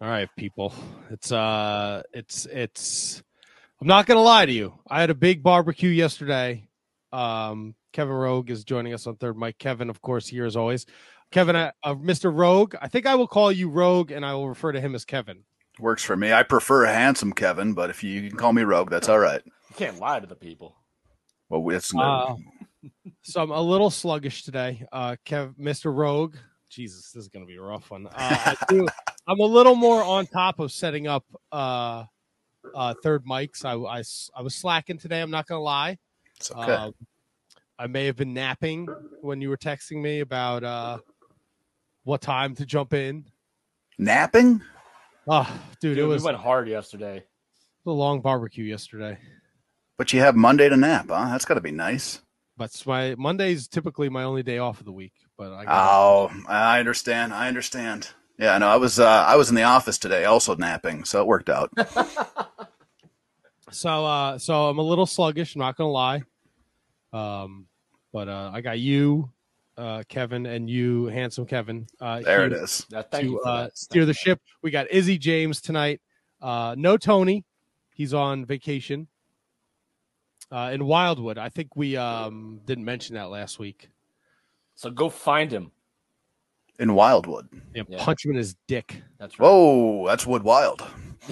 All right, people. It's uh it's it's I'm not gonna lie to you. I had a big barbecue yesterday. Um Kevin Rogue is joining us on third mic. Kevin, of course, here as always. Kevin, uh, uh, Mr. Rogue. I think I will call you Rogue, and I will refer to him as Kevin. Works for me. I prefer handsome Kevin, but if you, you can call me Rogue, that's all right. You can't lie to the people. Well, it's Uh, so I'm a little sluggish today. Uh, Kev, Mr. Rogue. Jesus, this is going to be a rough one. Uh, I do, I'm a little more on top of setting up uh, uh, third mics. I, I, I was slacking today. I'm not going to lie. it's okay. Um, I may have been napping when you were texting me about uh, what time to jump in. Napping? Oh, dude, Dude, it was we went hard yesterday. a long barbecue yesterday. But you have Monday to nap, huh? That's got to be nice. But it's my Monday's typically my only day off of the week. But I Oh, I understand. I understand. Yeah, no, I was uh, I was in the office today, also napping, so it worked out. So uh so I'm a little sluggish, I'm not gonna lie. Um but uh I got you, uh Kevin, and you, handsome Kevin. Uh There it here is. To uh steer the ship. We got Izzy James tonight. Uh no Tony. He's on vacation. Uh in Wildwood. I think we um didn't mention that last week. So go find him. In Wildwood. Yeah, Yeah. punch him in his dick. That's right. Whoa, that's Wood Wild.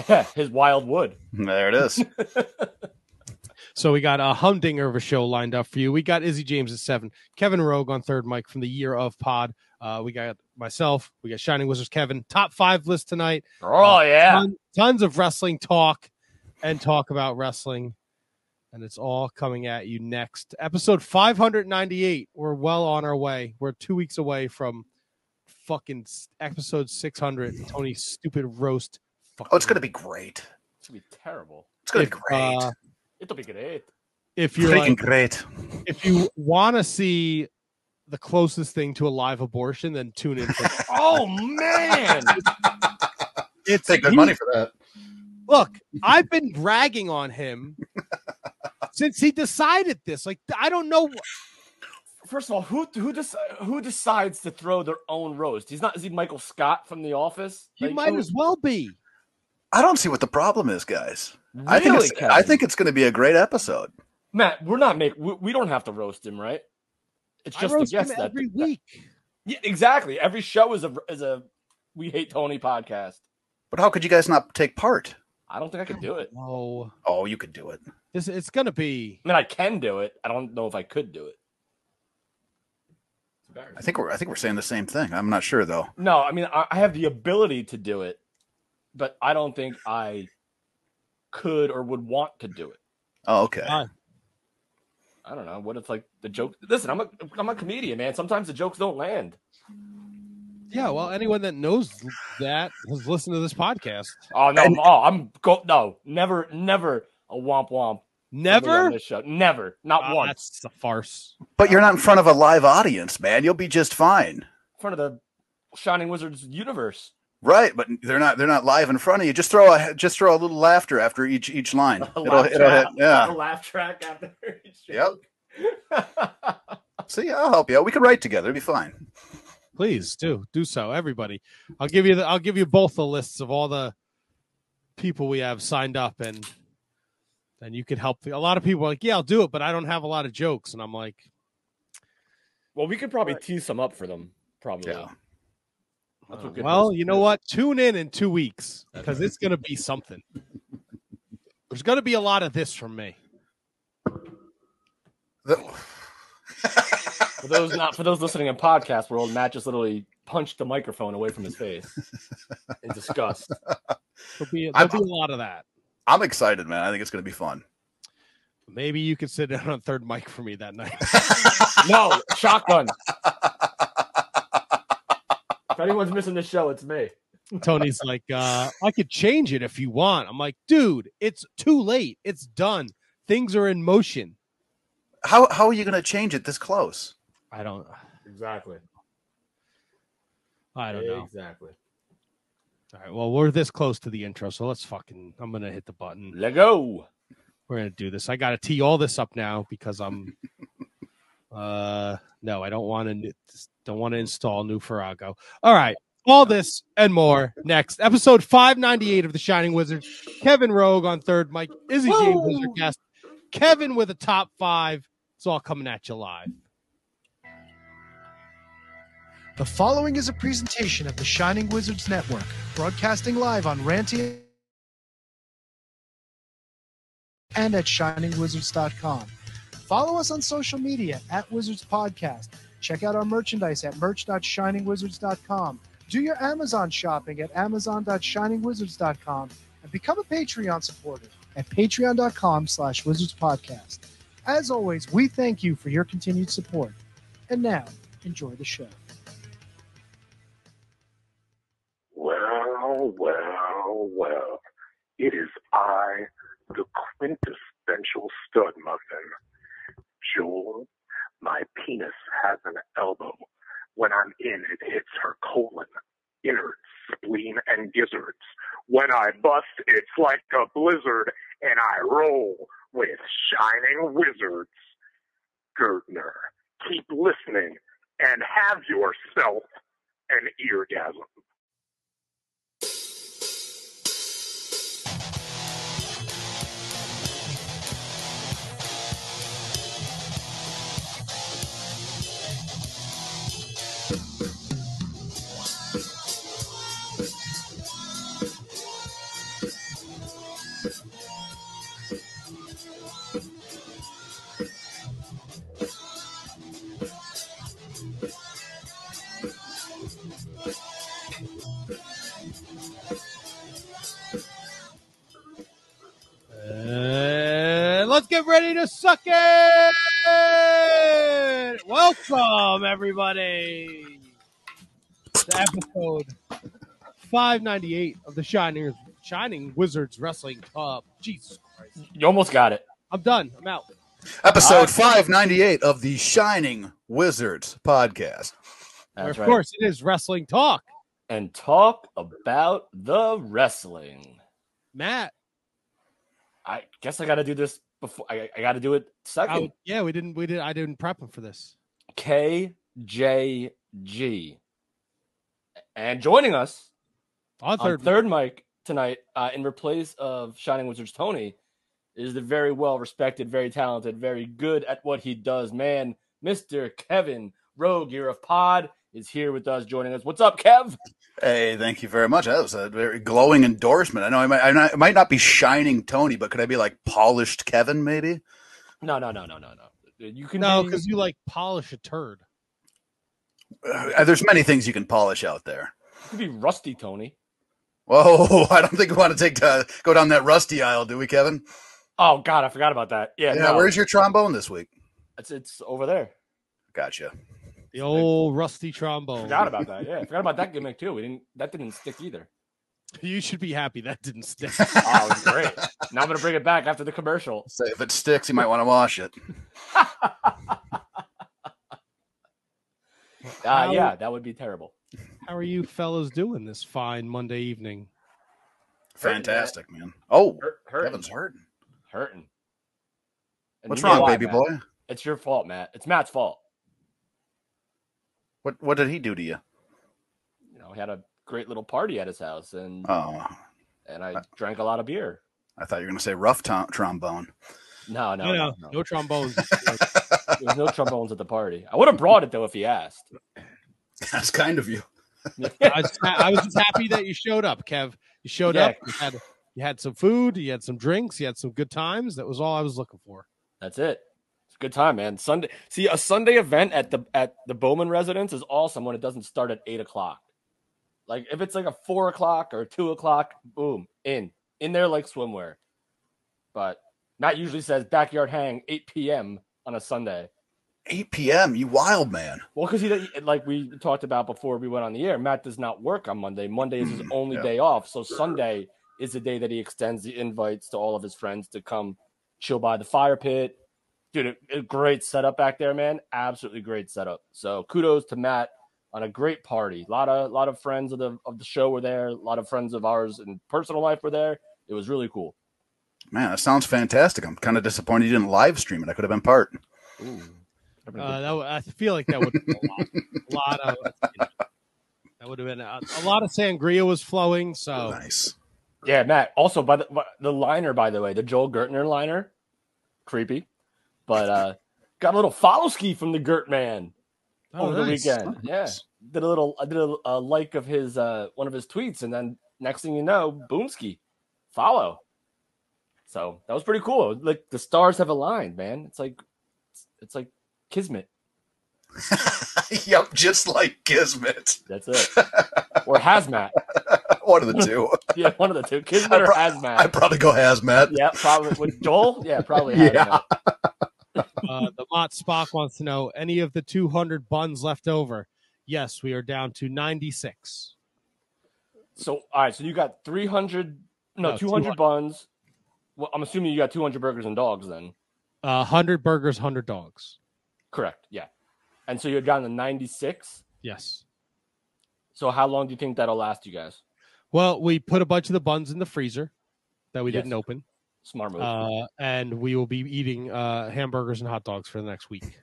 Yeah, his wild wood. There it is. So we got a humdinger of a show lined up for you. We got Izzy James at seven, Kevin Rogue on third mic from the year of pod. Uh, we got myself, we got Shining Wizards Kevin. Top five list tonight. Oh yeah. Ton- tons of wrestling talk and talk about wrestling. And it's all coming at you next. Episode 598. We're well on our way. We're two weeks away from fucking episode 600. Tony's stupid roast. Oh, it's gonna be great. It's gonna be terrible. It's gonna If, be great. uh, It'll be great. if you're Freaking like, great. if you want to see the closest thing to a live abortion, then tune in. For, Oh man. it's Take good he- money for that. Look, I've been bragging on him since he decided this. Like, I don't know. First of all, who who deci- who decides to throw their own roast? He's not. Is he Michael Scott from The Office? He Like, might who- as well be. I don't see what the problem is, guys. Really, I think it's, Kevin? I think it's going to be a great episode. Matt, we're not make. We, we don't have to roast him, right? It's I just a roast him that every week. Yeah, exactly. Every show is a is a we hate Tony podcast. But how could you guys not take part? I don't think I could do it. Oh, Oh, you could do it. this it's gonna be. I mean, I can do it. I don't know if I could do it. It's embarrassing. I think we're I think we're saying the same thing. I'm not sure though. No, I mean, I, I have the ability to do it, but I don't think I could or would want to do it. Oh, okay. Fine. I don't know. What if like the joke? Listen, I'm a I'm a comedian, man. Sometimes the jokes don't land. Yeah, well, anyone that knows that has listened to this podcast. Oh no! And- oh, I'm go no, never, never a womp womp. For me on Never. this show. Never, not Ah, once. that's a farce. But you're not in front of a live audience, man. You'll be just fine. In front of the Shining Wizards universe. Right, but they're not they're not live in front of you. Just throw a just throw a little laughter after each each line. A It'll, laugh it'll hit, track, a laugh track after each Yep. See, I'll help you. out. We could write together. It'd be fine. Please do do so, everybody. I'll give you the. I'll give you both the lists of all the people we have signed up, and and you could help. A lot of people are like, yeah, I'll do it, but I don't have a lot of jokes, and I'm like, well, we could probably tease some up for them. Probably. Yeah. That's what uh, good well, you know what? Tune in in two weeks because it's going to be something. There's going to be a lot of this from me. The- For those not for those listening in podcast world, Matt just literally punched the microphone away from his face in disgust. There'll be, I'm- there'll be a lot of that. I'm excited, man. I think it's going to be fun. Maybe you could sit down on third mic for me that night. No, shotgun. if anyone's missing the show, it's me. Tony's like, uh, I could change it if you want. I'm like, dude, it's too late. It's done. Things are in motion. How how are you going to change it this close? I don't. Exactly. I don't know. Exactly. All right. Well, we're this close to the intro, so let's fucking. I'm gonna hit the button. Let go. We're gonna do this. I gotta tee all this up now because I'm. uh, no, I don't want to. Don't want to install new Farrago. All right. All this and more next. Episode 598 of The Shining Wizard. Kevin Rogue on third, mic Izzy James Woo! Wizard guest. Kevin with a top five. It's all coming at you live. The following is a presentation of the Shining Wizards Network, broadcasting live on Ranty and at shiningwizards.com. Follow us on social media at Wizards Podcast. Check out our merchandise at merch.shiningwizards.com. Do your Amazon shopping at amazon.shiningwizards.com and become a Patreon supporter at patreon.com slash wizardspodcast. As always, we thank you for your continued support. And now, enjoy the show. Well, well. It is I, the quintessential stud muffin. Joel, my penis has an elbow. When I'm in, it hits her colon, innards, spleen, and gizzards. When I bust, it's like a blizzard, and I roll with shining wizards. Gertner, keep listening and have yourself an eargasm. Get ready to suck it. Welcome, everybody, to episode 598 of the Shining Shining Wizards Wrestling Club. Jesus Christ. You almost got it. I'm done. I'm out. Episode uh, 598 of the Shining Wizards podcast. Where, That's of right. course, it is Wrestling Talk. And talk about the wrestling. Matt, I guess I got to do this before. I, I got to do it second. I, yeah, we didn't, we did, I didn't prep him for this. KJG. And joining us On on third, third mic tonight, uh, in replace of Shining Wizards Tony, is the very well respected, very talented, very good at what he does man, Mr. Kevin Rogue, year of Pod, is here with us, joining us. What's up, Kev? Hey, thank you very much. That was a very glowing endorsement. I know I might, I might- I might not be shining Tony, but could I be like polished Kevin, maybe? No, no, no, no, no, no. You can no, be- because you like polish a turd. Uh, there's many things you can polish out there. you can be rusty, Tony. Whoa, I don't think we want to take to go down that rusty aisle, do we, Kevin? Oh God, I forgot about that. Yeah, Yeah, no, where's your trombone this week? it's it's over there. Gotcha. The old rusty trombone. Forgot about that. Yeah, forgot about that gimmick too. We didn't. That didn't stick either. You should be happy that didn't stick. Oh, it was great. now I'm gonna bring it back after the commercial. Say if it sticks, you might want to wash it. Uh, How- yeah, that would be terrible. How are you fellas doing this fine Monday evening? Fantastic, man. Oh, Hurt, hurting, Kevin's hurting. hurting. And What's wrong, why, baby Matt. boy? It's your fault, Matt. It's Matt's fault. What what did he do to you? You know, he had a great little party at his house, and Oh, and I drank a lot of beer. I thought you were going to say rough to- trombone. No, no, No, no, no, no. no trombones. There was no trombones at the party. I would have brought it though if he asked. That's kind of you. I, was, I was just happy that you showed up, Kev. You showed Yeah. up. You had, you had some food. You had some drinks. You had some good times. That was all I was looking for. That's it. Good time, man. Sunday. See, a Sunday event at the at the Bowman residence is awesome when it doesn't start at eight o'clock. Like if it's like a four o'clock or two o'clock, boom, in in there like swimwear. But Matt usually says backyard hang eight p.m. on a Sunday. 8 p.m. You wild man. Well, because he like we talked about before we went on the air, Matt does not work on Monday. Monday is his mm, only Yeah. day off. So Sunday is the day that he extends the invites to all of his friends to come chill by the fire pit. Dude, a, a great setup back there, man. Absolutely great setup. So kudos to Matt on a great party. A lot of lot of friends of the of the show were there. A lot of friends of ours in personal life were there. It was really cool. Man, that sounds fantastic. I'm kind of disappointed you didn't live stream it. I could have been part. Ooh. Uh, that, would- I feel like that would be a lot, a lot of. you know, that That would have been a, a lot of sangria was flowing. So Nice. Yeah, Matt. Also, by the by- the liner, by the way, the Joel Gertner liner, creepy, but uh got a little follow ski from the Gert man Oh, over nice. the weekend. Yeah, did a little, I did a, a like of his uh one of his tweets, and then next thing you know, boomski, follow. So that was pretty cool. Like the stars have aligned, man. It's like it's, it's like kismet. yep, just like Kismet. That's it, or hazmat. One of the two. Yeah, one of the two, kismet or hazmat. I'd probably go hazmat. yeah, probably with Joel. Yeah, probably. Yeah. hazmat. Uh, the Mott Spock wants to know any of the 200 buns left over. Yes, we are down to 96. So, all right. So you got 300, no, No, 200 200. buns. Well, I'm assuming you got 200 burgers and dogs then. Uh, 100 burgers, 100 dogs. Correct. Yeah. And so you're down to 96. Yes. So how long do you think that'll last you guys? Well, we put a bunch of the buns in the freezer that we Yes. didn't open, Smart move. uh, and we will be eating uh, hamburgers and hot dogs for the next week.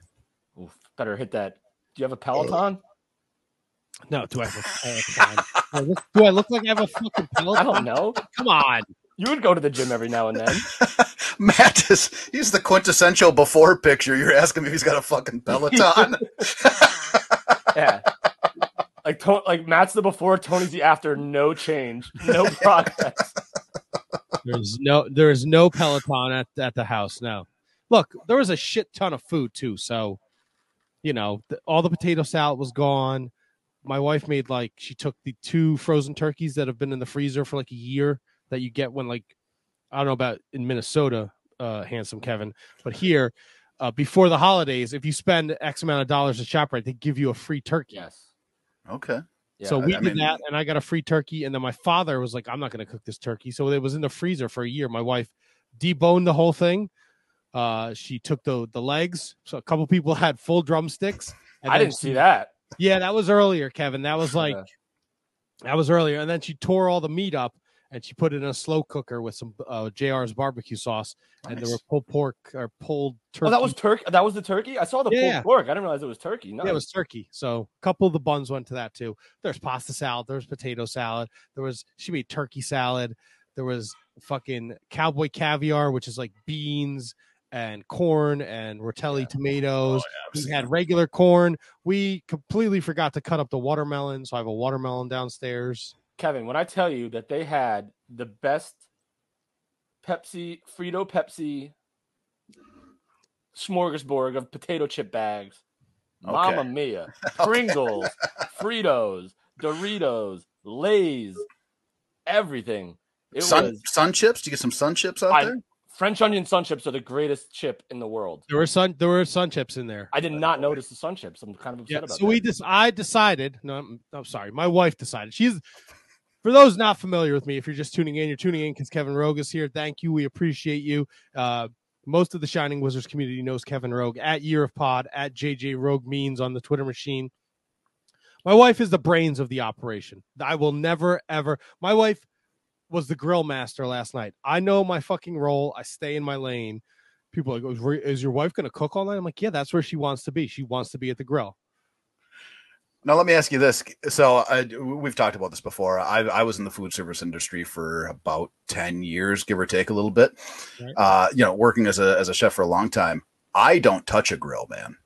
Oof, better hit that. Do you have a Peloton? No, do I have a Peloton? do, I look, do I look like I have a fucking Peloton? I don't know. Come on. You would go to the gym every now and then. Matt is he's the quintessential before picture. You're asking me if he's got a fucking Peloton. Yeah. Like to- like Matt's the before, Tony's the after. No change, no progress. There's no there is no Peloton at, at the house. No. Look, there was a shit ton of food too. So, you know, the, all the potato salad was gone. My wife made like she took the two frozen turkeys that have been in the freezer for like a year that you get when like I don't know about in Minnesota, uh, handsome Kevin, but here uh, before the holidays, if you spend X amount of dollars at Shoprite, they give you a free turkey. Yes. okay. Yeah. so we I did mean- that, and I got a free turkey. And then my father was like, "I'm not going to cook this turkey," so it was in the freezer for a year. My wife deboned the whole thing. Uh, she took the the legs. So a couple people had full drumsticks. and I didn't she- see that. Yeah, that was earlier, Kevin. That was like Yeah. that was earlier. And then she tore all the meat up and she put it in a slow cooker with some uh, JR's barbecue sauce. And there were pulled pork or pulled turkey. Oh, that was turkey. That was the turkey. I saw the Yeah. pulled pork. I didn't realize it was turkey. No, Yeah, it was turkey. So a couple of the buns went to that too. There's pasta salad. There's potato salad. There was she made turkey salad. There was fucking cowboy caviar, which is like beans and corn and rotelli Yeah. tomatoes. Oh, we had regular corn. We completely forgot to cut up the watermelon, so I have a watermelon downstairs. Kevin, when I tell you that they had the best Pepsi, Frito Pepsi smorgasbord of potato chip bags, Mamma Okay. Mia, Pringles, Fritos, Doritos, Lay's, everything. It sun was sun chips? Do you get some sun chips out I- there? French onion sun chips are the greatest chip in the world. There were sun there were sun chips in there. I did not notice the sun chips. I'm kind of upset Yeah, about so we that. just I decided. No, I'm, I'm sorry. My wife decided. She's for those not familiar with me. If you're just tuning in, you're tuning in because Kevin Rogue is here. Thank you. We appreciate you. Uh, most of the Shining Wizards community knows Kevin Rogue at Year of Pod at JJ Rogue Means on the Twitter machine. My wife is the brains of the operation. I will never ever. My wife was the grill master last night. I know my fucking role. I stay in my lane. People like, "Is- is your wife going to cook all night? I'm like, yeah, that's where she wants to be. She wants to be at the grill. Now let me ask you this. So I, we've talked about this before. I, I was in the food service industry for about ten years, give or take a little bit. Right. Uh, you know, working as a as a chef for a long time. I don't touch a grill, man.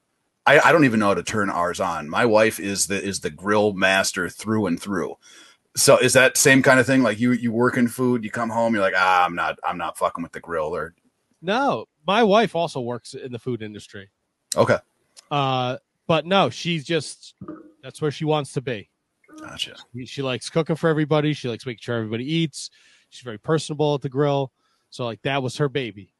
I, I don't even know how to turn ours on. My wife is the is the grill master through and through. So is that same kind of thing? Like you you work in food, you come home, you're like, ah, I'm not I'm not fucking with the grill. Or No, my wife also works in the food industry. okay, Uh, but no, she's just that's where she wants to be. gotcha. She- She likes cooking for everybody. She likes making sure everybody eats. She's very personable at the grill. So like that was her baby.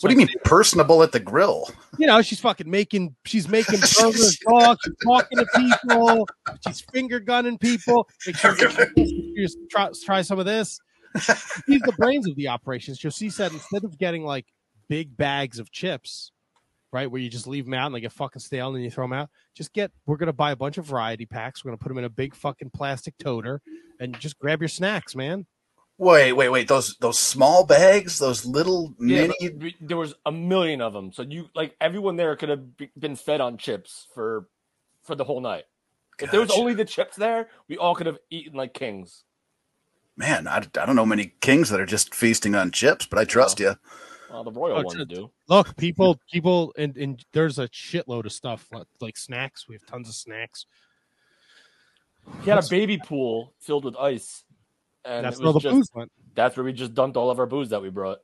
What do you mean personable at the grill? You know, she's fucking making. She's making burgers, talk. She's talking to people. She's finger gunning people. Make sure you try, try some of this. She's the brains of the operation. So she said instead of getting like big bags of chips, right, where you just leave them out and they get fucking stale and then you throw them out, just get. We're gonna buy a bunch of variety packs. We're gonna put them in a big fucking plastic toter and just grab your snacks, man. Wait, wait, wait. Those those small bags, those little Yeah, mini. but we- there was a million of them. So you like everyone there could have been fed on chips for for the whole night. If there was only the chips there, we all could have eaten like kings. Man, I, I don't know many kings that are just feasting on chips, but I trust you. Well, the royal Oh, ones do. Look, people, people, and, and there's a shitload of stuff like, like snacks. We have tons of snacks. He had a baby pool filled with ice, and That's it where the just, booze went. that's where we just dumped all of our booze that we brought.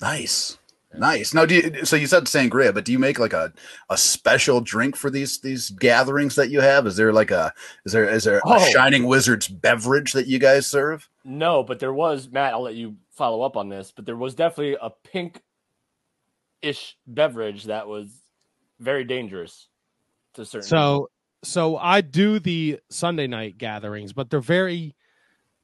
Nice. Nice. Now, do you, so you said sangria, but do you make like a, a special drink for these these gatherings that you have? Is there like a is there is there a Oh. Shining Wizards beverage that you guys serve? No, but there was Matt. I'll let you follow up on this, but there was definitely a pink-ish beverage that was very dangerous to certain. So, so I do the Sunday night gatherings, but they're very,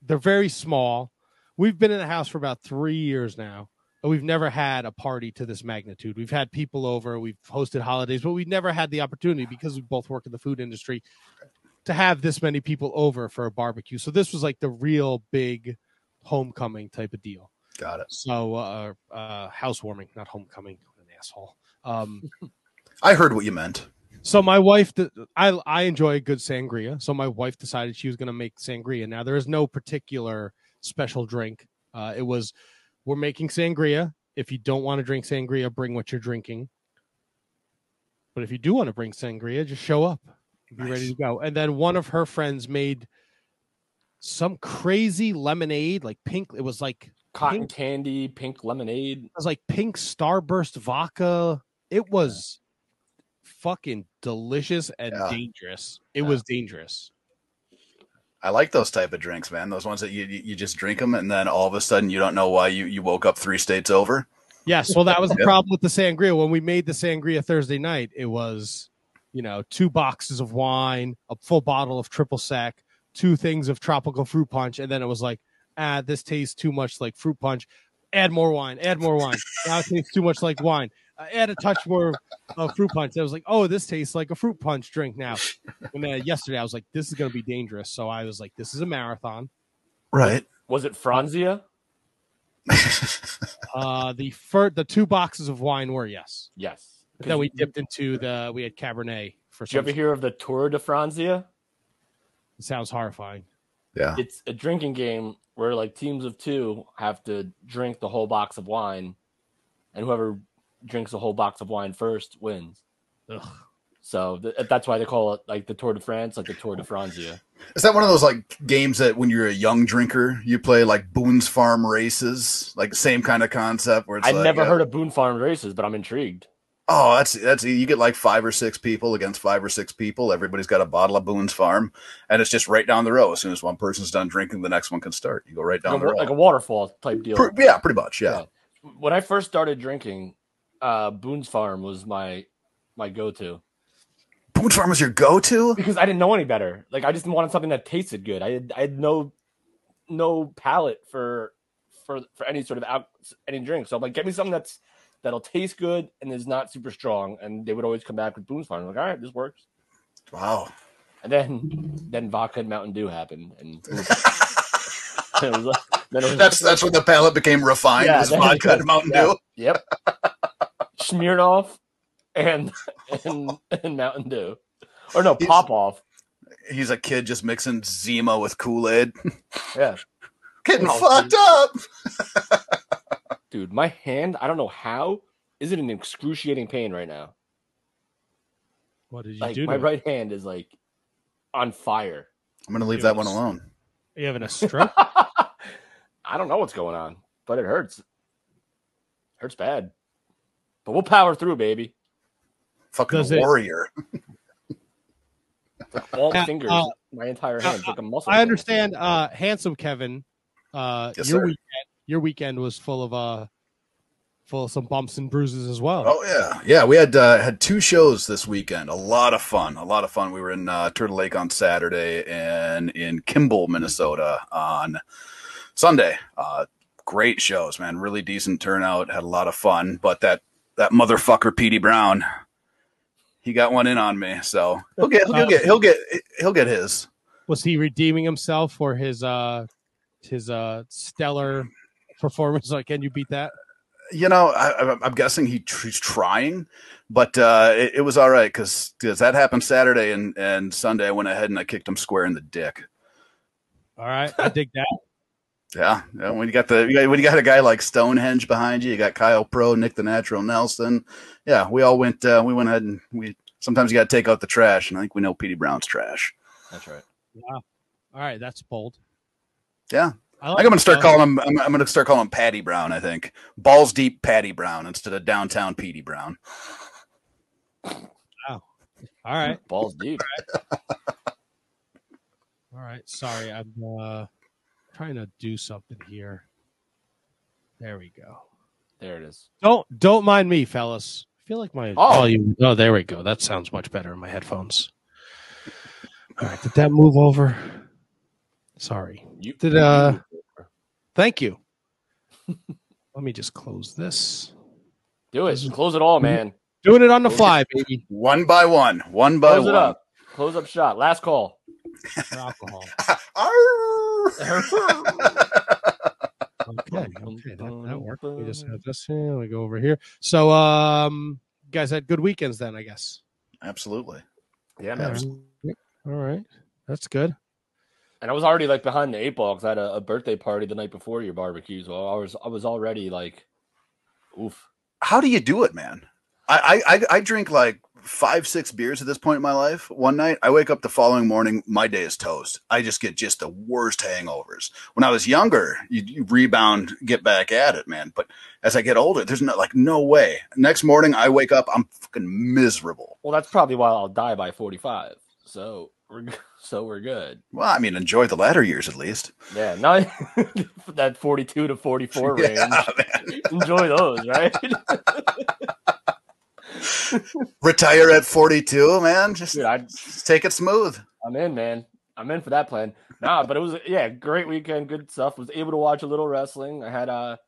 they're very small. We've been in the house for about three years now, and we've never had a party to this magnitude. We've had people over, we've hosted holidays, but we've never had the opportunity because we both work in the food industry to have this many people over for a barbecue. So this was like the real big homecoming type of deal. Got it. So, uh, uh, housewarming, not homecoming. What an asshole. Um, I heard what you meant. so my wife, I I enjoy a good sangria. So my wife decided she was going to make sangria. Now there is no particular special drink. Uh, it was we're making sangria. If you don't want to drink sangria, bring what you're drinking. But if you do want to bring sangria, just show up. Be ready to go. And then one of her friends made some crazy lemonade, like pink. It was like cotton pink- candy, pink lemonade. it was like pink starburst vodka. It was fucking delicious and Yeah. dangerous. It Yeah. was dangerous. I like those type of drinks, man. Those ones that you you you just drink them and then all of a sudden you don't know why you you woke up three states over. Yes, well, that was the problem with the sangria. When we made the sangria Thursday night, it was, you know, two boxes of wine, a full bottle of triple sec, two things of tropical fruit punch, and then it was like, ah, this tastes too much like fruit punch. Add more wine. Add more wine. now it tastes too much like wine. Uh, add a touch more of fruit punch. I was like, oh, this tastes like a fruit punch drink now. And then yesterday, I was like, this is going to be dangerous. So I was like, this is a marathon. Right. Was it Franzia? Uh, the fir- the two boxes of wine were yes. Yes. But then we dipped into the we had Cabernet for Did you some. ever hear of the Tour de Franzia? It sounds horrifying. yeah. It's a drinking game where like teams of two have to drink the whole box of wine, and whoever drinks the whole box of wine first wins. Ugh. So th- that's why they call it like the Tour de France, like the Tour de Franzia. Is that one of those like games that when you're a young drinker you play like Boone's Farm races, like same kind of concept where it's I like, never uh, heard of Boone Farm races, but I'm intrigued. Oh, that's that's you get like five or six people against five or six people. Everybody's got a bottle of Boone's Farm, and it's just right down the row. As soon as one person's done drinking, the next one can start. You go right down Like the row. like a waterfall type deal. Pre- yeah, pretty much. Yeah. When I first started drinking, uh, Boone's Farm was my my go to Boone's Farm was your go-to. because I didn't know any better. Like I just wanted something that tasted good. I had I had no no palate for for for any sort of out any drink. So I'm like, get me something that's that'll taste good and is not super strong. And they would always come back with Boone's Farm. I'm like, all right, this works. Wow. And then then vodka and Mountain Dew happened, and it was, it was then it was, that's that's when the palate became refined. Yeah, was vodka and Mountain yeah. Dew. Yep. Smirnoff and and and Mountain Dew. Or no, He's- pop off. He's a kid just mixing Zima with Kool Aid, Yeah. getting fucked up. Dude, my hand, I don't know how, is it in excruciating pain right now. What did you Like do? my to it? right hand is like on fire. I'm gonna leave that one alone. Are you having a stroke? I don't know what's going on, but it hurts. Hurts bad. But we'll power through, baby. Fucking Does it- warrior. All Uh, fingers, uh, my entire hand, it's like a muscle. I understand. Uh, handsome Kevin. Uh, Yes, your sir. weekend. Your weekend was full of uh, full of some bumps and bruises as well. Oh yeah, yeah. We had uh, had two shows this weekend. A lot of fun. A lot of fun. We were in uh, Turtle Lake on Saturday and in Kimball, Minnesota on Sunday. Uh, great shows, man. Really decent turnout. Had a lot of fun. But that that motherfucker, Petey Brown, he got one in on me. So he'll get he'll get he'll get he'll get his. Was he redeeming himself for his uh his uh stellar performance? Like, can you beat that? You know, I, I- I'm guessing he tr- he's trying, but uh, it, it was all right because that happened Saturday and, and Sunday. I went ahead and I kicked him square in the dick. All right, I dig that. Yeah, yeah, when you got the you got, when you got a guy like Stonehenge behind you, you got Kyle Pro, Nick the Natural Nelson. Yeah, we all went. Uh, we went ahead and we sometimes you got to take out the trash, and I think we know Petey Brown's trash. That's right. Yeah. All right, that's bold. Yeah, I I think I'm gonna start calling him. I'm, I'm gonna start calling him Patty Brown. I think balls deep Patty Brown instead of downtown Petey Brown. Wow. All right, Balls deep. all right. Sorry, I'm uh, trying to do something here. There we go. There it is. Don't don't mind me, fellas. I feel like my Oh. volume. Oh, there we go. That sounds much better in my headphones. All right, did that move over? Sorry. You Did, uh, Thank you. Let me just close this. do it? Close it all, man. Doing it on the fly, baby. One by one, one by Close one. it up. Close up shot. Last call. Alcohol. Okay, okay, that, that worked. We just have this here. We go over here. So, um, you guys had good weekends then, I guess. Absolutely. Yeah, man. right, All right. that's good. And I was already like behind the eight ball because I had a, a birthday party the night before your barbecue. So I was I was already like, oof. How do you do it, man? I, I I drink like five six beers at this point in my life. One night, I wake up the following morning, my day is toast. I just get just the worst hangovers. When I was younger, you, you rebound, get back at it, man. But as I get older, there's no like no way. Next morning, I wake up, I'm fucking miserable. Well, that's probably why I'll die by forty five. So so we're good. Well, I mean, enjoy the latter years at least. Yeah, not that forty two to forty four range. Yeah. Enjoy those, right? Retire at 42, man. Just, Dude, I just take it smooth. I'm in, man. I'm in for that plan. Nah, but it was yeah, great weekend, good stuff. Was able to watch a little wrestling. I had a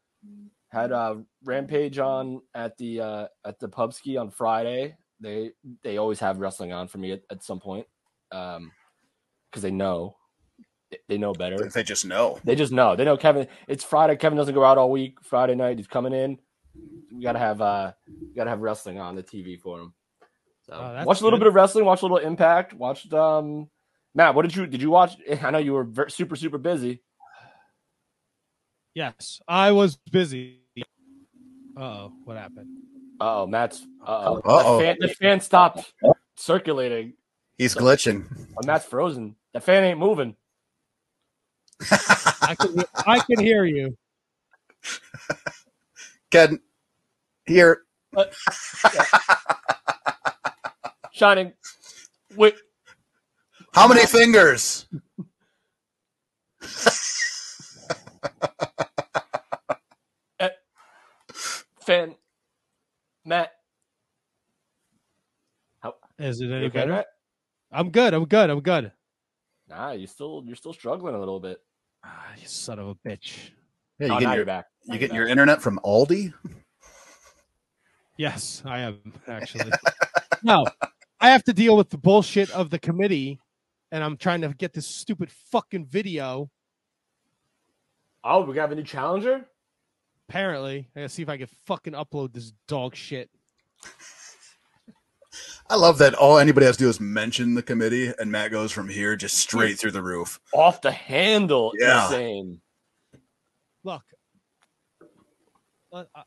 had a Rampage on at the uh at the Pubski on Friday. They they always have wrestling on for me at, at some point. Um because they know they- they know better. They just know. They just know. They know Kevin. It's Friday. Kevin doesn't go out all week. Friday night, he's coming in. We gotta have uh, we gotta have wrestling on the TV for him. So Oh, that's watch a little good. bit of wrestling. Watch a little Impact. Watched um, Matt. What did you did you watch? I know you were ver- super super busy. Yes, I was busy. oh, what happened? Oh, Matt's. Uh-oh. Uh-oh. The fan, the fan stopped circulating. He's glitching. Oh, Matt's frozen. The fan ain't moving. I can I can hear you. Ken, here. Uh, Shining. Wait. How many fingers? Uh, fan. Matt. Is it any okay, better? Matt? I'm good. I'm good. I'm good. Nah, you still you're still struggling a little bit. Ah, you son of a bitch. Yeah, oh, you now get your, back. You you're get your internet from Aldi? Yes, I am actually. no, I have to deal with the bullshit of the committee, and I'm trying to get this stupid fucking video. Oh, we got a new challenger. Apparently, I gotta see if I can fucking upload this dog shit. I love that all anybody has to do is mention the committee, and Matt goes from here just straight through the roof. Off the handle, Yeah. insane. Look, uh, uh,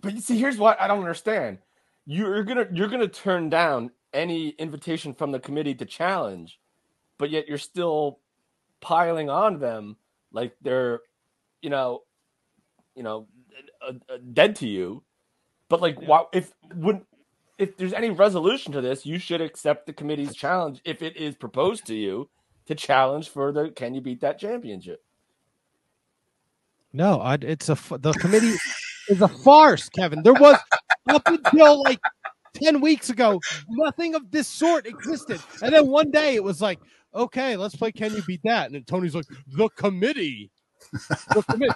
But you see, here's what I don't understand. You're gonna you're gonna turn down any invitation from the committee to challenge, but yet you're still piling on them like they're, you know, you know, uh, uh, dead to you. But like, why if would if there's any resolution to this, you should accept the committee's challenge if it is proposed to you to challenge for the can you beat that championship? no, I, it's a the committee is a farce, Kevin. There was up until like ten weeks ago, nothing of this sort existed, and then one day it was like, okay, let's play. Can you beat that? And Tony's like, the committee. The committee.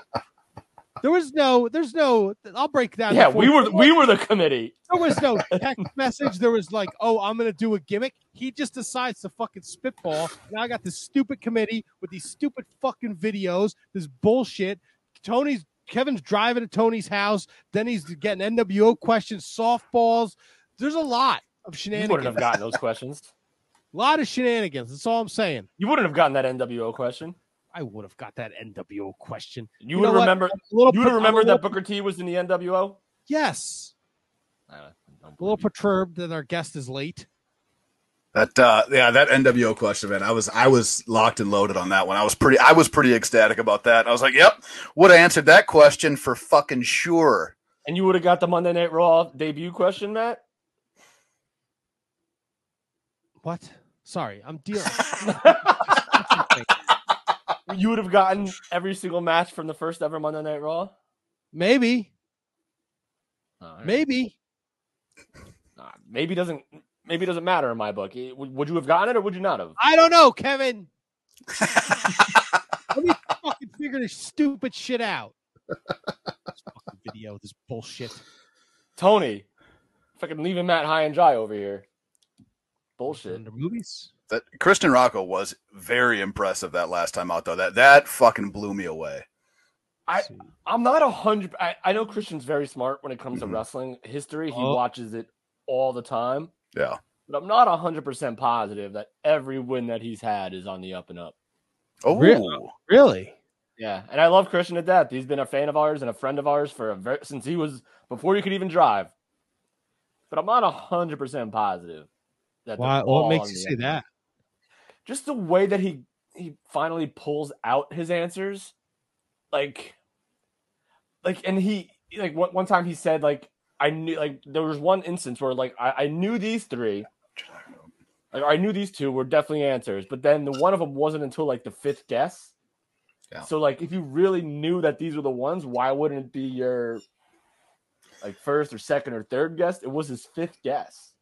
There was no, there's no. I'll break down. Yeah, we were we were the committee. There was no text message. There was like, oh, I'm gonna do a gimmick. He just decides to fucking spitball. Now I got this stupid committee with these stupid fucking videos, this bullshit. Tony's Kevin's driving to Tony's house. Then he's getting NWO questions, softballs. There's a lot of shenanigans. You wouldn't have gotten those questions. A lot of shenanigans. That's all I'm saying. You wouldn't have gotten that NWO question. I would have got that NWO question. You, You would know have remembered. You would have per- remembered that Booker T was in the NWO. Yes. I don't A little perturbed that our guest is late. That uh yeah, that NWO question, man. I was I was locked and loaded on that one. I was pretty I was pretty ecstatic about that. I was like, yep, would have answered that question for fucking sure. And you would have got the Monday Night Raw debut question, Matt. What? Sorry, I'm dealing. you would have gotten every single match from the first ever Monday Night Raw. Maybe, All right. maybe. Nah, maybe doesn't maybe doesn't matter in my book. Would, would you have gotten it or would you not have? I don't know, Kevin. Let me fucking figure this stupid shit out. This fucking video, this bullshit. Tony, fucking leaving Matt high and dry over here. Bullshit. Under movies. That Christian Rocco was very impressive that last time out though. That that fucking blew me away. I I'm not a hundred. I, I know Christian's very smart when it comes Mhm. to wrestling history. He Oh. watches it all the time, Yeah. but I'm not a hundred percent positive that every win that he's had is on the up and up. Oh, Really? Really? Yeah, and I love Christian to death. He's been a fan of ours and a friend of ours for a very, since he was before you could even drive. But I'm not a hundred percent positive that. Why? What makes you say up and up. that? Just the way that he he finally pulls out his answers, like, like, and he like one one time he said like I knew like there was one instance where like I, I knew these three. Like, I knew these two were definitely answers, but then the one of them wasn't until like the fifth guess. Yeah. So like if you really knew that these were the ones, why wouldn't it be your like first or second or third guess? It was his fifth guess.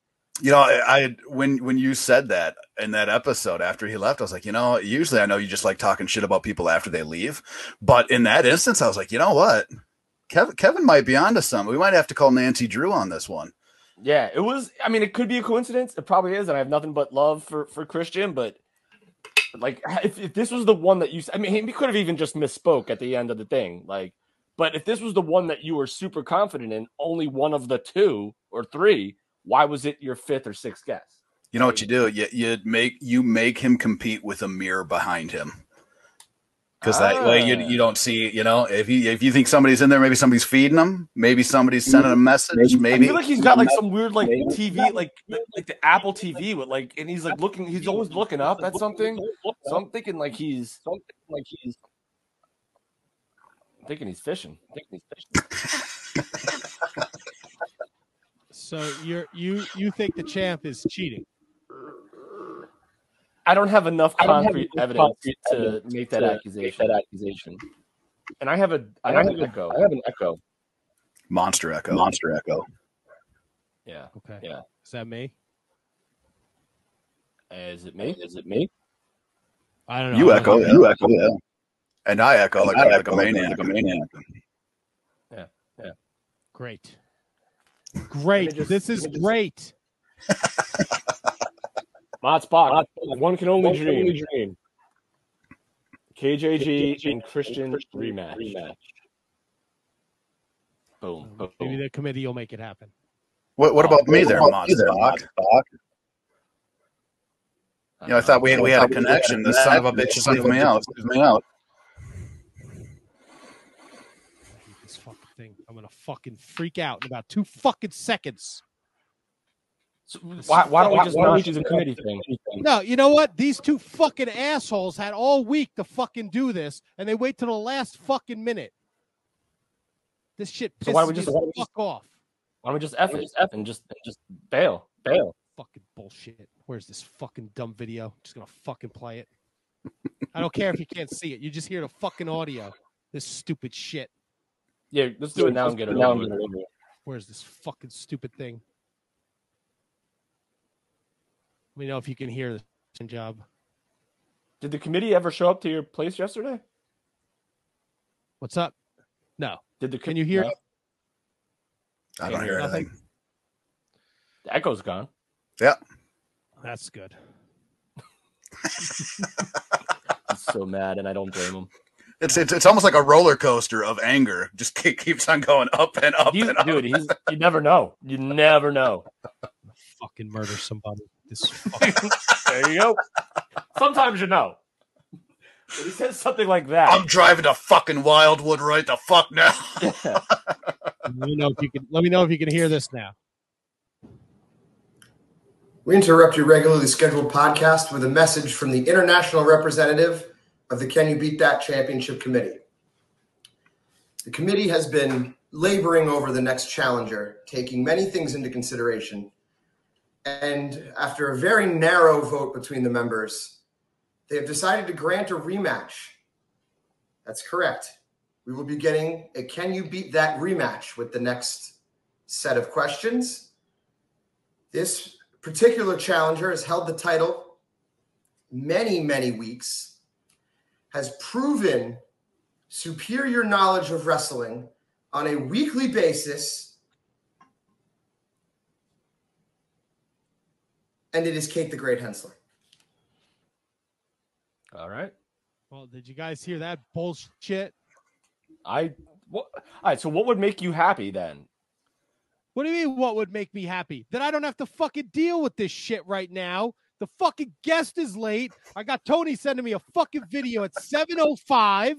You know, I, when when you said that in that episode after he left, I was like, you know, usually I know you just like talking shit about people after they leave, but in that instance, I was like, you know what, Kevin Kevin might be onto something. We might have to call Nancy Drew on this one. Yeah, it was. I mean, it could be a coincidence. It probably is, and I have nothing but love for for Christian. But like, if, if this was the one that you, I mean, he could have even just misspoke at the end of the thing. Like, but if this was the one that you were super confident in, only one of the two or three, why was it your fifth or sixth guess? You know what you do? You you make you make him compete with a mirror behind him. Because that way you, you don't see, you know, if you if you think somebody's in there, maybe somebody's feeding them, maybe somebody's sending a message, I maybe feel like he's got like some weird like TV, like like the Apple TV with like, and he's like looking. He's always looking up at something. So I'm thinking like he's something like he's. I'm thinking he's fishing. I'm thinking he's fishing. So you're you you think the champ is cheating? I don't have enough I don't have concrete enough evidence concrete to evidence make that to accusation. That accusation. And I have a I I have have an an echo. I have an echo. monster echo. Monster echo. Yeah. Okay. Yeah. Is that me? Is it me? Is it me? I don't know. You echo, not- yeah. You echo. Yeah. And I echo like, I like echo a maniac. Like a maniac. Great. Great. just- this is let me just- great. Mott Spock. One can only One can dream. only dream. KJG and Christian rematch. Boom. Oh, boom. Maybe the committee will make it happen. What, what oh, about me there, What about Mod me there, Spock? You know, I uh, thought we, we had a connection. This son of a bitch just leave me out. Leave me out. I hate this fucking thing. I'm gonna fucking freak out in about two fucking seconds. So why, why don't we just Why do the committee thing? No, you know what? These two fucking assholes had all week to fucking do this, and they wait till the last fucking minute. This shit pisses So why don't we just- the why don't we fuck off. Why don't we just F it and just and just bail? Bail. Fucking bullshit. Where's this fucking dumb video? just gonna fucking play it. I don't care if you can't see it. You just hear the fucking audio. This stupid shit. Yeah, let's do it now and get it over. and with. get it over. with. Where's this fucking stupid thing? Let me know if you can hear this job. Did the committee ever show up to your place yesterday? What's up? No. Did the Can you hear? No, I don't hear Nothing. anything. the echo's gone? Yep. That's good. I'm so mad, and I don't blame him. It's, it's it's almost like a roller coaster of anger. Just keep, keeps on going up and up You, and up. dude, he's you never know. You never know. Fucking murder somebody. This There you go. Sometimes you know. When he says something like that. I'm driving to fucking Wildwood right the fuck now. let me know if you can let me know if you can hear this now. We interrupt your regularly scheduled podcast with a message from the international representative of the Can You Beat That Championship Committee. The committee has been laboring over the next challenger, taking many things into consideration. And after a very narrow vote between the members, they have decided to grant a rematch. That's correct. We will be getting a Can You Beat That rematch with the next set of questions. This particular challenger has held the title many, many weeks, has proven superior knowledge of wrestling on a weekly basis. And it is Kate the Great Hensler. All right. Well, did you guys hear that bullshit? I what all right, so what would make you happy then? What do you mean? What would make me happy? That I don't have to fucking deal with this shit right now. The fucking guest is late. I got Tony sending me a fucking video at 7:05.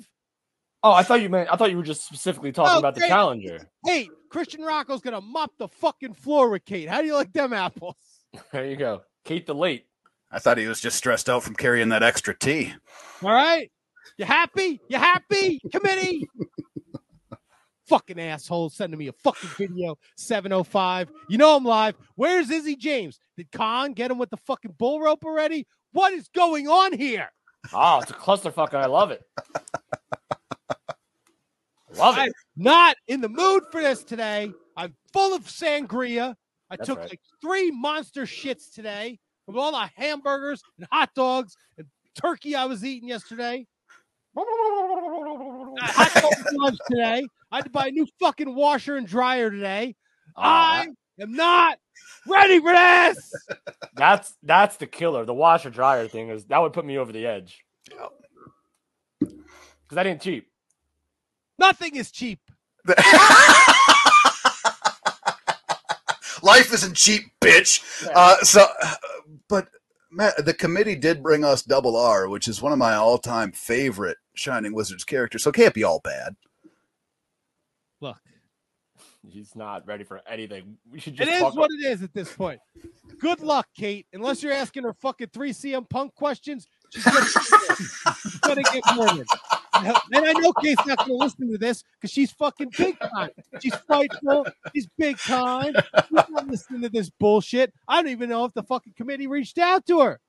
Oh, I thought you meant I thought you were just specifically talking Oh, about the great. challenger. Hey, Christian Rocco's gonna mop the fucking floor with Kate. How do you like them apples? There you go. Kate the late. I thought he was just stressed out from carrying that extra tea. All right. You happy? You happy? Committee? Fucking asshole sending me a fucking video 705. You know I'm live. Where's Izzy James? Did Kaun get him with the fucking bull rope already? What is going on here? Oh, it's a clusterfuck and I love it. Love I'm it. not in the mood for this today. I'm full of sangria. I That's took right. like three monster shits today from all the hamburgers and hot dogs and turkey I was eating yesterday. I had hot dog for lunch today. I had to buy a new fucking washer and dryer today. I am not ready for this. That's that's the killer. The washer dryer thing is that would put me over the edge. Because that ain't cheap. Nothing is cheap. Life isn't cheap, bitch. Uh, so, uh, but Matt, the committee did bring us Double R, which is one of my all-time favorite Shining Wizards characters. So it can't be all bad. He's not ready for anything. We should just is talk what it is at this point. Good luck, Kate. Unless you're asking her fucking three CM Punk questions, she's gonna, get murdered. And I know Kate's not gonna listen to this because she's fucking big time. She's frightful. She's big time. She's not listening to this bullshit. I don't even know if the fucking committee reached out to her.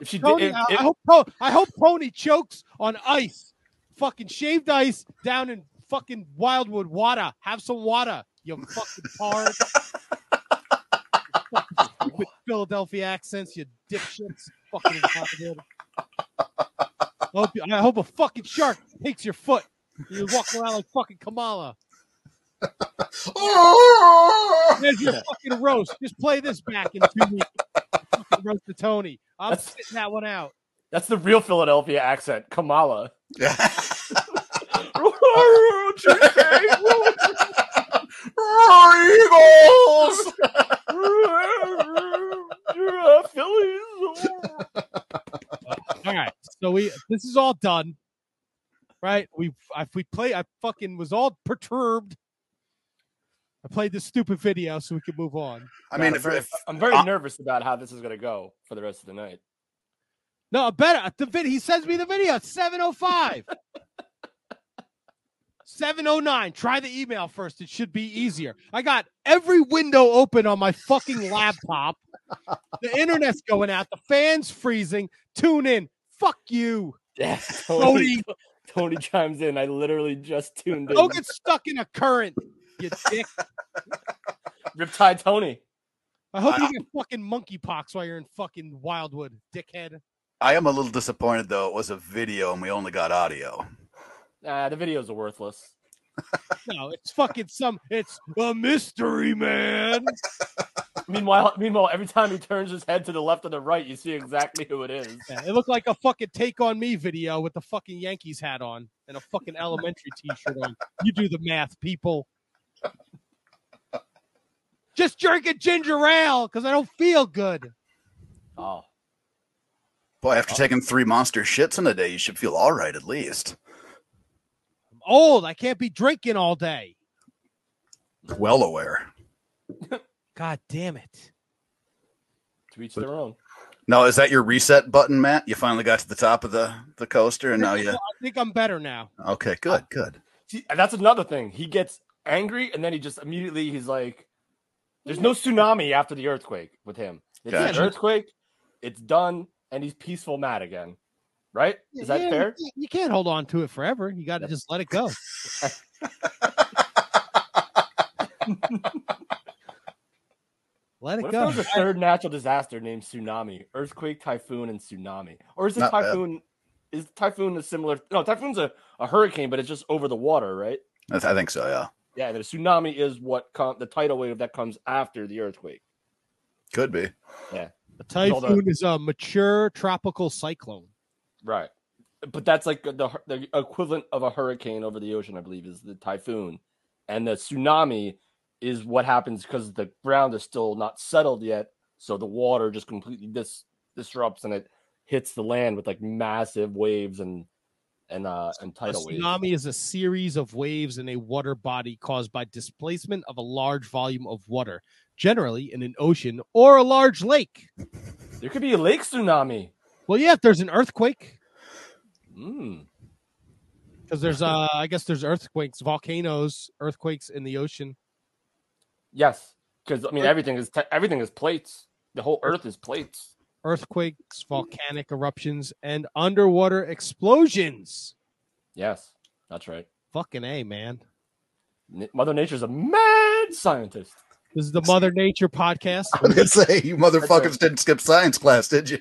If she did, Tony, if- I, if- I hope I hope Tony chokes on ice, fucking shaved ice down in fucking Wildwood water. Have some water, you fucking tard. Fucking Stupid Philadelphia accents, you dipshits. Fucking Wildwood. I hope, you- I hope a fucking shark takes your foot. You walk around like fucking Kamala. There's your fucking roast. Just play this back in two weeks. Fucking roast to Tony. I'm That's- sitting that one out. that's the real Philadelphia accent, Kamala. Eagles! Phillies. All right. So we this is all done. Right? We I we play I fucking was all perturbed. I played this stupid video so we could move on. I mean, I'm if, very, if I'm very uh, nervous about how this is going to go for the rest of the night. No, better the video he sends me the video. It's 705. 709. Try the email first. It should be easier. I got every window open on my fucking laptop. The internet's going out. The fan's freezing. Tune in. Fuck you. Yeah, Tony. Tony, Tony chimes in. I literally just tuned in. Don't get stuck in a current, you dick. Riptide Tony. I hope you get fucking monkeypox while you're in fucking Wildwood, dickhead. I am a little disappointed though. It was a video and we only got audio. Nah, the videos are worthless. No, it's fucking some. It's a mystery man. meanwhile, meanwhile, every time he turns his head to the left or the right, you see exactly who it is. Yeah, it looked like a fucking take on me video with the fucking Yankees hat on and a fucking elementary t-shirt on. You do the math, people. Just drinking ginger ale because I don't feel good. Oh, Boy, after oh. taking three monster shits in a day, you should feel all right at least. I'm old. I can't be drinking all day. Well aware. God damn it. to each their own. Now, is that your reset button, Matt? You finally got to the top of the, the coaster, and now you. I think I'm better now. Okay, good, good. See, that's another thing. He gets angry, and then he just immediately he's like, "There's no tsunami after the earthquake with him. It's an earthquake. It's done, and he's peaceful Matt again. Right? Is that Yeah, fair? You can't, you can't hold on to it forever. You got to just let it go. let it What go. there was a third natural disaster named tsunami, earthquake, typhoon, and tsunami? Or is it Not bad. typhoon? Is typhoon a similar? No, typhoon's a, a hurricane, but it's just over the water, right? I, th- I think so, yeah. Yeah, the tsunami is what com- the tidal wave that comes after the earthquake. Could be. Yeah. A all the- typhoon is a mature tropical cyclone. Right. But that's like the the equivalent of a hurricane over the ocean, I believe, is the typhoon. And the tsunami is what happens because the ground is still not settled yet. So the water just completely dis- disrupts and it hits the land with like massive waves and and uh and A tidal waves. tsunami is a series of waves in a water body caused by displacement of a large volume of water, generally in an ocean or a large lake. There could be a lake tsunami. Well, yeah, if there's an earthquake, Mm. because there's uh, I guess there's earthquakes, volcanoes, earthquakes in the ocean. Yes, because I mean everything is te- everything is plates. The whole Earth is plates. Earthquakes, volcanic eruptions, and underwater explosions. Yes, that's right. Fucking a man. N- Mother Nature's a mad scientist. This is the Mother Nature podcast. I was gonna say, you motherfuckers didn't skip science class, did you?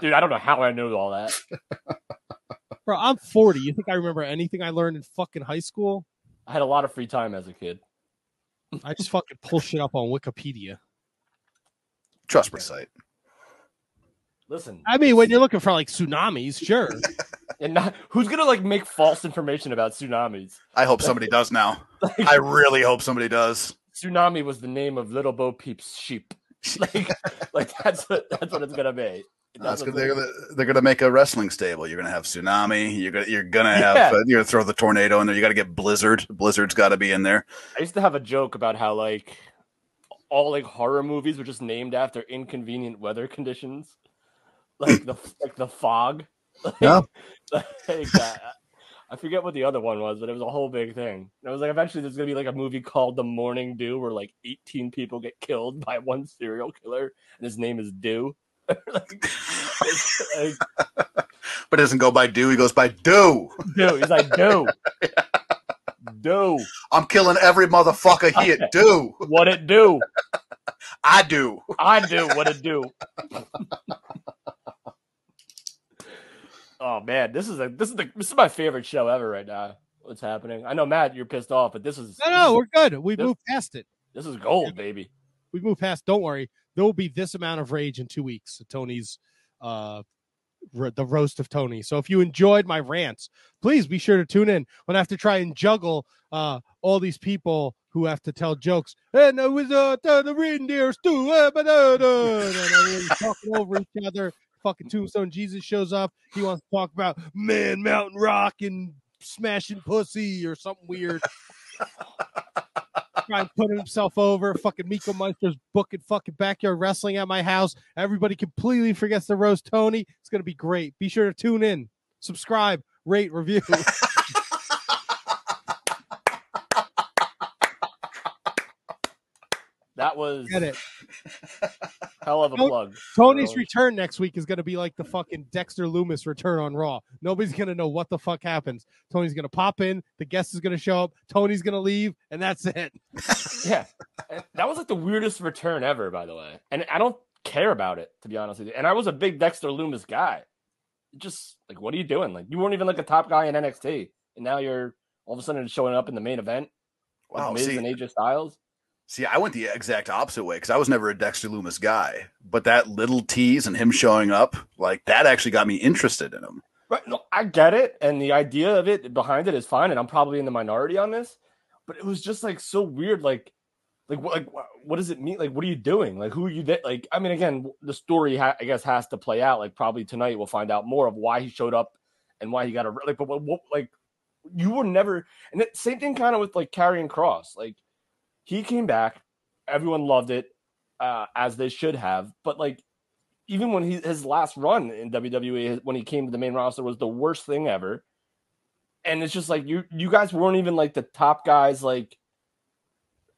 Dude, I don't know how I knew all that. Bro, I'm 40. You think I remember anything I learned in fucking high school? I had a lot of free time as a kid. I just fucking pull shit up on Wikipedia. Trust my site. Listen, I mean, when you're looking for like tsunamis, sure. and not, who's gonna like make false information about tsunamis? I hope somebody does now. I really hope somebody does. Tsunami was the name of Little Bo Peep's sheep. Like, like that's what that's what it's gonna be. That's. They're gonna, they're gonna make a wrestling stable. You're gonna have tsunami. You're gonna you're gonna have Yeah. uh, you're gonna throw the tornado in there. You got to get blizzard. Blizzard's got to be in there. I used to have a joke about how like all like horror movies were just named after inconvenient weather conditions, like the like the fog. Like, Yeah. like that. I forget what the other one was, but it was a whole big thing. And it was like eventually there's gonna be like a movie called The Morning Dew, where like 18 people get killed by one serial killer, and his name is Dew. like, like, But it doesn't go by do. He goes by do. Do. He's like Dew. Do. I'm killing every motherfucker here. Do. What it do? I do. I do what it do. oh man, this is a this is the this is my favorite show ever right now. What's happening? I know Matt, you're pissed off, but this is No, no, we're good. We Yep. moved past it. this is gold, baby. We moved past. Don't worry. There will be this amount of rage in two weeks. Tony's, uh, the roast of Tony. So if you enjoyed my rants, please be sure to tune in when I have to try and juggle uh all these people who have to tell jokes. And I was uh the reindeer stew, uh, ba-da-da," and everyone's talking over each other. Fucking Tombstone Jesus shows up. He wants to talk about man, mountain rock, and smashing pussy or something weird. Trying to put himself over. Fucking Miko Meister's booking fucking backyard wrestling at my house. Everybody completely forgets to roast Tony. It's gonna be great. Be sure to tune in, subscribe, rate, review. That was Get it. hell of a plug. Tony's Really. return next week is gonna be like the fucking Dexter Lumis return on Raw. Nobody's gonna know what the fuck happens. Tony's gonna pop in, the guest is gonna show up, Tony's gonna leave, and that's it. Yeah, that was like the weirdest return ever, by the way. And I don't care about it to be honest with you. And I was a big Dexter Lumis guy. Just like, what are you doing? Like, you weren't even like a top guy in NXT, and now you're all of a sudden showing up in the main event. with Wow. Miz See, and AJ Styles. See, I went the exact opposite way because I was never a Dexter Lumis guy. But that little tease and him showing up, like that actually got me interested in him. Right. No, I get it. And the idea of it behind it is fine. And I'm probably in the minority on this, but it was just like so weird. Like, like, like, what does it mean? Like, what are you doing? Like, who are you? Th- like, I mean, again, the story, ha- I guess, has to play out. Like, probably tonight we'll find out more of why he showed up and why he got a, like, but what, what like, you were never, and the same thing kind of with like Karrion Kross. Like, he came back, everyone loved it, uh, as they should have. But like, even when he his last run in WWE when he came to the main roster was the worst thing ever. And it's just like you you guys weren't even like the top guys like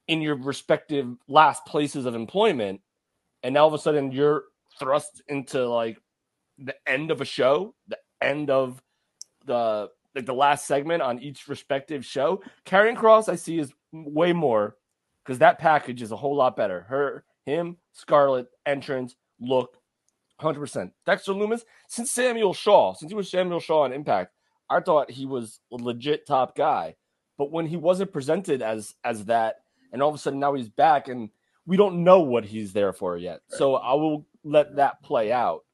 in your respective last places of employment. And now all of a sudden you're thrust into like the end of a show, the end of the like the last segment on each respective show. Karrion Kross, I see is way more because that package is a whole lot better. Her, him, Scarlett, entrance, look, hundred percent. Dexter Lumis, since Samuel Shaw, since he was Samuel Shaw on Impact, I thought he was a legit top guy. But when he wasn't presented as as that, and all of a sudden now he's back, and we don't know what he's there for yet. So I will let that play out.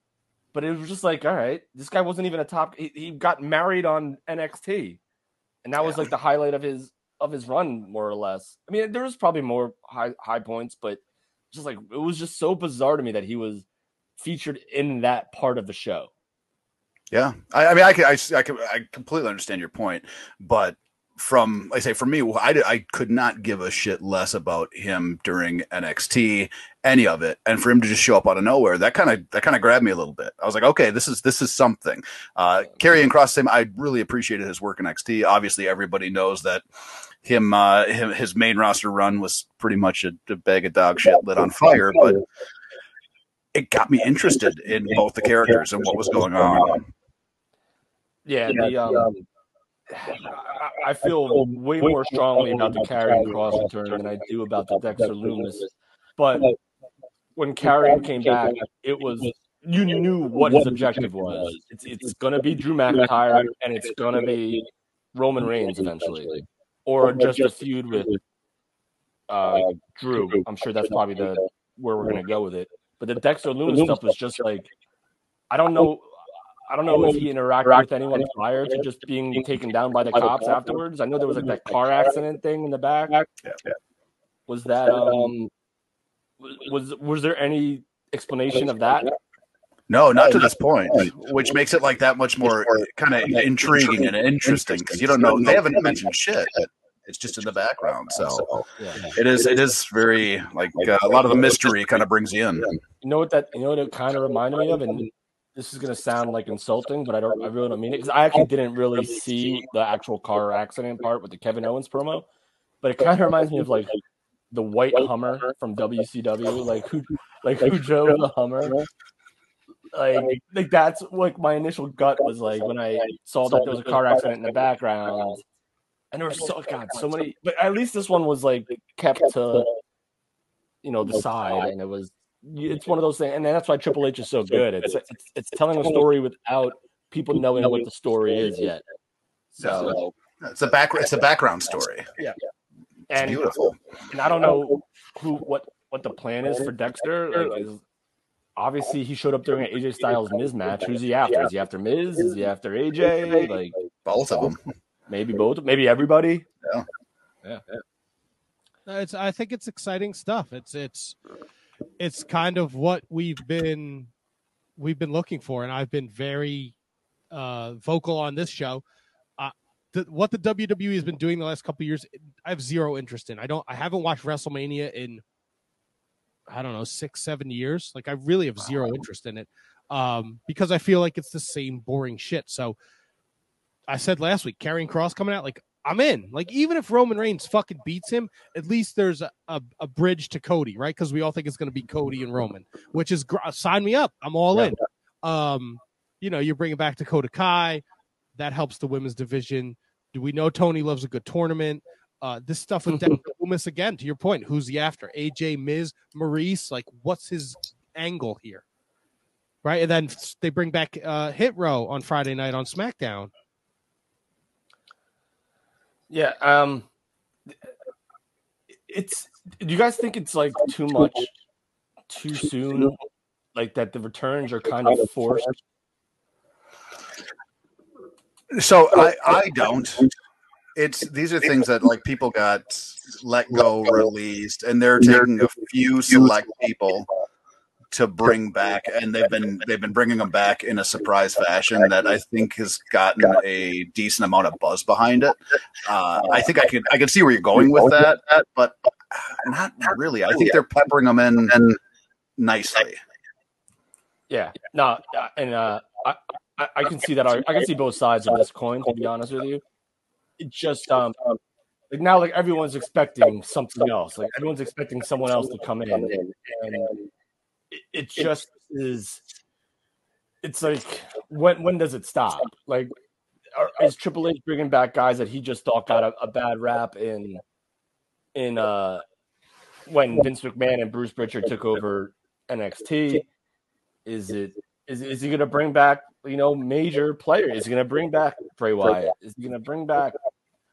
But it was just like, all right, this guy wasn't even a top. He, he got married on NXT, and that was like the highlight of his of his run, more or less. I mean, there was probably more high high points, but just like it was just so bizarre to me that he was featured in that part of the show. Yeah, I, I mean, I, can, I, I, can, I completely understand your point, but from, I say, for me, I, did- I could not give a shit less about him during NXT, any of it, and for him to just show up out of nowhere, that kind of that kind of grabbed me a little bit. I was like, okay, this is this is something. Uh, Karrion Kross, same. I really appreciated his work in NXT. Obviously, everybody knows that him, uh, him his main roster run was pretty much a, a bag of dog shit lit on fire, but it got me interested in both the characters and what was going on. Yeah, the um, I, I feel way more strongly about the Karrion Kross return than I do about the Dexter Lumis. But when Karrion came back, it was you knew what his objective was. It's it's gonna be Drew McIntyre and it's gonna be Roman Reigns eventually, or just a feud with uh, Drew. I'm sure that's probably the where we're gonna go with it. But the Dexter Lumis stuff was just like I don't know. I don't know if he interacted with anyone prior to just being taken down by the cops afterwards. I know there was like that car accident thing in the back. Was that um was was there any explanation of that? No, not to this point, which makes it like that much more kind of intriguing and interesting because you don't know they haven't mentioned shit. It's just in the background, so Yeah. it is. It is very like uh, a lot of the mystery kind of brings you in. You know what that you know what it kind of reminded me of, and this is gonna sound like insulting, but I don't I really don't mean it because I actually didn't really see the actual car accident part with the Kevin Owens promo, but it kind of reminds me of like the white Hummer from WCW, like who like who drove the Hummer. Like, like that's like my initial gut was like when I saw that there was a car accident in the background, and there were so God so many, but at least this one was like kept to you know the side, and it was it's one of those things, and that's why Triple H is so good. It's it's, it's telling a story without people knowing what the story is yet. So It's a back. It's a background story. It's and beautiful. and I don't know oh. who what what the plan is for Dexter. Like, is, obviously, he showed up during an AJ Styles Miz match. Who's he after? Is he after Miz? Is he after AJ? Like Both of them. Maybe both. Maybe everybody. Yeah. yeah, It's I think it's exciting stuff. It's it's it's kind of what we've been we've been looking for, and I've been very uh, vocal on this show. Uh, the, what the WWE has been doing the last couple of years, I have zero interest in. I don't. I haven't watched WrestleMania in I don't know six seven years. Like I really have zero interest in it um, because I feel like it's the same boring shit. So I said last week, Karrion Kross coming out, like I'm in. Like even if Roman Reigns fucking beats him, at least there's a, a, a bridge to Cody, right? Because we all think it's going to be Cody and Roman, which is gr- sign me up. I'm all in. Um, you know, you're bringing back Dakota Kai, that helps the women's division. Do we know Tony loves a good tournament? Uh, this stuff with Dexter Lumis again. To your point, who's he after? AJ, Miz, Maurice. Like, what's his angle here? Right, and then they bring back uh, Hit Row on Friday night on SmackDown. Yeah. Um. It's Do you guys think it's like too much, too soon? Like that the returns are kind of forced. So I, I don't. It's these are things that like people got let go, released, and they're taking a few select people to bring back, and they've been they've been bringing them back in a surprise fashion that I think has gotten a decent amount of buzz behind it. Uh, I think I could I can see where you're going with that, but not really. I think they're peppering them in nicely. Yeah, no, uh, and uh, I, I can see that. I, I can see both sides of this coin. To be honest with you, it just um like now like everyone's expecting something else. Like everyone's expecting someone else to come in, and it, it just is. It's like when when does it stop? Like, are, is Triple H bringing back guys that he just thought got a, a bad rap in in uh when Vince McMahon and Bruce Prichard took over NXT? Is it is is he going to bring back you know major players? Is he going to bring back Bray Wyatt? Is he going to bring back?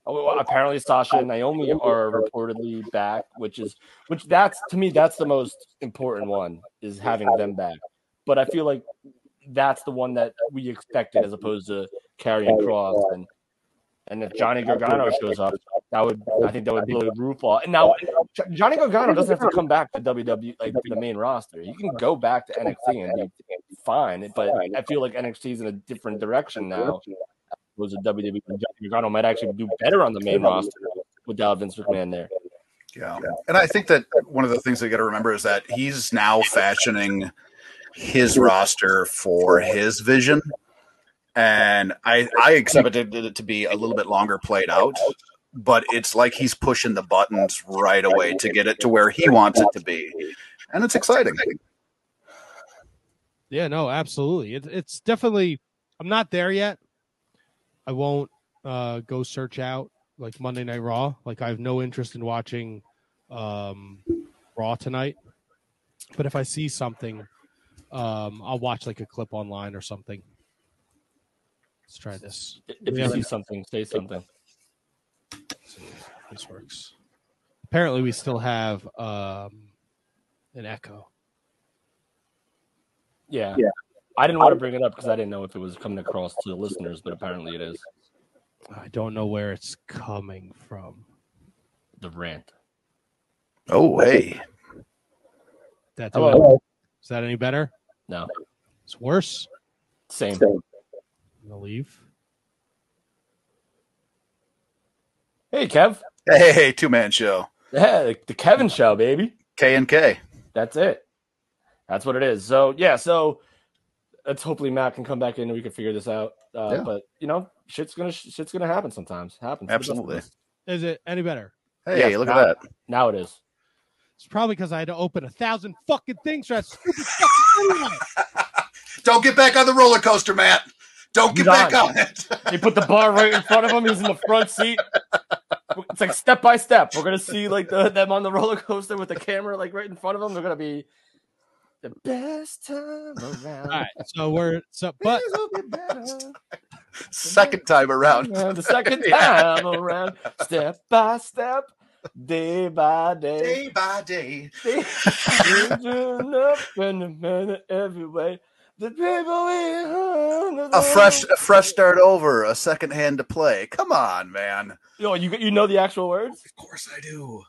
Oh, apparently Sasha and Naomi are reportedly back, which is which that's to me that's the most important one is having them back. But I feel like that's the one that we expected as opposed to Karrion Kross and and if Johnny Gargano shows up, that would I think that would blow the roof off. And now Johnny Gargano doesn't have to come back to WWE like the main roster. He can go back to NXT and be fine. But I feel like NXT is in a different direction now. Was a WWE Johnny Gargano might actually do better on the main roster without Vince McMahon there. Yeah. And I think that one of the things they got to remember is that he's now fashioning his roster for his vision. And I, I expected it to be a little bit longer played out, but it's like he's pushing the buttons right away to get it to where he wants it to be. And it's exciting. Yeah, no, absolutely. It, it's definitely. I'm not there yet. I won't uh, go search out like Monday Night Raw. Like I have no interest in watching um, Raw tonight. But if I see something, um, I'll watch like a clip online or something. Let's try this. If you see something, say something. Let's see if this works. Apparently, we still have um, an echo. Yeah. Yeah. I didn't want to bring it up because I didn't know if it was coming across to the listeners, but apparently it is. I don't know where it's coming from. The rant. Oh, hey. That do Hello. it? Is that any better? No. It's worse. Same. I'm gonna leave. Hey, Kev. Hey, hey, two man show. Yeah, the, the Kevin show, baby. K and K. That's it. That's what it is. So yeah, so let's hopefully Matt can come back in and we can figure this out. Uh, Yeah. But you know, shit's gonna shit's gonna happen sometimes. Happens. Absolutely. Is it any better? Hey, Yes, look now- at that. Now it is. It's probably because I had to open a thousand fucking things for that stupid fucking internet. Don't get back on the roller coaster, Matt. Don't get He's back on. on it. They put the bar right in front of him. He's in the front seat. It's like step by step. We're gonna see like the, them on the roller coaster with the camera like right in front of them. They're gonna be the best time around. All right, so we're so, but Things will be better. Second time around. the second Yeah. time around, step by step, day by day. Day by day. Changing up in a minute every way. The people A fresh, a fresh start over, a second hand to play. Come on, man. You know, you you know the actual words. Of course I do.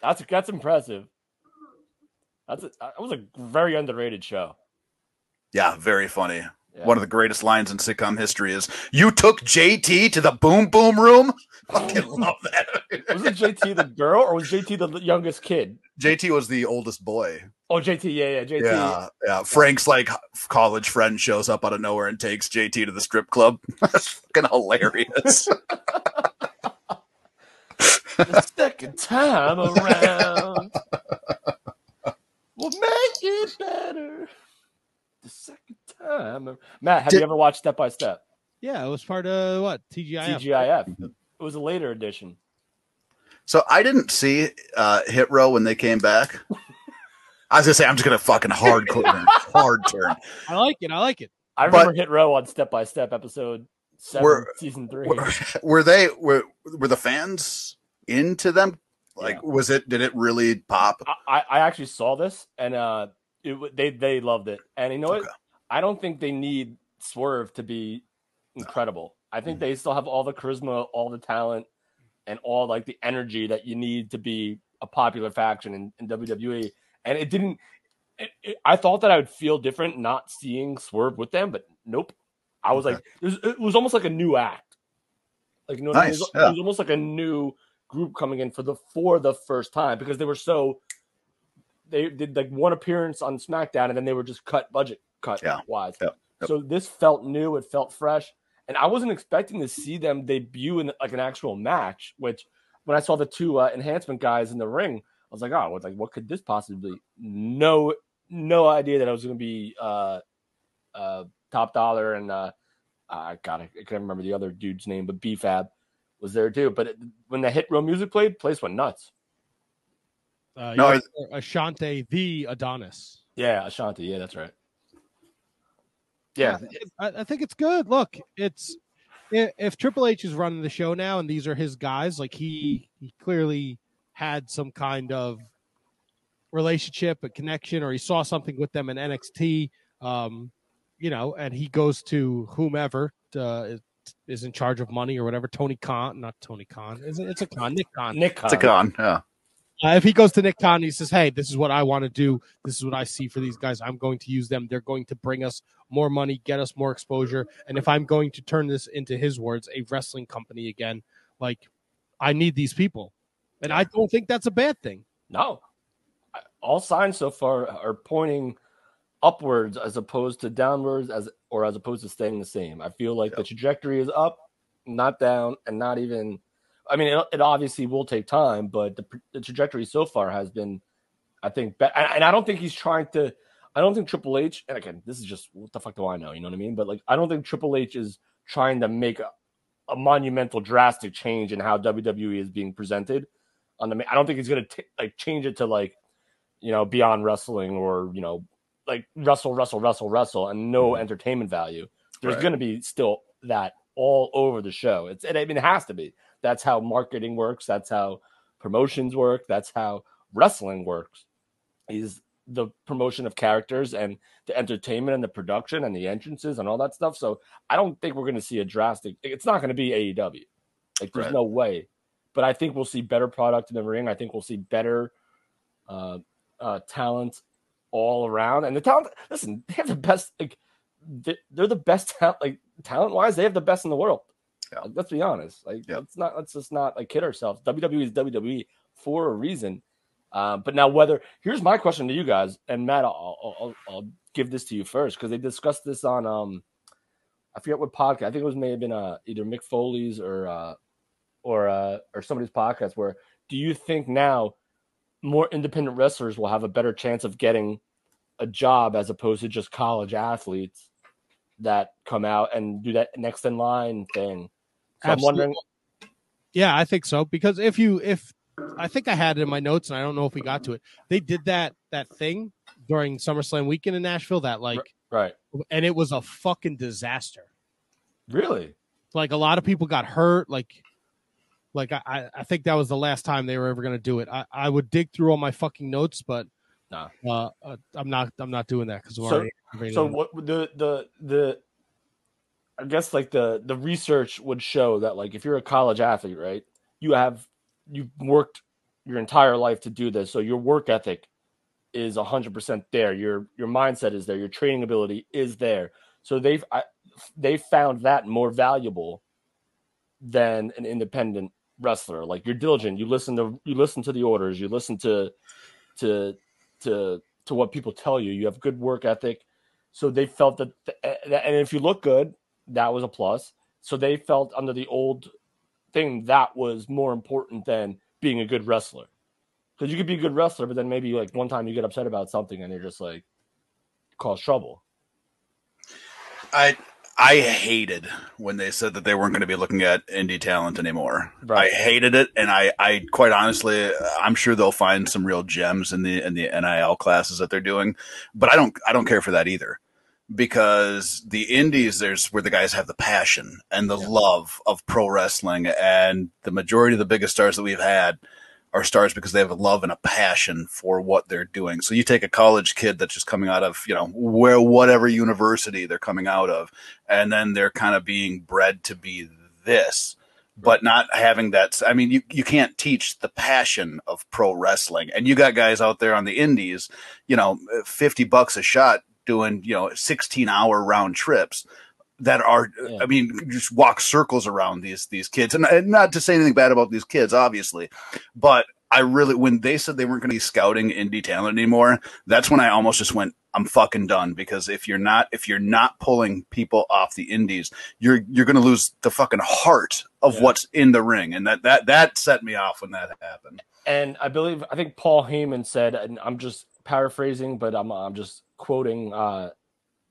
That's that's impressive. That's a, uh, that was a very underrated show. Yeah, very funny. Yeah. One of the greatest lines in sitcom history is "You took JT to the boom boom room." Fucking love that. was it JT the girl or was JT the youngest kid? JT was the oldest boy. Oh, JT, yeah, yeah, JT. Yeah, yeah. Frank's like college friend shows up out of nowhere and takes JT to the strip club. That's fucking hilarious. The second time around will make it better. The second time. Matt, have Did- you ever watched Step by Step? yeah, it was part of what TGIF. TGIF. It was a later edition. So I didn't see uh, Hit Row when they came back. I was gonna say I'm just gonna fucking hard turn, hard turn. I like it. I like it. I But- remember Hit Row on Step by Step episode seven, Were- season three. Were, were they were were the fans into them Like, Yeah. was it? Did it really pop? I, I- actually saw this and uh, it, they they loved it. And you know what? I don't think they need Swerve to be incredible. I think they still have all the charisma, all the talent, and all like the energy that you need to be a popular faction in, in WWE. And it didn't. It, it- I thought that I would feel different not seeing Swerve with them, but nope. I was Okay. like, it was, it was almost like a new act. Like you know, what I mean? Nice, it, was, yeah. it was almost like a new group coming in for the for the first time because they were so they did like one appearance on SmackDown and then they were just cut budget cut Yeah. wise. Yep. Yep. So this felt new, it felt fresh, and I wasn't expecting to see them debut in like an actual match. Which when I saw the two uh, enhancement guys in the ring, I was like, oh, what like what could this possibly? No, no idea that I was going to be uh, uh, Top Dolla and uh, I got I can't remember the other dude's name, but BFAB was there too. But it, when the hit row music played, place went nuts. Uh, No, you're Ashante the Adonis. Yeah, Ashante. Yeah, that's right. Yeah, I, I think it's good. Look, it's if, if Triple H is running the show now, and these are his guys, like he he clearly had some kind of relationship, a connection, or he saw something with them in NXT. Um, you know, and he goes to whomever uh, is, is in charge of money or whatever. Tony Khan, not Tony Khan. Is it? It's a Khan. Nick Khan. Nick Khan, It's a Khan. Yeah. Uh, if he goes to Nick Khan and he says, "Hey, this is what I want to do. This is what I see for these guys. I'm going to use them. They're going to bring us more money, get us more exposure. And if I'm going to turn this into his words, a wrestling company again, like I need these people." And I don't think that's a bad thing. No, all signs so far are pointing upwards as opposed to downwards, as or as opposed to staying the same. I feel like the trajectory is up, not down, and not even. I mean, it, it obviously will take time, but the, the trajectory so far has been, I think, be- and, I don't think he's trying to. I don't think Triple H, and again, this is just what the fuck do I know? You know what I mean? But like, I don't think Triple H is trying to make a, a monumental, drastic change in how WWE is being presented. On the, I don't think he's gonna t- like change it to like, you know, beyond wrestling or you know, like wrestle, wrestle, wrestle, wrestle, and no entertainment value. There's Right. gonna be still that all over the show. It's, and I mean, it has to be. That's how marketing works. That's how promotions work. That's how wrestling works. Is the promotion of characters and the entertainment and the production and the entrances and all that stuff. So I don't think we're going to see a drastic. It's not going to be AEW. Like there's Right. no way. But I think we'll see better product in the ring. I think we'll see better uh, uh, talent all around. And the talent. Listen, they have the best. Like they- they're the best talent. Like talent wise, they have the best in the world. Yeah. Like, let's be honest. Like Yeah. let's not. Let's just not like kid ourselves. WWE is WWE for a reason. Uh, but now, whether here's my question to you guys, and Matt, I'll, I'll, I'll, I'll give this to you first because they discussed this on um, I forget what podcast. I think it was may have been uh either Mick Foley's or uh, or uh, or somebody's podcast. Where do you think now more independent wrestlers will have a better chance of getting a job as opposed to just college athletes that come out and do that next in line thing? So I'm wondering. Yeah, I think so. Because if you if I think I had it in my notes and I don't know if we got to it. They did that that thing during SummerSlam weekend in Nashville that like Right. and it was a fucking disaster. Really? Like a lot of people got hurt. Like, like I- I, think that was the last time they were ever going to do it. I, I would dig through all my fucking notes, but Nah. uh, uh, I'm not. I'm not doing that because So- already. So what the the the I guess like the the research would show that like if you're a college athlete, right, you have you've worked your entire life to do this, so your work ethic is hundred percent there. Your your mindset is there. Your training ability is there. So they've I, they found that more valuable than an independent wrestler. Like you're diligent. You listen to you listen to the orders. You listen to to to to what people tell you. You have good work ethic. So they felt that, eh, and if you look good, that was a plus. So they felt under the old thing that was more important than being a good wrestler. Because you could be a good wrestler, but then maybe like one time you get upset about something and you're just like cause trouble. I I hated when they said that they weren't going to be looking at indie talent anymore. Right. I hated it, and I, I quite honestly, I'm sure they'll find some real gems in the in the NIL classes that they're doing, but I don't I don't care for that either, because the indies there's where the guys have the passion and the love of pro wrestling, and the majority of the biggest stars that we've had are stars because they have a love and a passion for what they're doing. So you take a college kid that's just coming out of, you know, where whatever university they're coming out of, and then they're kind of being bred to be this, but not having that. I mean, you, you can't teach the passion of pro wrestling. And you got guys out there on the indies, you know, 50 bucks a shot doing, you know, 16 hour round trips that are Yeah. I mean just walk circles around these these kids and, and not to say anything bad about these kids obviously but I really when they said they weren't going to be scouting indie talent anymore that's when I almost just went I'm fucking done because if you're not if you're not pulling people off the indies you're you're going to lose the fucking heart of Yeah. what's in the ring and that that that set me off when that happened And I believe I think Paul Heyman said, and I'm just paraphrasing, but I'm I'm just quoting, uh,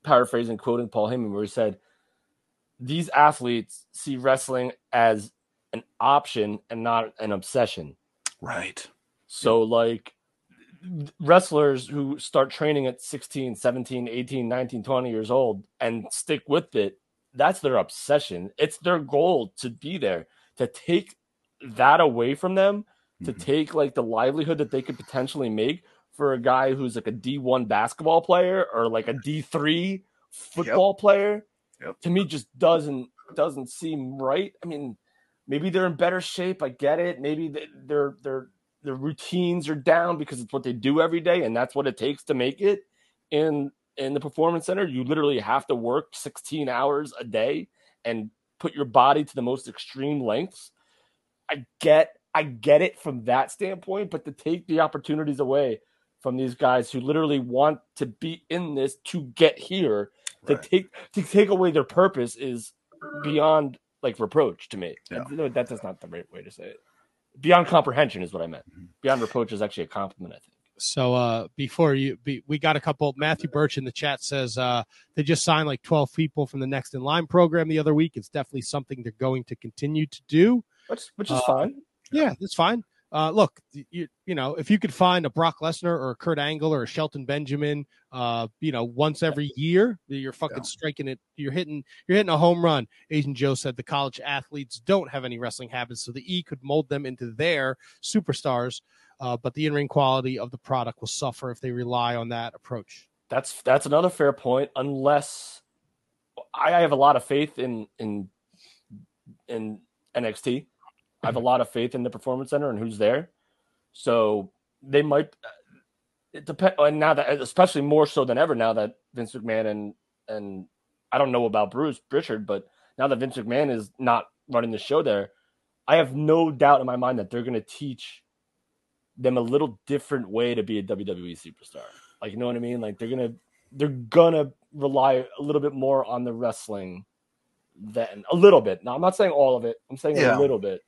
paraphrasing, quoting Paul Heyman, where he said, "These athletes see wrestling as an option and not an obsession." right So like wrestlers who start training at 16, 17, 18, 19, 20 years old and stick with it, that's their obsession. It's their goal to be there, to take that away from them, to Mhm. take like the livelihood that they could potentially make for a guy who's like a D1 basketball player or like a D3 football player. To me just doesn't doesn't seem right. I mean, maybe they're in better shape. I get it. Maybe they- they're they're their routines are down because it's what they do every day, and that's what it takes to make it in in the performance center. You literally have to work 16 hours a day and put your body to the most extreme lengths. I get I get it from that standpoint, but to take the opportunities away from these guys who literally want to be in this to get here, to Right. take to take away their purpose is beyond like reproach to me. Yeah. No, that, that's not the right way to say it. Beyond comprehension is what I meant. Mhm. Beyond reproach is actually a compliment, I think. So uh before you be, we got a couple Matthew Birch in the chat says uh they just signed like 12 people from the next in line program the other week. It's definitely something they're going to continue to do. Which which is Uh, fine. Yeah, that's fine. Uh, look, you you know, if you could find a Brock Lesnar or a Kurt Angle or a Shelton Benjamin, uh, you know, once every year, you're fucking Yeah. striking it. You're hitting, you're hitting a home run. Asian Joe said the college athletes don't have any wrestling habits, so the E could mold them into their superstars. Uh, but the in-ring quality of the product will suffer if they rely on that approach. That's that's another fair point. Unless I, I have a lot of faith in in in NXT. I have a lot of faith in the performance center and who's there. So they might uh, it depend and now that especially more so than ever now that Vince McMahon and and I don't know about Bruce Prichard, but now that Vince McMahon is not running the show there, I have no doubt in my mind that they're gonna teach them a little different way to be a WWE superstar. Like you know what I mean? Like they're gonna they're gonna rely a little bit more on the wrestling than a little bit. Now I'm not saying all of it. I'm saying Yeah. a little bit.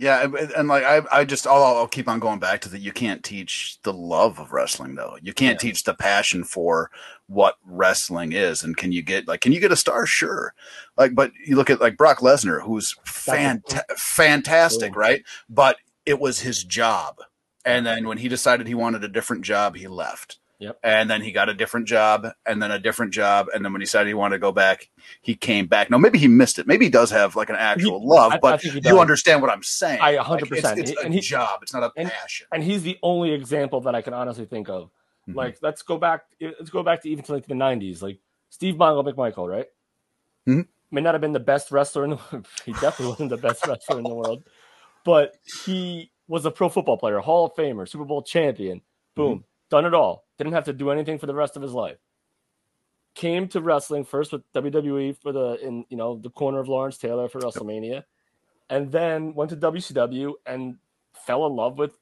Yeah, and, and like I, I just I'll, I'll keep on going back to that. You can't teach the love of wrestling though. You can't Yeah. teach the passion for what wrestling is. And can you get like can you get a star? Sure. Like, but you look at like Brock Lesnar, who's fanta- fantastic, right? But it was his job. And then when he decided he wanted a different job, he left. Yep. And then he got a different job, and then a different job, and then when he decided he wanted to go back, he came back. Now maybe he missed it. Maybe he does have like an actual love, I- I but he you understand what I'm saying. I 100%. it's, it's a he- job. It's not a and- passion. And he's the only example that I can honestly think of. Mhm. Like let's go back let's go back to even to like the 90s. Like Steve Mongo McMichael, right? Mhm. May not have been the best wrestler in the world. he definitely wasn't the best wrestler in the world, but he was a pro football player, Hall of Famer, Super Bowl champion. Boom, done it all. Didn't have to do anything for the rest of his life. Came to wrestling first with WWE for the in you know the corner of Lawrence Taylor for WrestleMania, and then went to WCW and fell in love with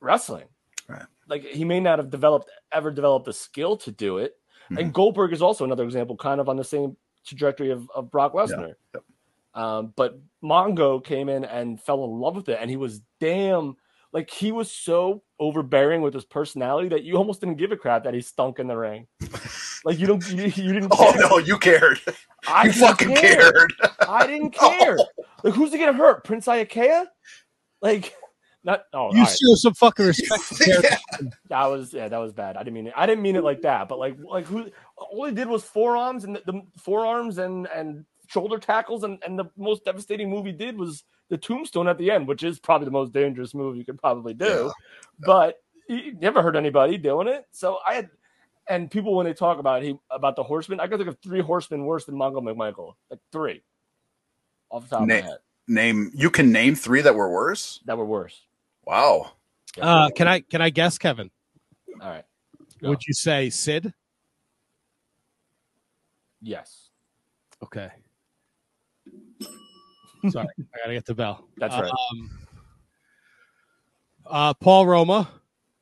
wrestling. Right. Like he may not have developed ever developed the skill to do it. Mhm. And Goldberg is also another example, kind of on the same trajectory of, of Brock Lesnar. Yep. Um, but Mongo came in and fell in love with it, and he was damn like he was so overbearing with his personality that you almost didn't give a crap that he stunk in the ring. Like you don't, you, you didn't. Oh no, you cared. I you fucking care. cared. I didn't care. Like who's he gonna hurt? Prince Iaukea? Like not. Oh, You all right. show some fucking respect. to Derek. that was yeah, that was bad. I didn't mean it. I didn't mean it like that. But like like who? All he did was forearms and the, the forearms and and shoulder tackles, and, and the most devastating move he did was the tombstone at the end, which is probably the most dangerous move you could probably do. Yeah. But he never heard anybody doing it. So I had, and people when they talk about he about the horsemen, I can think of three horsemen worse than Mongo McMichael, like three, off the top Na- of my head, Name you can name three that were worse. that were worse. Wow. Uh, can I can I guess, Kevin? All right. Go. Would you say Sid? Yes, Okay. Sorry, I gotta get the bell. that's right. Um, uh, Paul Roma,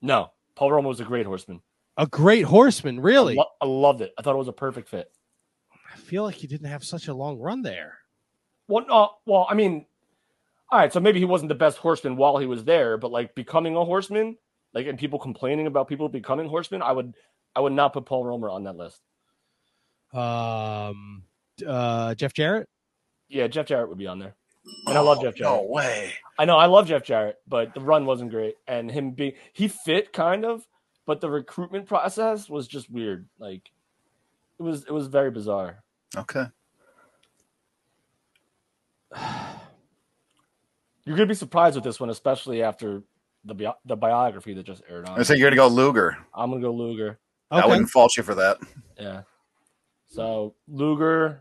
no, Paul Roma was a great horseman. a great horseman. Really, I, lo- I loved it. I thought it was a perfect fit. I feel like he didn't have such a long run there. Well, no, well, I mean, all right, so maybe he wasn't the best horseman while he was there, but like becoming a horseman, like and people complaining about people becoming horsemen, I would, I would not put Paul Roma on that list. Um, uh, Jeff Jarrett. Yeah, Jeff Jarrett would be on there, and I love Jeff Oh, No way. I know I love Jeff Jarrett, but the run wasn't great, and him being he fit kind of, but the recruitment process was just weird. Like, it was it was very bizarre. Okay. You're gonna be surprised with this one, especially after the bi- the biography that just aired on. I think you're gonna go Luger. I'm gonna go Luger. I wouldn't fault you for that. Yeah. So Luger,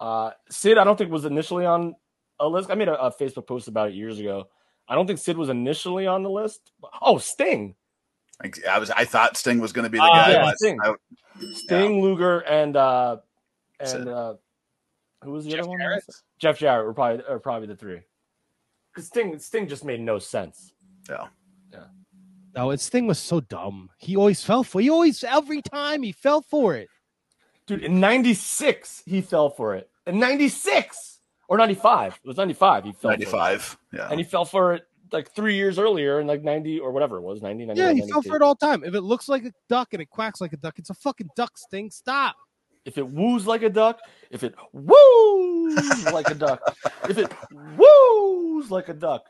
uh, Sid, I don't think was initially on a list. I made a, a Facebook post about it years ago. I don't think Sid was initially on the list. Oh, Sting, I, I was. I thought Sting was gonna be the Ah, guy. yeah, but Sting. I- Sting, Luger, and uh, Sid. and uh, who was the Jeff other one? Jarrett? Jeff Jarrett were probably are probably the three. Because Sting, Sting just made no sense. Yeah. Yeah. No, his thing was so dumb. He always fell for. He always every time he fell for it. Dude, in '96 he fell for it. In '96 or '95, it was '95. He fell for it. Ninety-five. Yeah. and he fell for it like three years earlier in like 90 or whatever it was 90 91, Yeah, he fell for it all the time. If it looks like a duck and it quacks like a duck, it's a fucking duck sting. Stop. if it woos like a duck if it woos like a duck if it woos like a duck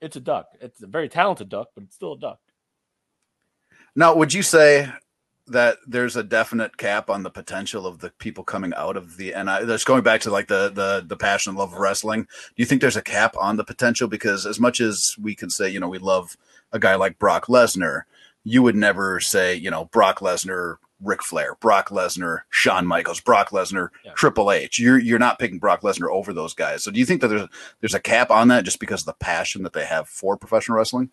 it's a duck it's a very talented duck but it's still a duck Now, would you say that there's a definite cap on the potential of the people coming out of the NI? That's going back to like the the the passion and love of wrestling. Do you think there's a cap on the potential? Because as much as we can say, you know, we love a guy like Brock Lesnar, you would never say, you know, Brock Lesnar, Ric Flair, Brock Lesnar, Shawn Michaels, Brock Lesnar, Yeah. Triple H. You're you're not picking Brock Lesnar over those guys. So do you think that there's there's a cap on that just because of the passion that they have for professional wrestling?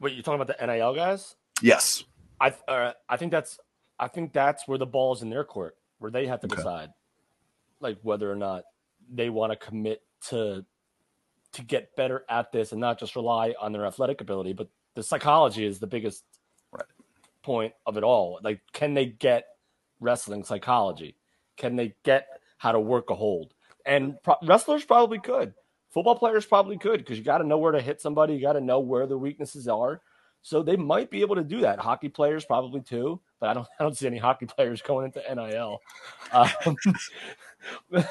wait you're talking about the nil guys Yes. i uh, i think that's i think that's where the ball is in their court where they have to Okay. decide like whether or not they want to commit to to get better at this and not just rely on their athletic ability but the psychology is the biggest Right. point of it all. Like can they get wrestling psychology? Can they get how to work a hold? And pro- wrestlers probably could. Football players probably could because you got to know where to hit somebody you got to know where the weaknesses are so they might be able to do that hockey players probably too but i don't i don't see any hockey players going into nil um,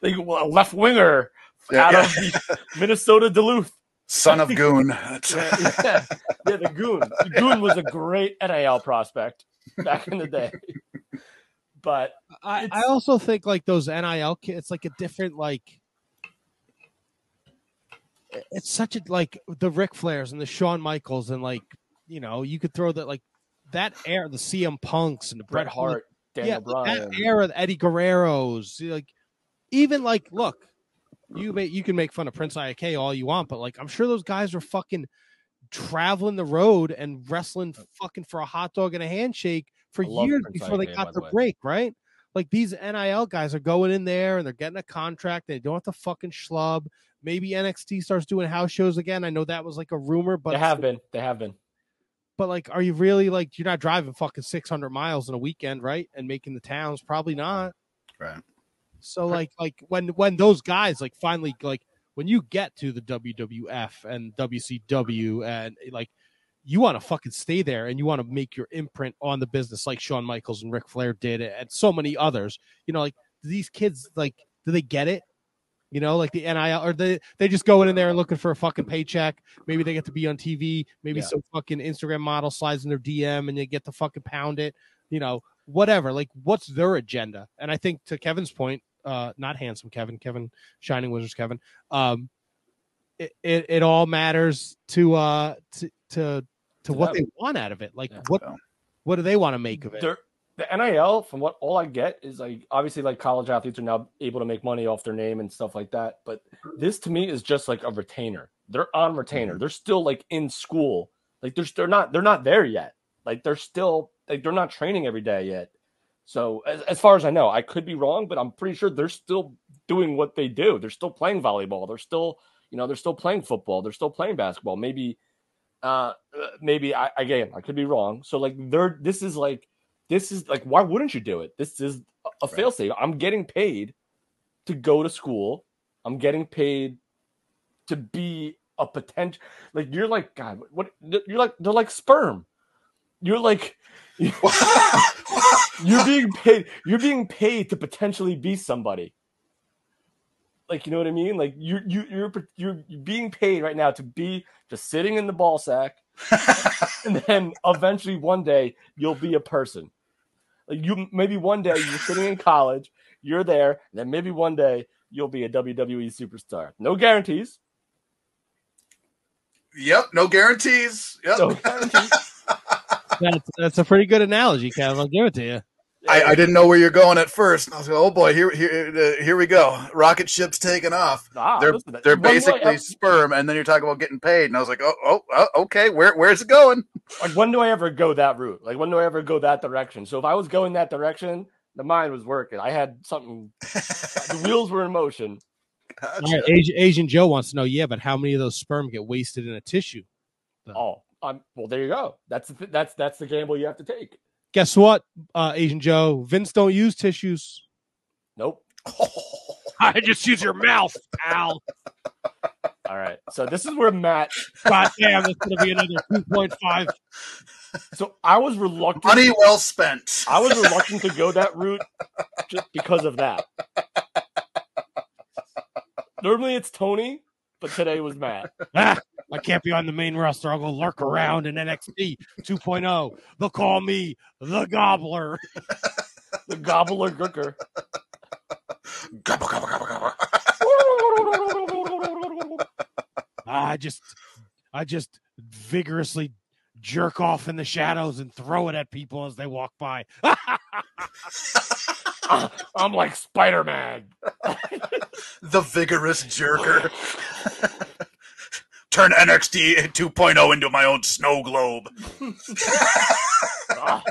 they well, a left winger Yeah, out yeah. of minnesota duluth Son of Goon. Yeah, yeah, yeah, the goon. The goon was a great NIL prospect back in the day. But I, I also think like those NIL kids, it's like a different like. It's such a like the Ric Flairs and the Shawn Michaels and like you know you could throw that like that era the CM Punks and the Bret Hart, Daniel yeah, Bryan, that era, the Eddie Guerrero's, like even like look, you may you can make fun of Prince Iaukea all you want, but like I'm sure those guys are fucking traveling the road and wrestling fucking for a hot dog and a handshake for years Prince before they Iaukea, got the their break, right? Like these NIL guys are going in there and they're getting a contract. They don't have to fucking schlub. Maybe NXT starts doing house shows again. I know that was like a rumor, but they have been. They have been. but like, are you really like you're not driving fucking 600 miles in a weekend, right? And making the towns, probably not. Right. So like, like when when those guys like finally like when you get to the WWF and WCW and like you want to fucking stay there and you want to make your imprint on the business like Shawn Michaels and Ric Flair did and so many others. You know, like these kids like do they get it? You know, like the NIL or they they just going in there and looking for a fucking paycheck. Maybe they get to be on TV. Maybe Yeah. some fucking Instagram model slides in their DM and they get to fucking pound it. You know, whatever. Like, what's their agenda? And I think to Kevin's point, uh, not handsome Kevin, Kevin, Shining Wizards Kevin. Um, it, it, it all matters to uh to to, to what them. they want out of it. Like Yeah. what So, what do they want to make of it? They're- the NIL, from what all I get is like obviously like college athletes are now able to make money off their name and stuff like that. But this to me is just like a retainer. They're on retainer. They're still like in school. Like they're they're not they're not there yet. Like they're still like they're not training every day yet. So as, as far as I know, I could be wrong, but I'm pretty sure they're still doing what they do. They're still playing volleyball. They're still you know they're still playing football. They're still playing basketball. Maybe uh uh, maybe I again I could be wrong. So like they're this is like this is like why wouldn't you do it? This is a, Right. failsafe. I'm getting paid to go to school. I'm getting paid to be a potential like you're like God, what you're like they're like sperm. You're like you're being paid you're being paid to potentially be somebody. Like you know what I mean? Like you you you're you're being paid right now to be just sitting in the ball sack and then eventually one day you'll be a person. Like you maybe one day you're sitting in college, you're there, and then maybe one day you'll be a WWE superstar. No guarantees. yep, no guarantees. Yep. No guarantees. That's that's a pretty good analogy, Kevin. I'll give it to you. I, I didn't know where you're going at first. I was like, oh boy, here here uh, here we go. Rocket ship's taking off. Ah, they're they're one more- basically sperm, and then you're talking about getting paid, and I was like, oh oh, oh okay, where where's it going? like when do I ever go that route? Like when do I ever go that direction? So if I was going that direction, the mind was working. I had something. the wheels were in motion. Gotcha. All right, Asian, Asian Joe wants to know, yeah, but how many of those sperm get wasted in a tissue? Oh, um, well, there you go. That's the th- that's that's the gamble you have to take. Guess what, uh, Asian Joe? Vince don't use tissues. Nope. I just use your mouth, pal. All right. So this is where Matt. God damn, it's gonna be another two point five. So I was reluctant. Money well spent. I was reluctant to go that route just because of that. Normally it's Tony, but today was Matt. Ah, I can't be on the main roster. I'll go lurk around in NXT 2.0. oh. They'll call me the Gobbler. The gobbler gooker. Gobble, gobble, gobble, gobble. I just, I just vigorously jerk off in the shadows and throw it at people as they walk by. I'm like Spider Man. the vigorous jerker. Turn NXT 2.0 into my own snow globe. Ah,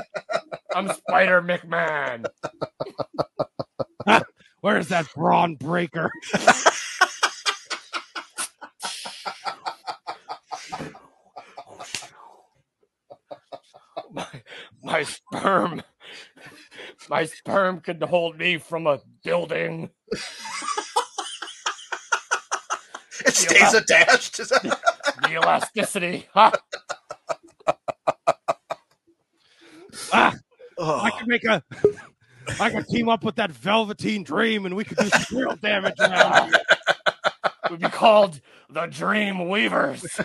I'm Spider McMahon. Where's that brawn breaker? My, my sperm. My sperm could hold me from a building. It stays attached. That- The elasticity. Ah, Oh. I could make a, I could team up with that Velveteen Dream and we could do some real damage around here. would be called the Dream Weavers.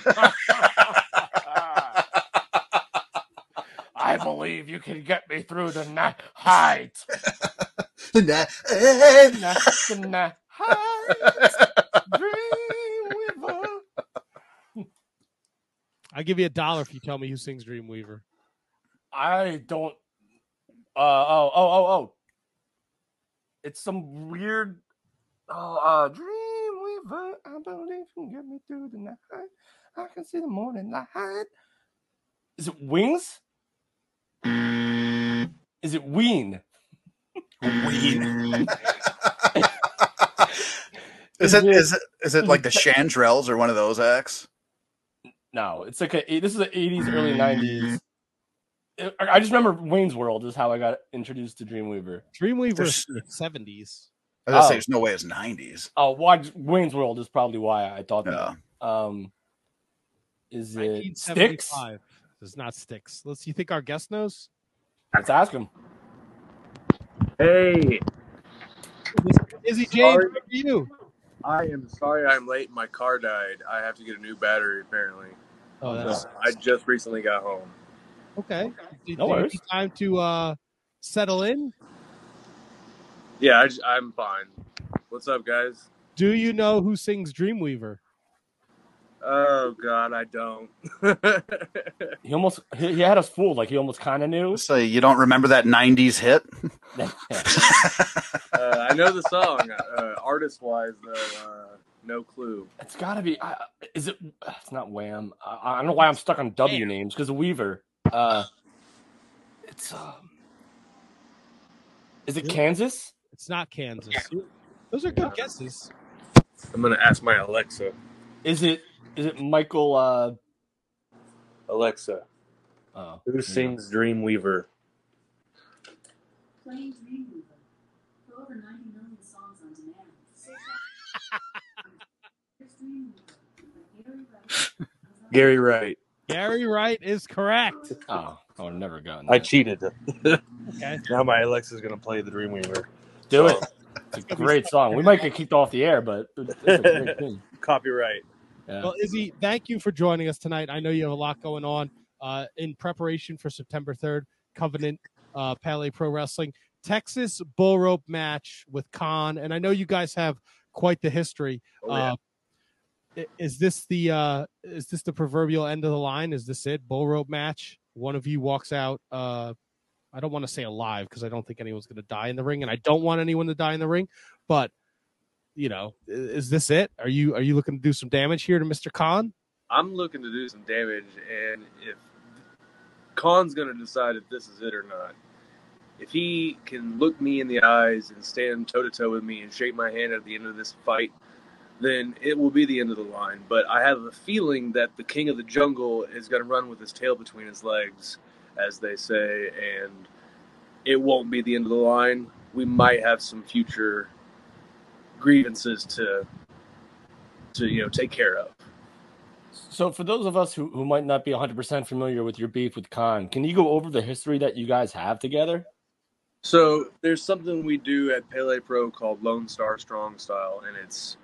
I believe you can get me through the night height. Nah, Na- the night height. Dream Weaver. I'll give you a dollar if you tell me who sings Dreamweaver. I don't. Uh oh oh oh oh. It's some weird. Oh, uh, Dreamweaver, I believe you can get me through the night. I can see the morning light. Is it Wings? Is it Ween? Ween. Is it is it is it like the Chandrels or one of those acts? No, it's like a. This is the '80s, early '90s. I I just remember Wayne's World is how I got introduced to Dreamweaver. Dreamweaver There's- is in the seventies. I was gonna say Oh. there's no way it's nineties. Oh, why Wayne's World is probably why I thought Yeah. that. Um, is it Styx? 1975. It's not Styx. Let's. You think our guest knows? Let's ask him. Hey, Izzy James, Sorry. how are you? I am sorry I'm late. My car died. I have to get a new battery apparently. Oh, that's So I just recently got home. okay. Did, No worries. time to uh, settle in. Yeah, I, am fine. What's up, guys? Do you know who sings Dreamweaver? Oh God, I don't. he almost he, he, had us fooled. Like he almost kind of knew. So you don't remember that '90s hit? uh, I know the song. Uh, artist wise, though, uh, no clue. It's got to be. Uh, is it? It's not Wham. I, I, don't know why I'm stuck on W Damn. names because Weaver. Uh, it's. Um, is it Kansas? It's not Kansas. Those are good guesses. I'm gonna ask my Alexa. Is it is it Michael uh Alexa? Oh, who sings Dreamweaver? Playing Dreamweaver. For over 90 million songs on demand. Gary Wright. Gary Wright is correct. Oh, I would have never gotten that. I cheated. okay. Now my Alexa's gonna play the Dreamweaver. Do so. it. It's a great song. We might get kicked off the air, but it's a great thing. Copyright. Yeah. Well, Izzy, thank you for joining us tonight. I know you have a lot going on uh, in preparation for September 3rd, Covenant uh, Pro Wrestling, Texas bull rope match with Kaun. And I know you guys have quite the history. Oh, yeah. uh, is this the uh, is this the proverbial end of the line? Is this it? Bull rope match. One of you walks out. Uh, I don't want to say alive because I don't think anyone's going to die in the ring, and I don't want anyone to die in the ring. But you know, is this it? Are you are you looking to do some damage here to Mr. Kaun? I'm looking to do some damage, and if Kaun's going to decide if this is it or not, if he can look me in the eyes and stand toe to toe with me and shake my hand at the end of this fight, then it will be the end of the line. But I have a feeling that the king of the jungle is going to run with his tail between his legs, as they say, and it won't be the end of the line. We might have some future grievances to to you know take care of. So, for those of us who, who might not be 100% familiar with your beef with Kaun, can you go over the history that you guys have together? So, there's something we do at Pele Pro called Lone Star Strong Style, and it's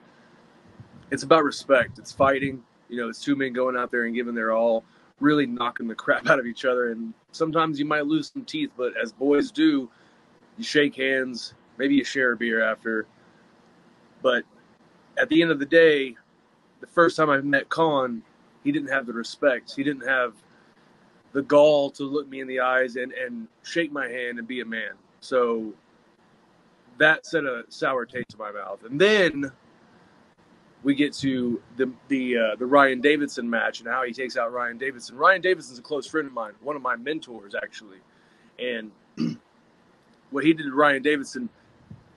it's about respect. It's fighting. You know, it's two men going out there and giving their all, really knocking the crap out of each other. And sometimes you might lose some teeth, but as boys do, you shake hands. Maybe you share a beer after, but at the end of the day, the first time I met Kaun, he didn't have the respect. He didn't have the gall to look me in the eyes and, and shake my hand and be a man. So that set a sour taste in my mouth. And then we get to the the uh, the Ryan Davidson match and how he takes out Ryan Davidson. Ryan Davidson's a close friend of mine, one of my mentors actually, and what he did to Ryan Davidson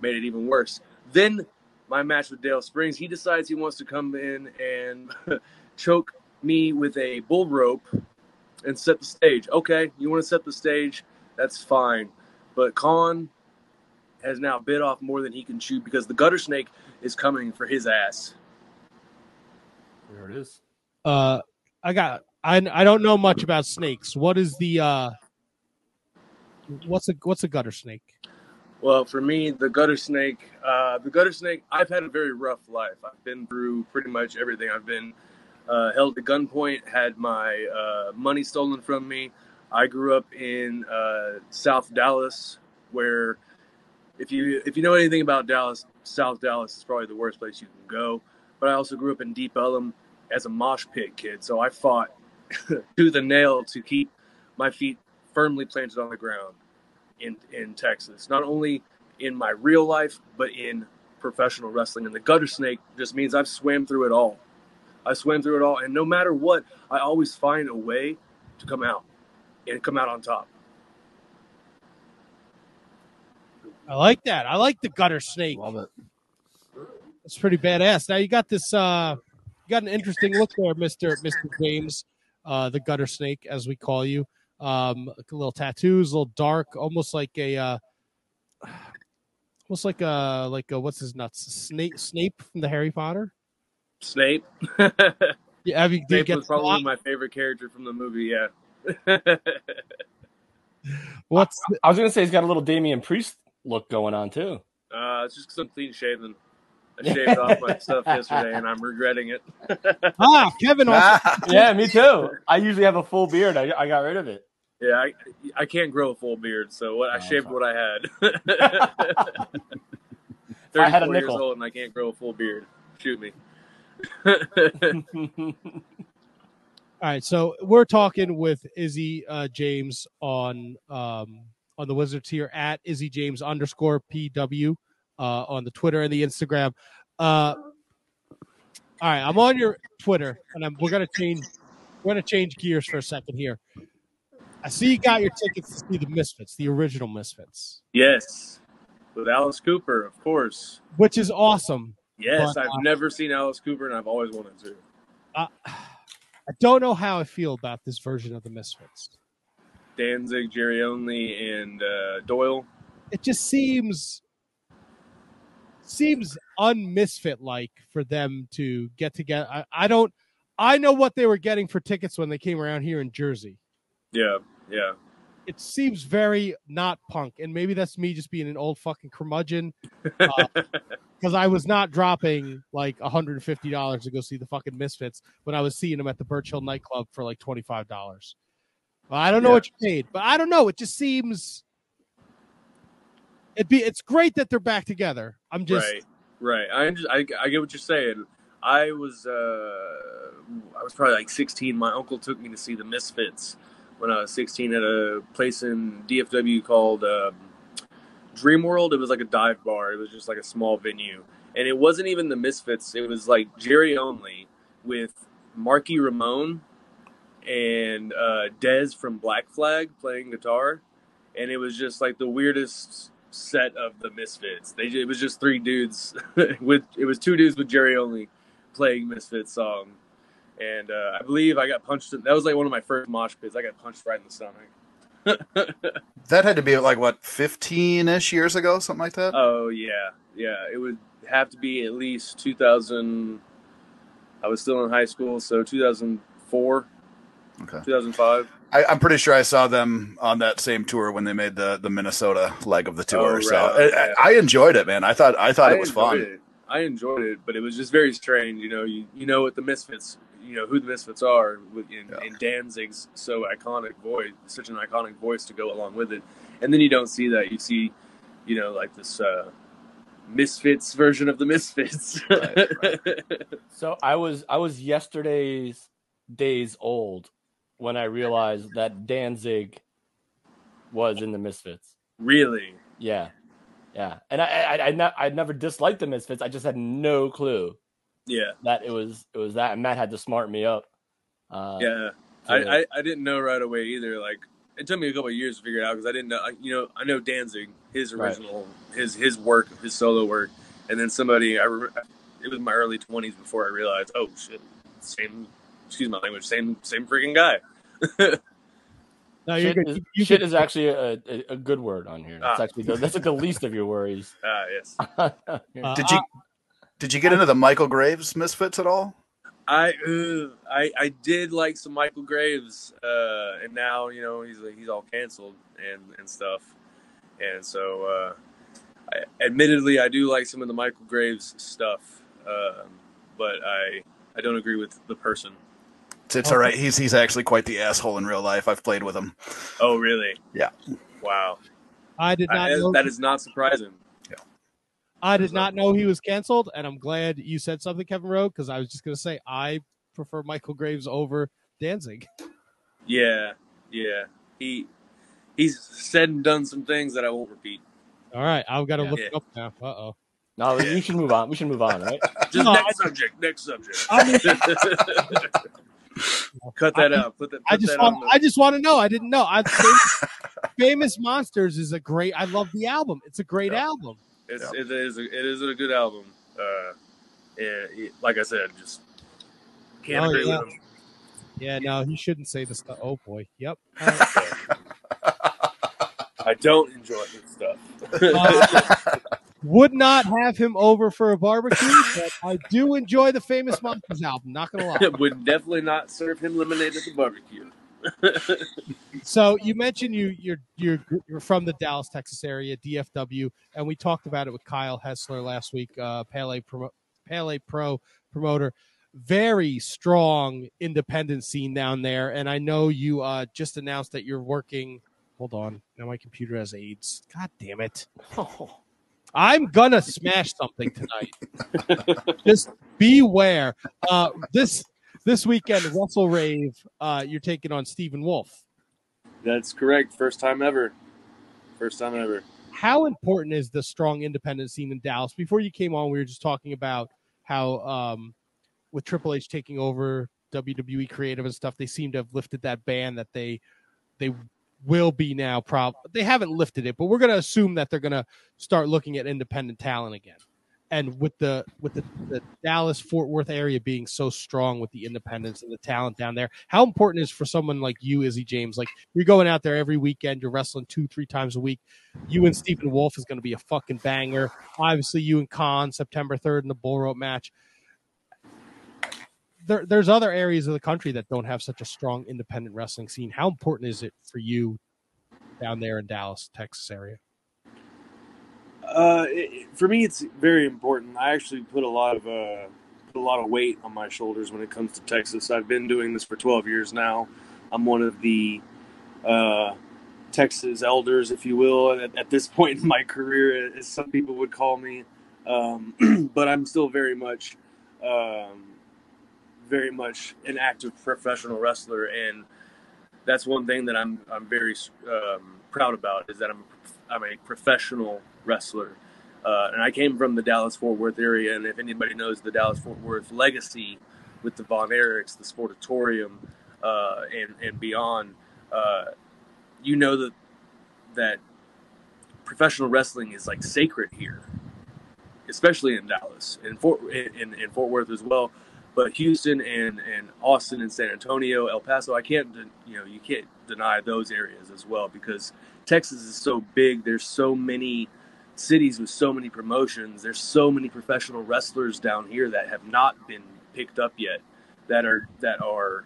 made it even worse. Then my match with Dale Springs, he decides he wants to come in and choke me with a bull rope and set the stage. Okay, you want to set the stage? That's fine. But Kaun has now bit off more than he can chew because the gutter snake is coming for his ass. There it is. Uh, I got. I I don't know much about snakes. What is the uh? What's a what's a gutter snake? Well, for me, the gutter snake, uh, the gutter snake, I've had a very rough life. I've been through pretty much everything. I've been uh, held at gunpoint, had my uh, money stolen from me. I grew up in uh, South Dallas, where if you if you know anything about Dallas, South Dallas is probably the worst place you can go. But I also grew up in Deep Ellum as a mosh pit kid, so I fought to the nail to keep my feet firmly planted on the ground in in Texas. Not only in my real life, but in professional wrestling. And the gutter snake just means I've swam through it all. I swam through it all, and no matter what, I always find a way to come out and come out on top. I like that. I like the gutter snake. Love it. It's pretty badass. Now you got this. uh You got an interesting look there, Mister Mister James, uh, the gutter snake, as we call you um, a little tattoos, a little dark, almost like a, uh, almost like a like a what's his nuts Snape Snape from the Harry Potter. Snape. yeah, have you, Snape was probably my favorite character from the movie. Yeah. What's I, I, was gonna say he's got a little Damien Priest look going on too. Uh, it's just some clean shaven. I shaved off my stuff yesterday, and I'm regretting it. ah, Kevin. Also- yeah, me too. I usually have a full beard. I, I got rid of it. Yeah, I, I can't grow a full beard, so what, I oh, shaved what I had. I had a 34 years nickel. old and I can't grow a full beard. Shoot me. All right, so we're talking with Izzy uh, James on um, on the Wizards here at Izzy James underscore PW uh, on the Twitter and the Instagram. Uh, all right, I'm on your Twitter, and I'm, we're gonna change we're gonna change gears for a second here. I see you got your tickets to see the Misfits, the original Misfits, yes, with Alice Cooper, of course. which is awesome. Yes, But, I've uh, never seen Alice Cooper, and I've always wanted to. Uh, I don't know how I feel about this version of the Misfits. Danzig, Jerry Only, and uh, Doyle. it just seems seems unmisfit like for them to get together. I, I don't I know what they were getting for tickets when they came around here in Jersey. Yeah, yeah. It seems very not punk, and maybe that's me just being an old fucking curmudgeon. Because I was not dropping like $150 to go see the fucking Misfits when I was seeing them at the Birch Hill nightclub for like $25. Well, I don't know Yeah. what you paid, but I don't know. It just seems it'd be it's great that they're back together. I'm just right, right. I, just, I I get what you're saying. I was uh, I was probably like 16. My uncle took me to see the Misfits when I was 16 at a place in DFW called um, Dream World. It was like a dive bar. It was just like a small venue, and it wasn't even the Misfits. It was like Jerry only with Marky Ramone and uh, Dez from Black Flag playing guitar, and it was just like the weirdest set of the Misfits. They it was just three dudes with it was two dudes with Jerry only playing Misfits song, and uh, I believe I got punched. In, that was like one of my first mosh pits. I got punched right in the stomach. That had to be like what, fifteen ish years ago, something like that. oh yeah, yeah. It would have to be at least 2000. I was still in high school, so 2004, Okay. 2005. I, I'm pretty sure I saw them on that same tour when they made the, the Minnesota leg of the tour. Oh, so right, I, okay. I enjoyed it, man. I thought I thought I it was fun. It. I enjoyed it, but it was just very strange. You know, you you know what the Misfits, you know who the Misfits are, with in, Yeah. in Danzig's so iconic voice, such an iconic voice to go along with it, and then you don't see that. You see, you know, like this uh, Misfits version of the Misfits. Right, So I was I was yesterday's days old when I realized that Danzig was in the Misfits. really? Yeah, yeah, and I I I, ne- I never disliked the Misfits. I just had no clue Yeah, that it was it was that. And Matt had to smart me up. Uh, yeah. I, I I didn't know right away either. Like it took me a couple of years to figure it out because I didn't know. I- You know, I know Danzig, his Right. original, his his work, his solo work, and then somebody I remember. It was my early twenties before I realized, oh shit, same. Excuse my language, same same freaking guy. no, you're shit good. is, You- you shit could- is actually a, a, a good word on here. That's Ah. actually the, that's like the least of your worries. Ah, yes. uh, Did you did you get into the Michael Graves Misfits at all? I uh, I I did like some Michael Graves, uh, and now you know he's he's all canceled and and stuff, and so uh, I, admittedly I do like some of the Michael Graves stuff, um, but I I don't agree with the person. It's, it's all right. He's he's actually quite the asshole in real life. I've played with him. Oh really? Yeah. Wow. I did not I, know that is not surprising. I did not know he was canceled, and I'm glad you said something, Kevin Rouge, because I was just going to say I prefer Michael Graves over Danzig. Yeah, yeah. He he's said and done some things that I won't repeat. All right, I've got to Yeah. look it up now. Uh oh. No, we should move on. We should move on, right? Just No, next subject. Next subject. I mean- Cut that I- out. Put that. I just that want on the- I just want to know. I didn't know. I famous, famous Monsters is a great. I love the album. It's a great Yeah. album. It's, It is. A, it is a good album. Uh, it, it- like I said, just can't Oh, agree yeah. with him. Yeah, no, he shouldn't say the stuff. Oh boy. Yep. All right. I don't enjoy his stuff. Uh, would not have him over for a barbecue, but I do enjoy the Famous Monsters album. Not gonna lie. Would definitely not serve him lemonade at the barbecue. So you mentioned you you're you're you're from the Dallas, Texas area, DFW, and we talked about it with Kyle Hessler last week. Uh, Pele promo, Pele Pro promoter, very strong independent scene down there, and I know you uh, just announced that you're working. Hold on, now my computer has AIDS. God damn it! Oh, I'm gonna smash something tonight. Just beware. Uh, this this weekend, Russell Rave, uh, you're taking on Stephen Wolf. That's correct. First time ever. First time ever. How important is the strong independent scene in Dallas? Before you came on, we were just talking about how um, with Triple H taking over WWE creative and stuff, they seem to have lifted that ban that they they will be now. Prob they haven't lifted it, but we're going to assume that they're going to start looking at independent talent again. And with the with the, the Dallas Fort Worth area being so strong with the independents and the talent down there, how important is for someone like you, Izzy James? Like you're going out there every weekend, you're wrestling two, three times a week. You and Stephen Wolf is going to be a fucking banger. Obviously, you and Kaun September third in the bull rope match there, there's other areas of the country that don't have such a strong independent wrestling scene. How important is it for you down there in Dallas, Texas area? Uh, it, for me, it's very important. I actually put a lot of uh, put a lot of weight on my shoulders when it comes to Texas. I've been doing this for 12 years now. I'm one of the uh, Texas elders, if you will, at, at, this point in my career, as some people would call me. Um, but I'm still very much, um, very much an active professional wrestler, and that's one thing that I'm I'm very um, proud about is that I'm I'm a professional wrestler. Uh, and I came from the Dallas Fort Worth area, and if anybody knows the Dallas Fort Worth legacy with the Von Erichs, the Sportatorium, uh, and and beyond, uh, you know that that professional wrestling is like sacred here, especially in Dallas and Fort in, in Fort Worth as well. But Houston and, and Austin and San Antonio, El Paso, I can't you know you can't deny those areas as well because Texas is so big. There's so many cities with so many promotions. There's so many professional wrestlers down here that have not been picked up yet, that are that are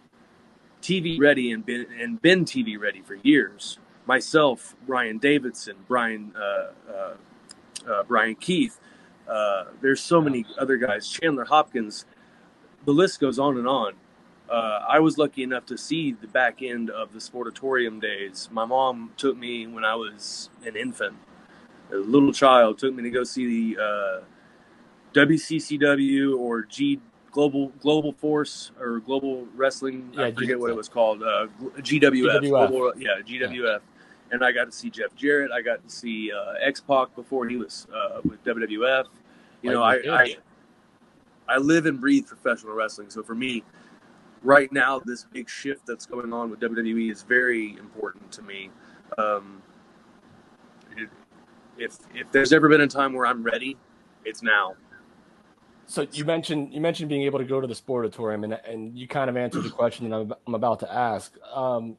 TV ready and been and been TV ready for years. Myself, Brian Davidson, Brian uh, uh, uh, Brian Keith. Uh, there's so many other guys. Chandler Hopkins. The list goes on and on. Uh, I was lucky enough to see the back end of the Sportatorium days. My mom took me when I was an infant a little child took me to go see the uh, WCCW or G Global Global Force or Global Wrestling. Yeah, I forget G- what it was called. Uh, GWF. GWF. Global, yeah, GWF. And I got to see Jeff Jarrett. I got to see uh, X Pac before he was uh, with WWF. You know, I, I I live and breathe professional wrestling. So for me, right now, this big shift that's going on with WWE is very important to me. Um, if if there's ever been a time where I'm ready, it's now. So you mentioned you mentioned being able to go to the sportatorium, and and you kind of answered the question that I'm, I'm about to ask. Um,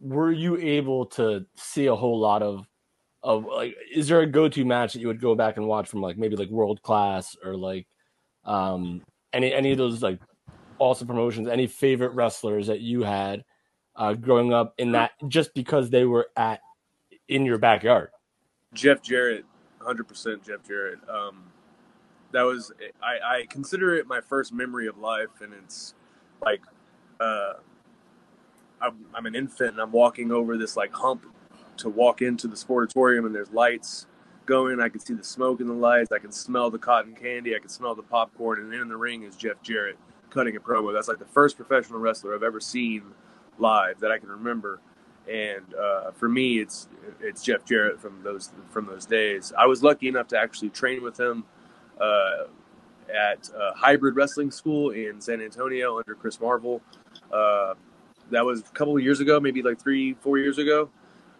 were you able to see a whole lot of of like? Is there a go to match that you would go back and watch from like maybe like World Class or like um, any any of those like awesome promotions? Any favorite wrestlers that you had uh, growing up in that just because they were at in your backyard? Jeff Jarrett, 100% Jeff Jarrett. Um, that was I, I consider it my first memory of life, and it's like uh, I'm, I'm an infant and I'm walking over this like hump to walk into the sportatorium, and there's lights going. I can see the smoke in the lights. I can smell the cotton candy. I can smell the popcorn, and in the ring is Jeff Jarrett cutting a promo. That's like the first professional wrestler I've ever seen live that I can remember. And uh, for me, it's it's Jeff Jarrett from those from those days. I was lucky enough to actually train with him uh, at uh, Hybrid Wrestling School in San Antonio under Chris Marvel. Uh, that was a couple of years ago, maybe like three, four years ago.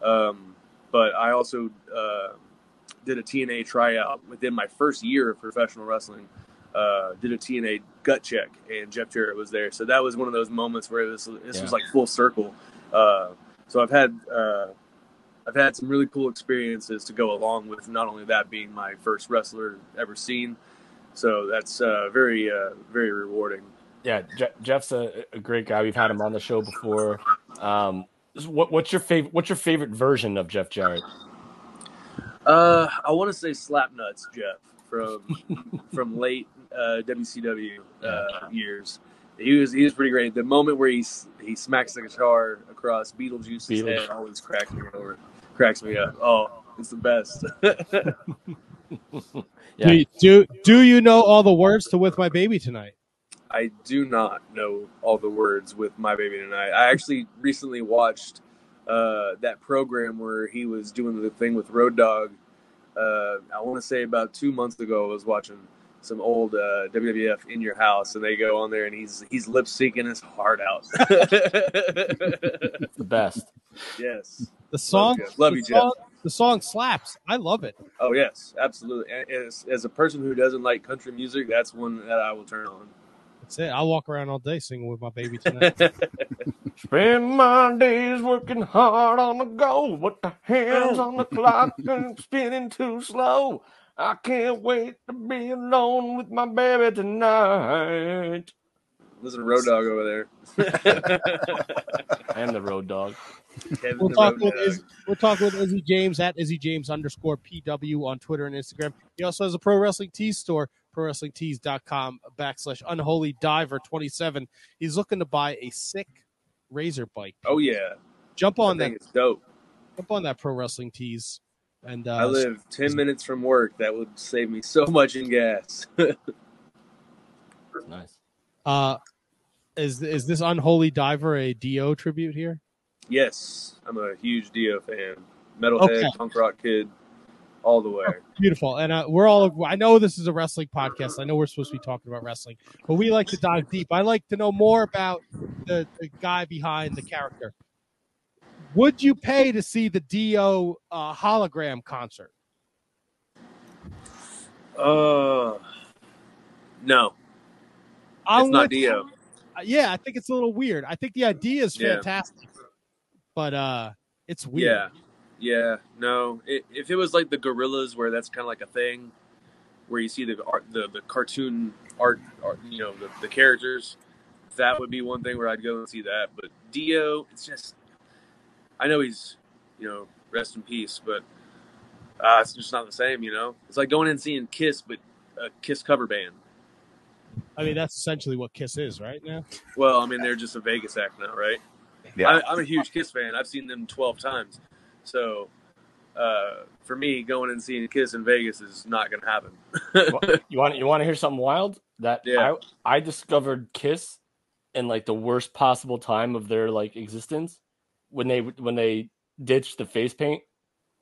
Um, but I also uh, did a TNA tryout within my first year of professional wrestling. Uh, did a TNA gut check, and Jeff Jarrett was there. So that was one of those moments where this this Yeah. was like full circle. Uh, so I've had uh, I've had some really cool experiences to go along with not only that being my first wrestler ever seen. So that's uh, very uh, very rewarding. Yeah, Je- Jeff's a, a great guy. We've had him on the show before. Um, what, what's your favorite? What's your favorite version of Jeff Jarrett? Uh, I want to say Slapnuts Jeff from from late uh, WCW uh, years. He was he was pretty great. The moment where he he smacks the guitar across Beetlejuice's Beetlejuice. head always cracks me over. Cracks me up. Oh, it's the best. Yeah. Do, do do you know all the words to "With My Baby Tonight"? I do not know all the words with My Baby Tonight. I actually recently watched uh, that program where he was doing the thing with Road Dog. Uh, I want to say about two months ago, I was watching some old uh, WWF in your house, and they go on there, and he's he's lip syncing his heart out. The best. yes. The song, Jeff. Love the you, Jeff. song, the song slaps. I love it. Oh yes, absolutely. As, as a person who doesn't like country music, that's one that I will turn on. That's it. I'll walk around all day singing "With My Baby Tonight." Spend my days working hard on the go, but the hands on the clock are spinning too slow. I can't wait to be alone with my baby tonight. Listen to Road Dog over there. I am the road dog. Kevin We'll talk with Dog. Izzy, we'll talk with Izzy James at Izzy James underscore PW on Twitter and Instagram. He also has a pro wrestling tees store, prowrestlingtees.com backslash unholy diver 27. He's looking to buy a sick razor bike. Oh yeah, Jump on I that it's dope. jump on that pro wrestling tees. And uh I live ten minutes from work. That would save me so much in gas. Nice. uh is is this unholy diver a Dio tribute here? yes, I'm a huge Dio fan. Metalhead, Okay. punk rock kid, all the way. Beautiful. And uh, we're all, I know this is a wrestling podcast. I know we're supposed to be talking about wrestling, but we like to dive deep. I like to know more about the, the guy behind the character. Would you pay to see the Dio uh, hologram concert? Uh, no, I'm it's not with. Dio. Uh, Yeah, I think it's a little weird. I think the idea is Yeah. fantastic, but uh, it's weird. Yeah, yeah, no. It, if it was like the Gorillaz, where that's kind of like a thing, where you see the art, the the cartoon art, art you know, the, the characters, that would be one thing where I'd go and see that. But Dio, it's just, I know he's, you know, rest in peace, but uh, it's just not the same. You know, it's like going and seeing Kiss, but a Kiss cover band. I mean, that's essentially what Kiss is right now. Well, I mean, they're just a Vegas act now, right? Yeah. I, I'm a huge Kiss fan. I've seen them 12 times. So, uh, for me, going and seeing Kiss in Vegas is not going to happen. You want you want to hear something wild? That Yeah. I I discovered Kiss in like the worst possible time of their like existence when they when they ditched the face paint.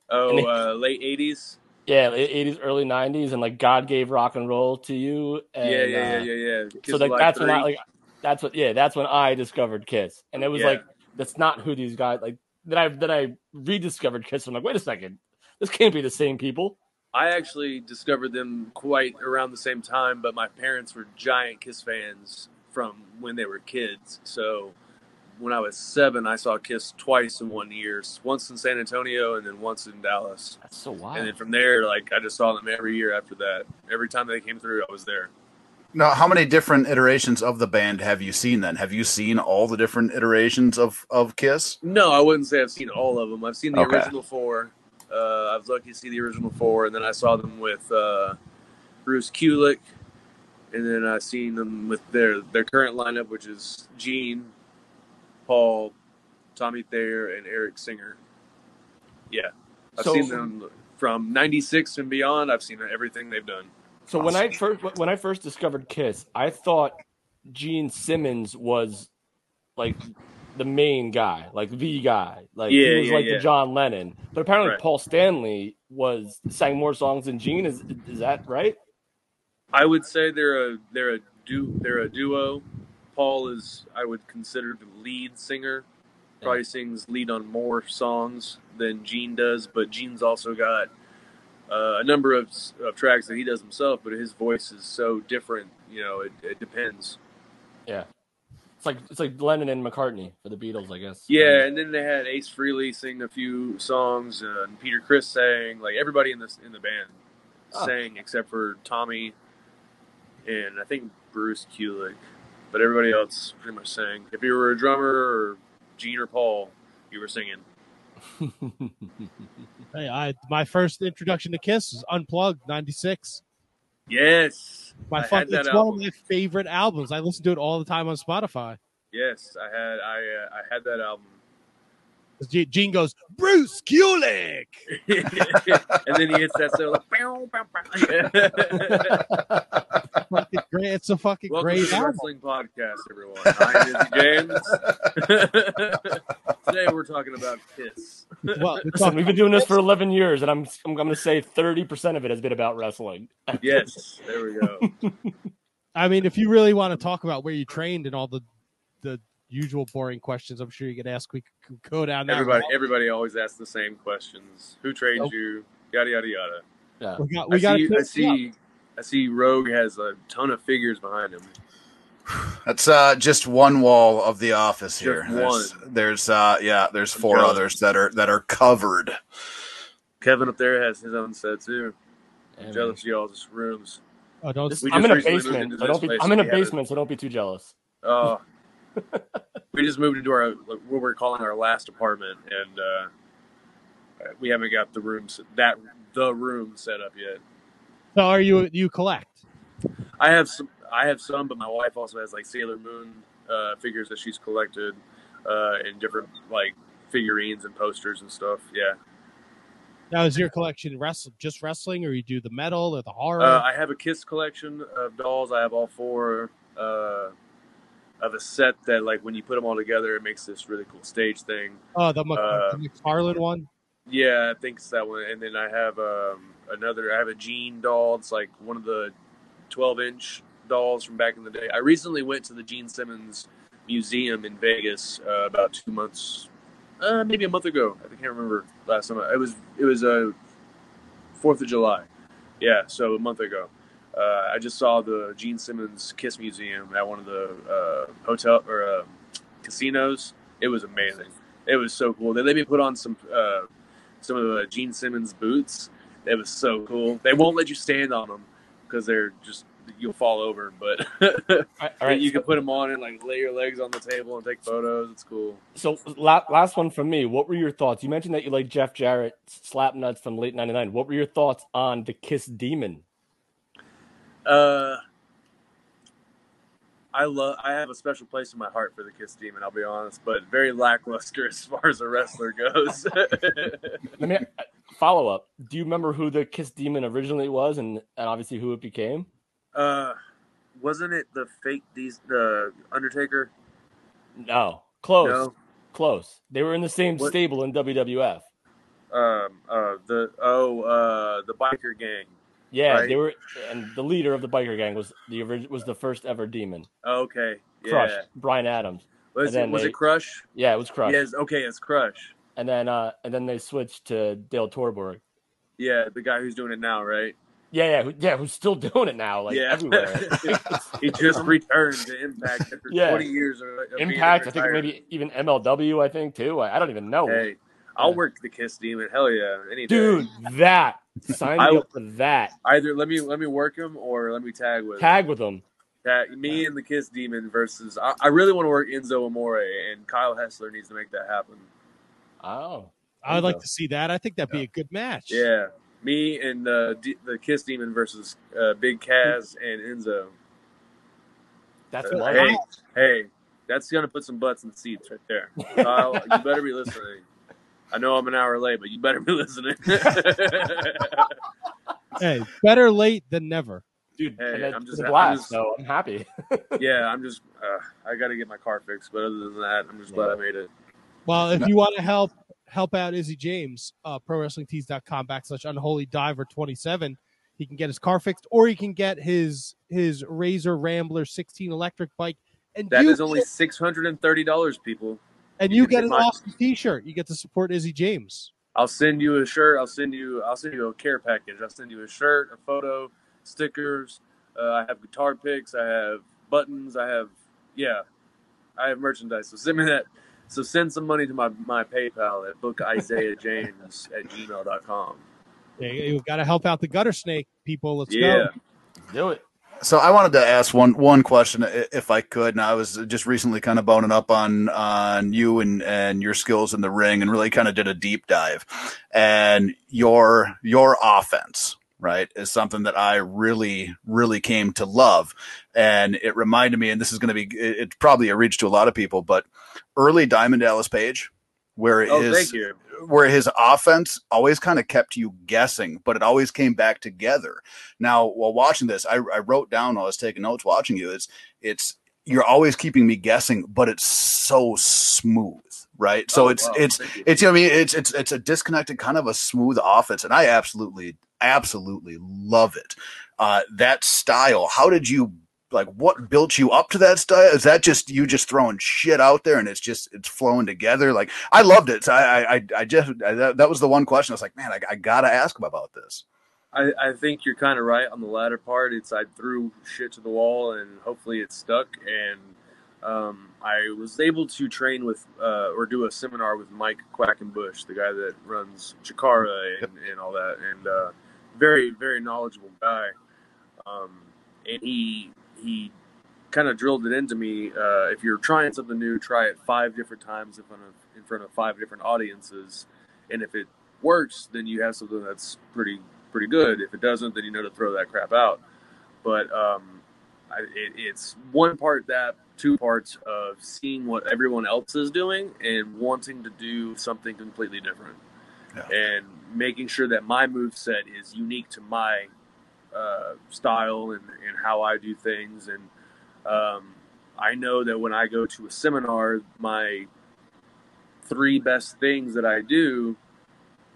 oh, they- uh, late 80s? Yeah, eighties, early nineties, and like God gave rock and roll to you. And, yeah, yeah, uh, yeah, yeah, yeah. So like that's when I like that's what yeah that's when I discovered Kiss, and it was Yeah. like that's not who these guys like. Then I then I rediscovered Kiss. I'm like, wait a second, this can't be the same people. I actually discovered them quite around the same time, but my parents were giant Kiss fans from when they were kids. So when I was seven, I saw Kiss twice in one year, once in San Antonio and then once in Dallas. That's so wild. And then from there, like I just saw them every year after that. Every time they came through, I was there. Now, how many different iterations of the band have you seen? Then have you seen all the different iterations of of Kiss? No, I wouldn't say I've seen all of them. I've seen the Okay. original four. Uh, I was lucky to see the original four, and then I saw them with uh, Bruce Kulick, and then I've seen them with their their current lineup, which is Gene, Paul, Tommy Thayer, and Eric Singer. Yeah, I've So- seen them from '96 and beyond. I've seen everything they've done. So when I first when I first discovered Kiss, I thought Gene Simmons was like the main guy, like the guy, like Yeah, he was yeah, like yeah. the John Lennon. But apparently Right. Paul Stanley was sang more songs than Gene. Is is that right? I would say they're a they're a du- they're a duo. Paul is I would consider the lead singer. Probably sings lead on more songs than Gene does, but Gene's also got uh, a number of, of tracks that he does himself. But his voice is so different. You know, it, it depends. Yeah. It's like it's like Lennon and McCartney for the Beatles, I guess. Yeah, and then they had Ace Frehley sing a few songs, uh, and Peter Criss sang. Like everybody in this in the band Oh. sang except for Tommy and I think Bruce Kulick, but everybody else pretty much sang. If you were a drummer or Gene or Paul, you were singing. Hey, I my first introduction to Kiss was Unplugged '96. Yes, My I fuck, had that it's one of my favorite albums. I listen to it all the time on Spotify. Yes, I had I uh, I had that album. Ge- Gene goes, Bruce Kulick. and then he hits that so like, bow, bow, bow. Fucking great. It's a fucking Welcome to great the wrestling podcast, everyone. I'm James. Today we're talking about Kiss. Well, Listen, we've been doing this for 11 years, and I'm I'm going to say 30% of it has been about wrestling. Yes, there we go. I mean, if you really want to talk about where you trained and all the the usual boring questions, I'm sure you get asked. We could go down that. Everybody, route. everybody always asks the same questions. Who trained Nope. you? Yada yada yada. Yeah. we got I we got see. I to see. I see. Rouge has a ton of figures behind him. That's uh, just one wall of the office here. There's, there's uh, yeah, there's four jealous. others that are that are covered. Kevin up there has his own set too. Yeah, Jealous of y'all's rooms. Oh, don't. This- We I'm just in a moved basement. into So don't this be, place I'm in a and we had basement, so don't be too jealous. Oh, we just moved into our what we're calling our last apartment, and uh, we haven't got the rooms that the room set up yet. So are you you collect? I have some. I have some, but my wife also has like Sailor Moon uh, figures that she's collected, uh, and different like figurines and posters and stuff. Yeah, Now is your collection wrestle just wrestling, or you do the metal or the horror? uh, I have a Kiss collection of dolls. I have all four uh, of a set that like when you put them all together, it makes this really cool stage thing. oh, the, Mc- uh, the McFarlane one. Yeah, I think it's that one. And then I have um, another. I have a Gene doll. It's like one of the 12 inch dolls from back in the day. I recently went to the Gene Simmons Museum in Vegas uh, about two months, uh, maybe a month ago. I can't remember last time. It was it was a uh, Fourth of July. Yeah, so a month ago. Uh, I just saw the Gene Simmons Kiss Museum at one of the uh, hotel or uh, casinos. It was amazing. It was so cool. They let me put on some uh, some of the Gene Simmons boots. It was so cool. They won't let you stand on them because they're just you'll fall over. But All right, all right, you so, can put them on and like lay your legs on the table and take photos. It's cool. so la- last one from me. What were your thoughts? You mentioned that you like Jeff Jarrett slap nuts from late '99. What were your thoughts on the Kiss Demon? Uh, I love. I have a special place in my heart for the Kiss Demon. I'll be honest, but very lackluster as far as a wrestler goes. Let me uh, follow up. Do you remember who the Kiss Demon originally was, and, and obviously who it became? uh, wasn't it the fake these the Undertaker? No, close, No. close. They were in the same What- stable in WWF. Um. Uh. The oh. Uh. The biker gang. Yeah, Right. they were, and the leader of the biker gang was the orig- was the first ever demon. Okay. Yeah. Crush, Brian Adams. Was, it, was they- it Crush? Yeah, it was Crush. Yes. Okay. It's Crush. And then uh and then they switched to Dale Torborg. Yeah, the guy who's doing it now, right? Yeah, yeah, who, yeah, who's still doing it now, like yeah. everywhere. he just returned to Impact after Yeah. 20 years of, of Impact, I think maybe even MLW, I think too. I, I don't even know. Hey, I'll work the Kiss Demon. Hell yeah, any day. Dude, that sign I me up for that. Either let me let me work him or let me tag with. Tag with them. That me and the Kiss Demon versus. I, I really want to work Enzo Amore and Kyle Hessler needs to make that happen. Oh, I'd like to see that. I think that'd be a good match. Yeah, me and uh, D- the Kiss Demon versus uh, Big Kaz and Enzo. that's Uh, one. hey, hey, that's gonna put some butts in seats right there. Kyle, you better be listening. I know I'm an hour late, but you better be listening. Hey, better late than never. dude. Hey, and I'm it's just- a I'm just- so I'm happy. yeah, I'm just. Uh, I got to get my car fixed, but other than that, I'm just glad I made it. Well, if you want to help help out Izzy James, uh, prowrestlingtees.com backslash unholy diver 27. He can get his car fixed, or he can get his his Razor Rambler 16 electric bike, and that is only six hundred and thirty dollars, people. And you you get get an mine. awesome T-shirt. You get to support Izzy James. I'll send you a shirt. I'll send you. I'll send you a care package. I'll send you a shirt, a photo, stickers. Uh, I have guitar picks. I have buttons. I have yeah, I have merchandise. So send me that. So send some money to my my PayPal at bookisaiahjames at gmail.com. Yeah, you've got to help out the gutter snake people. Let's Yeah. go. Do it. So I wanted to ask one one question, if I could. And I was just recently kind of boning up on on you and and your skills in the ring, and really kind of did a deep dive. And your your offense, right, is something that I really really came to love. And it reminded me, and this is going to be it's probably a reach to a lot of people, but early Diamond Dallas Page where Oh, his thank you. Where his offense always kind of kept you guessing, but it always came back together. Now, while watching this, I, I wrote down while I was taking notes watching you. It's it's you're always keeping me guessing, but it's so smooth, right? So Oh, it's wow, it's thank it's you know I mean it's it's it's a disconnected kind of a smooth offense, and I absolutely absolutely love it. Uh, that style. How did you like? What built you up to that style? Is that just you just throwing shit out there and it's just it's flowing together? Like I loved it. So I I I just I, that, that was the one question. I was like, man, I, I gotta ask him about this. I, I think you're kind of right on the latter part. It's I threw shit to the wall and hopefully it stuck. And um, I was able to train with uh, or do a seminar with Mike Quackenbush, the guy that runs Chikara and, and all that, and uh, very very knowledgeable guy. Um, and he he kind of drilled it into me. Uh, if you're trying something new, try it five different times in front of in front of five different audiences, and if it works, then you have something that's pretty pretty good. If it doesn't, then you know to throw that crap out. But um, I, it, it's one part that, two parts of seeing what everyone else is doing and wanting to do something completely different, Yeah. and making sure that my move set is unique to my uh, style and, and how I do things. And um, I know that when I go to a seminar, my three best things that I do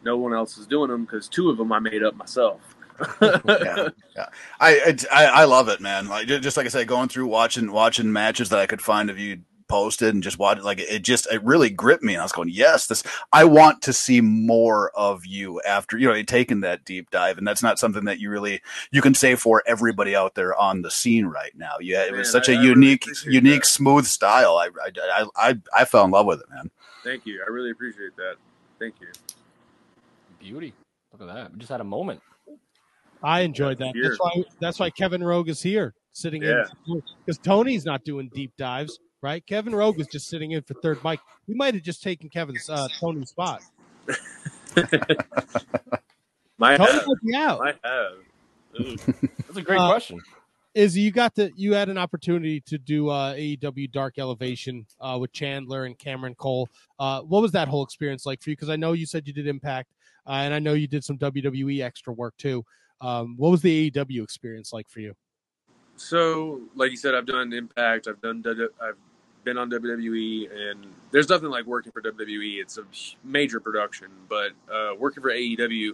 no one else is doing them because two of them I made up myself. yeah, yeah. I, I I love it, man. Like just like I said, going through watching watching matches that I could find of you posted and just watch like it just it really gripped me and I was going yes this I want to see more of you after you know taking that deep dive and that's not something that you really you can say for everybody out there on the scene right now yeah it was Man, such I- a I unique appreciate unique that. smooth style I, I I I I fell in love with it man Thank you. I really appreciate that. Thank you. Beauty. Look at that. We just had a moment. I enjoyed that. That's why that's why Kevin Rouge is here, sitting Yeah. in because Tony's not doing deep dives, right? Kevin Rouge was just sitting in for third Mic. We might have just taken Kevin's uh, Tony's spot. Might Tony have. might be out. Might have. Ooh. That's a great Uh, question. Is you got the you had an opportunity to do uh, AEW Dark Elevation uh, with Chandler and Cameron Cole. Uh, what was that whole experience like for you? Because I know you said you did Impact, uh, and I know you did some WWE extra work too. Um, what was the AEW experience like for you? So, like you said, I've done Impact. I've done. W- I've been on WWE, and there's nothing like working for WWE. It's a major production, but uh, working for AEW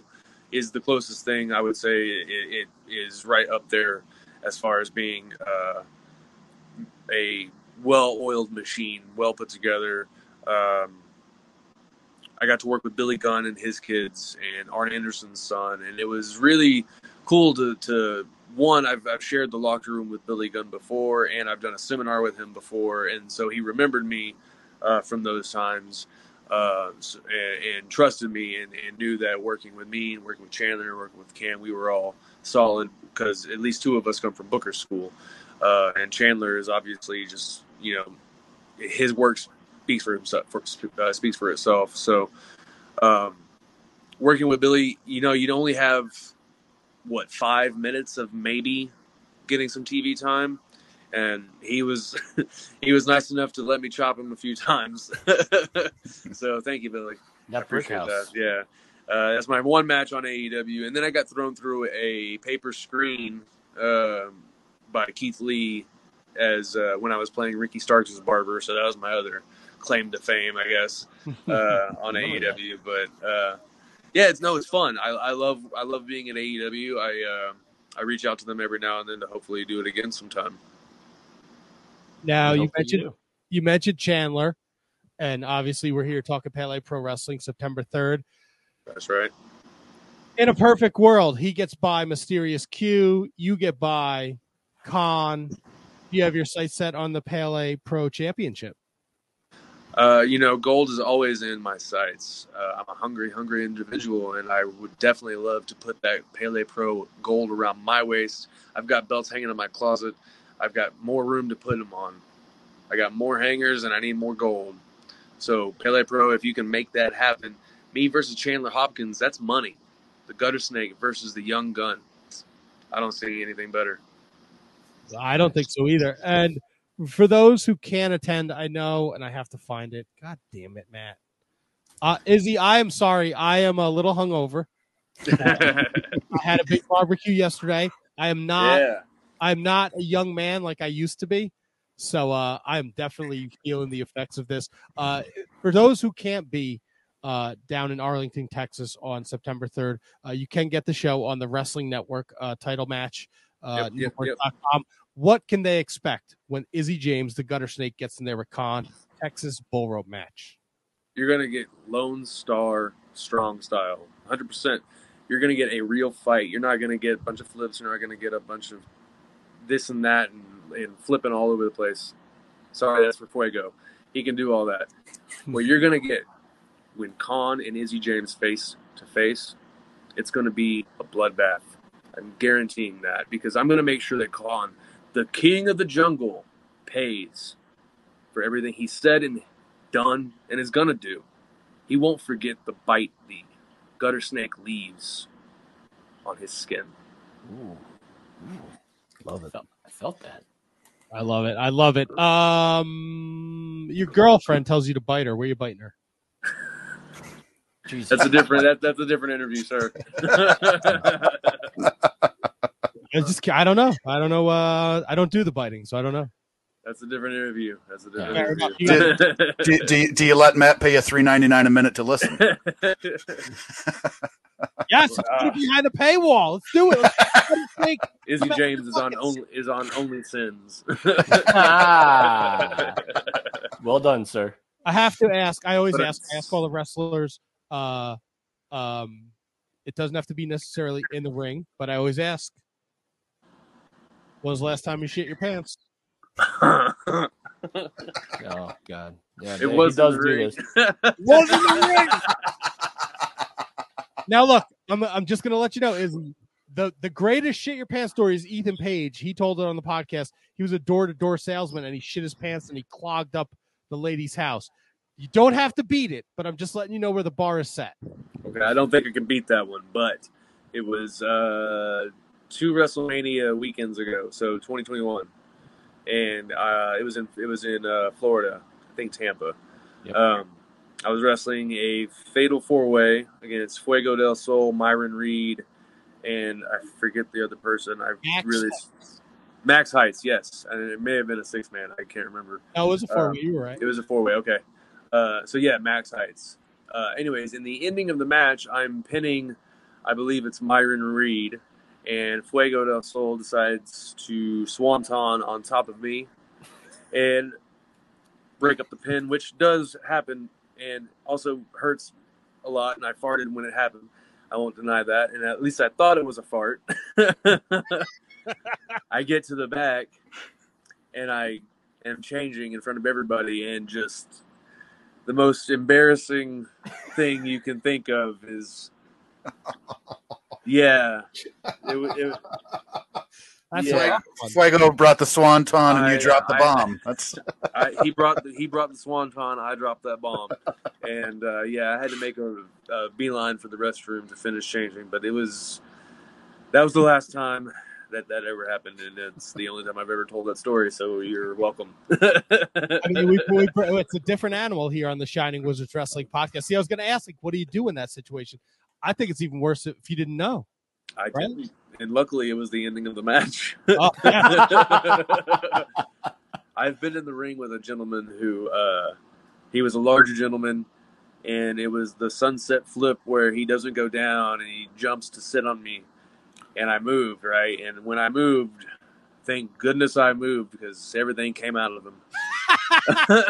is the closest thing I would say. It, it is right up there as far as being uh, a well-oiled machine, well put together. Um, I got to work with Billy Gunn and his kids and Arn Anderson's son, and it was really cool to, to one. I've, I've shared the locker room with Billy Gunn before, and I've done a seminar with him before, and so he remembered me uh, from those times uh, and, and trusted me, and, and knew that working with me and working with Chandler and working with Cam, we were all solid because at least two of us come from Booker School, uh, and Chandler is obviously just you know his work speaks for himself for, uh, speaks for itself. So, um, working with Billy, you know, you'd only have what five minutes of maybe getting some TV time, and he was he was nice enough to let me chop him a few times. so thank you, Billy. I That appreciate that. Yeah. Uh, that's my one match on AEW, and then I got thrown through a paper screen um, by Keith Lee as uh, when I was playing Ricky Starks as barber. So that was my other claim to fame, I guess, uh, on that. AEW. But uh, yeah, it's no, it's fun. I, I love I love being at AEW. I uh, I reach out to them every now and then to hopefully do it again sometime. Now you mentioned do. you mentioned Chandler, and obviously we're here talking Pele Pro Wrestling September third. That's right. In a perfect world, he gets by Mysterious Q. You get by Kaun. You have your sights set on the Pele Pro Championship. Uh, you know, gold is always in my sights. Uh, I'm a hungry, hungry individual, and I would definitely love to put that Pele Pro gold around my waist. I've got belts hanging in my closet. I've got more room to put them on. I got more hangers, and I need more gold. So, Pele Pro, if you can make that happen, me versus Chandler Hopkins, that's money. The Gutter Snake versus the Young Gun. I don't see anything better. I don't think so either. And for those who can attend, I know, and I have to find it. God damn it, Matt. Uh, Izzy, I am sorry. I am a little hungover. I had a big barbecue yesterday. I am not. yeah. I'm not a young man like I used to be. So uh, I am definitely feeling the effects of this. Uh, for those who can't be uh, down in Arlington, Texas on September 3rd, uh, you can get the show on the Wrestling Network uh, title match. Uh, Yep, yep, yep. What can they expect when Izzy James, the gutter snake, gets in there with Kaun, Texas bull rope match? You're gonna get Lone Star strong style, 100. percent You're gonna get a real fight. You're not gonna get a bunch of flips. You're not gonna get a bunch of this and that and, and flipping all over the place. Sorry, that's for Fuego. He can do all that. what you're gonna get when Kaun and Izzy James face to face, it's gonna be a bloodbath. I'm guaranteeing that because I'm gonna make sure that Kaun, the king of the jungle, pays for everything he said and done and is gonna do. He won't forget the bite the gutter snake leaves on his skin. Ooh. Ooh. Love it. I felt that. I love it. I love it. Um, your girlfriend tells you to bite her. Where you biting her? Jesus. That's a different that, that's a different interview, sir. I just I don't know. I don't know. Uh, I don't do the biting, so I don't know. that's a different interview. That's a different Fair enough. interview. Do, do, you- do you let Matt pay you three ninety nine a minute to listen? Yes, it's behind the paywall. Let's do it. Let's Izzy James is on only is on Only Sins. Ah. well done, sir. I have to ask. I always But ask. I ask all the wrestlers. Uh, um, it doesn't have to be necessarily in the ring, but I always ask. When was the last time you shit your pants? Oh God. Yeah, it he was does in the do ring. this. Was in the ring. Now look, I'm I'm just gonna let you know is the the greatest shit your pants story is Ethan Page. He told it on the podcast. He was a door to door salesman and he shit his pants and he clogged up the lady's house. You don't have to beat it, but I'm just letting you know where the bar is set. Okay, I don't think I can beat that one, but it was uh, two WrestleMania weekends ago, so 2021, and uh, it was in it was in uh, Florida, I think Tampa. Yep. Um, I was wrestling a fatal four way against Fuego del Sol, Myron Reed, and I forget the other person. I Max really Max Heights, yes, and it may have been a six man. I can't remember. No, it was a four Um, way. You were right. It was a four way. Okay. Uh, so yeah, Max Heights. Uh, anyways, in the ending of the match, I'm pinning, I believe it's Myron Reed, and Fuego del Sol decides to swanton on top of me and break up the pin, which does happen and also hurts a lot. And I farted when it happened. I won't deny that. And at least I thought it was a fart. I get to the back and I am changing in front of everybody and just the most embarrassing thing you can think of is yeah it, wa- it, That's yeah. a. Fuego brought the swanton and I- you dropped the I- bomb. That's I, he brought the, he brought the swanton I dropped that bomb and uh, yeah I had to make a, a beeline for the restroom to finish changing but it was that was the last time that that ever happened and it's the only time I've ever told that story so you're welcome I mean, we, we, it's a different animal here on the Shining Wizards Wrestling podcast. See, I was going to ask, like, what do you do in that situation? I think it's even worse if you didn't know. I Right? did and luckily it was the ending of the match Oh, yeah. I've been in the ring with a gentleman who uh, he was a larger gentleman, and it was the sunset flip where he doesn't go down and he jumps to sit on me, and I moved right, and when I moved, thank goodness I moved because everything came out of him.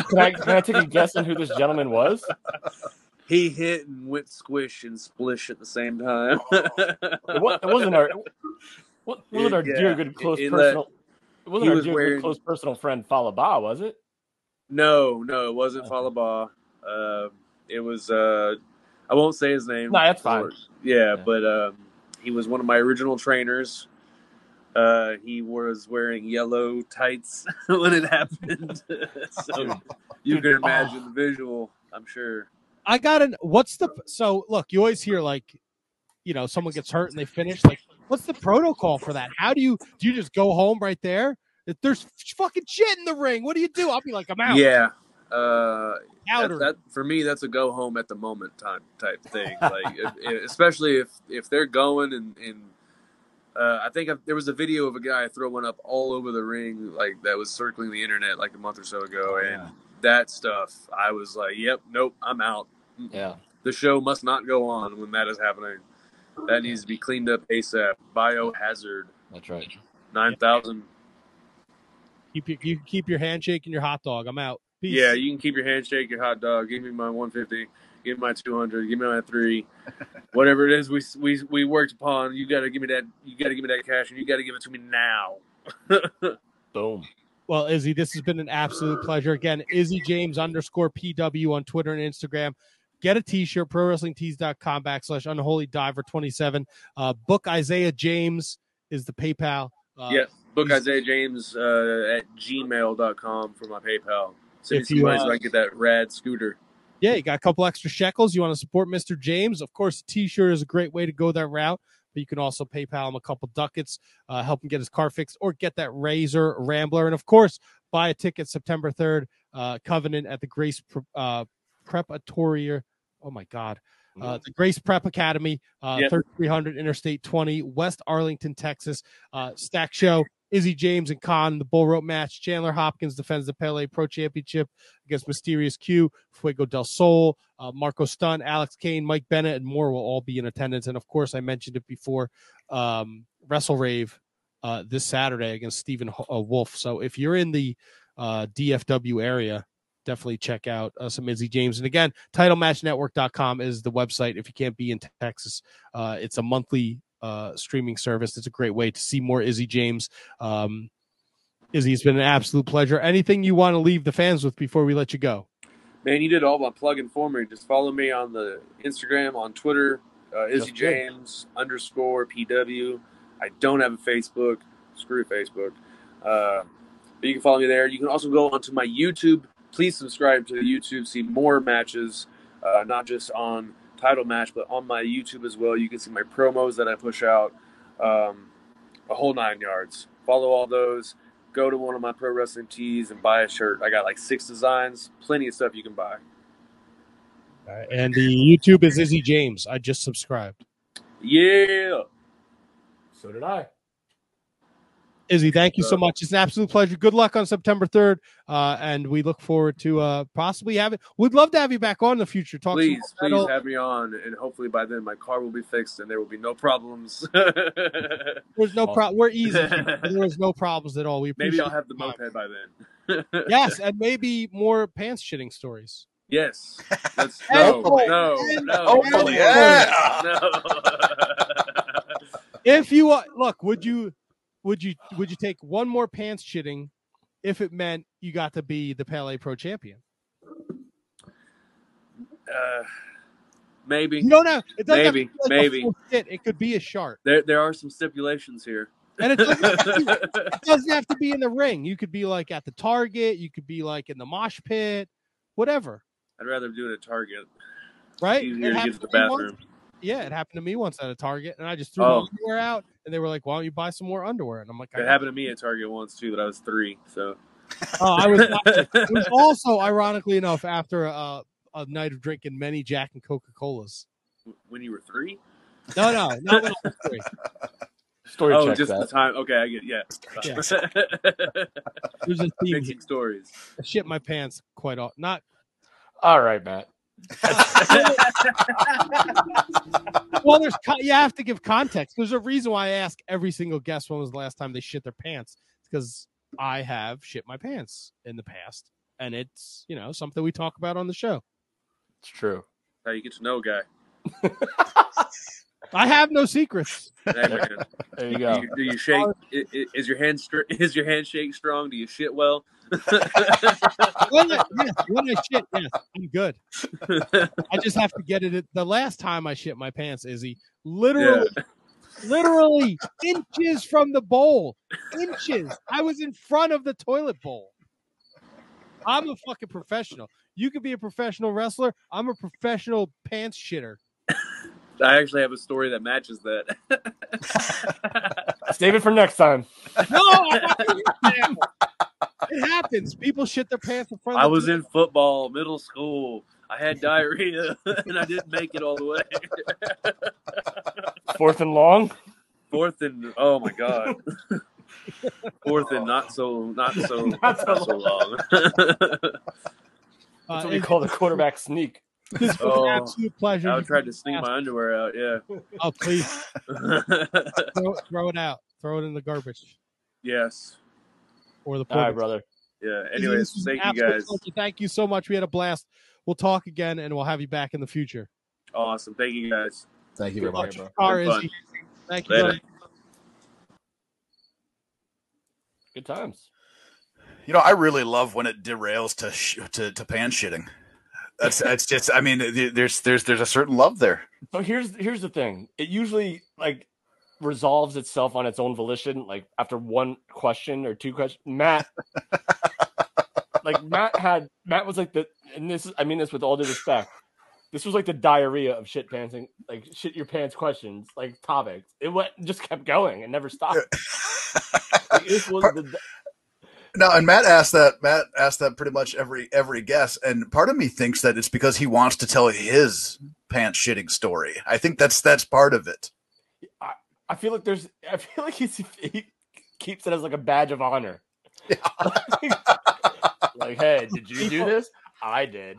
Can I can I take a guess on who this gentleman was? he hit and went squish and splish at the same time. It, wasn't our what wasn't our dear good close in that- personal. It wasn't he our was dear wearing- good close personal friend Falaba, was it? no, no, it wasn't Okay. Falaba. Uh, it was uh, I won't say his name. No, that's fine. Yeah, Yeah. but um, he was one of my original trainers. Uh, he was wearing yellow tights when it happened, so you can oh. imagine the visual. I'm sure. I got an. What's the so? Look, you always hear like, you know, someone gets hurt and they finish. Like, what's the protocol for that? How do you do? You just go home right there? If there's fucking shit in the ring, what do you do? I'll be like, I'm out. Yeah, Uh, that, that for me, that's a go home at the moment time type thing. Like, if, if- especially if if they're going and and uh, I think i there was a video of a guy throwing up all over the ring, like that was circling the internet like a month or so ago, and Yeah. that stuff. I was like, "Yep, nope, I'm out." Yeah. The show must not go on when that is happening. That needs to be cleaned up ASAP. Biohazard That's right. nine thousand. Keep your, you can keep your handshake and your hot dog. I'm out. Peace. Yeah, you can keep your handshake, your hot dog. Give me my 150. Give me my 200. Give me my three. Whatever it is we we we worked upon. You got to give me that. You got to give me that cash, and you got to give it to me now. Boom. Well, Izzy, this has been an absolute pleasure. Again, Izzy James underscore PW on Twitter and Instagram. Get a t-shirt, prowrestlingtees.com backslash unholy diver 27. Uh, book Isaiah James is the PayPal. Uh, yes. Book Isaiah James uh, at gmail.com for my PayPal. Send me If some you, money uh, so I get that rad scooter. yeah, you got a couple extra shekels. You want to support Mr. James? Of course, a t-shirt is a great way to go that route. But you can also PayPal him a couple ducats, uh, help him get his car fixed, or get that Razor Rambler. And of course, buy a ticket September 3rd, uh, Covenant at the Grace uh, Preparatory. Oh my God. Uh, the Grace Prep Academy, uh, Yep. 3300 Interstate 20, West Arlington, Texas. Uh, stack show. Izzy James and Kaun the bull rope match. Chandler Hopkins defends the Pele Pro Championship against Mysterious Q, Fuego del Sol, uh, Marco Stunt, Alex Kane, Mike Bennett, and more will all be in attendance. And of course, I mentioned it before, um, Wrestle Rave uh, this Saturday against Stephen Ho- uh, Wolf. So if you're in the uh, DFW area, definitely check out uh, some Izzy James. And again, titlematchnetwork.com is the website if you can't be in Texas. Uh, it's a monthly uh, streaming service. It's a great way to see more Izzy James. Um, Izzy, it's been an absolute pleasure. Anything you want to leave the fans with before we let you go? Man, you did all my plugging for me. Just follow me on the Instagram, on Twitter, uh, Izzy That's good. James underscore PW. I don't have a Facebook. Screw Facebook. Uh, but you can follow me there. You can also go onto my YouTube. Please subscribe to the YouTube. See more matches, uh, not just on title match, but on my YouTube as well. You can see my promos that I push out, um, a whole nine yards. Follow all those. Go to one of my pro wrestling tees and buy a shirt. I got like six designs, plenty of stuff you can buy. And the YouTube is Izzy James. I just subscribed. Yeah. So did I. Izzy, thank you so much. It's an absolute pleasure. Good luck on September 3rd. Uh, and we look forward to uh, possibly having, we'd love to have you back on in the future. Talk Please, some please metal. have me on, and hopefully by then my car will be fixed and there will be no problems. There's no problem. We're easy. There's no problems at all. We Maybe I'll have the your time. moped by then. Yes, and maybe more pants shitting stories. Yes. Let's, no, no, no. Hopefully, no, yeah. No. If you uh, look, would you would you would you take one more pants shitting if it meant you got to be the Pele Pro champion? uh, maybe. You don't know. It doesn't Maybe, like maybe. shit. It could be a shark, There, there are some stipulations here. and it doesn't, have to be, it doesn't have to be in the ring. You could be like at the Target. You could be like in the mosh pit, whatever. I'd rather do it at Target. Right? Easier to get to the bathroom. Yeah, it happened to me once at a Target, and I just threw Oh. my underwear out, and they were like, "Why don't you buy some more underwear?" And I'm like, I It happened to me at Target once too. That I was three. So. Oh, I was. It was also, ironically enough, after a, a night of drinking many Jack and Coca Colas. when you were three. No, no, not when I was three. Story oh, checks just the time. Okay, I get. Yeah. Uh, There's a theme. here. Stories. I shit my pants quite often. Not All right, Matt. well. There's co- you have to give context. There's a reason why I ask every single guest when was the last time they shit their pants. It's because I have shit my pants in the past, and it's you know something we talk about on the show. It's true. How you get to know a guy. I have no secrets. There you Do go. you, do you shake? i- i- Is your hand str- is your handshake strong? Do you shit well? When I, yes, when I shit, yes, I'm good. I just have to get it. The last time I shit my pants, Izzy, literally, literally inches from the bowl, inches. I was in front of the toilet bowl. I'm a fucking professional. You could be a professional wrestler. I'm a professional pants shitter. I actually have a story that matches that. Save it for next time. No, I want to hear it happens. People shit their pants in front. Of I was TV. in football, middle school. I had diarrhea and I didn't make it all the way. Fourth and long. Fourth and oh my god. Fourth and not so not so Not not so so, long. That's Uh, what we call the quarterback sneak. This was Oh, an absolute pleasure. I You tried to sneak my underwear out. Yeah. Oh, please throw, throw it out. Throw it in the garbage yes. or the All right, porta. brother. Yeah. Anyways, was thank you guys. pleasure. Thank you so much. We had a blast. We'll talk again, and we'll have you back in the future. Awesome. Thank you guys. Thank you very much. bro. Car Had Thank you. Later. buddy. Good times. You know, I really love when it derails to sh- to, to pan shitting. That's that's just. I mean, there's there's there's a certain love there. So here's here's the thing. It usually like resolves itself on its own volition, like after one question or two questions. Matt, like Matt had Matt was like the, and this is I mean this with all due respect. This was like the diarrhea of shit pantsing, like shit your pants questions, like topics. It went just kept going and never stopped. Like, this was the No, and Matt asked that. Matt asked that pretty much every every guest, and part of me thinks that it's because he wants to tell his pants shitting story. I think that's that's part of it. I feel like there's I feel like he's, he keeps it as like a badge of honor. like, hey, did you do this? I did.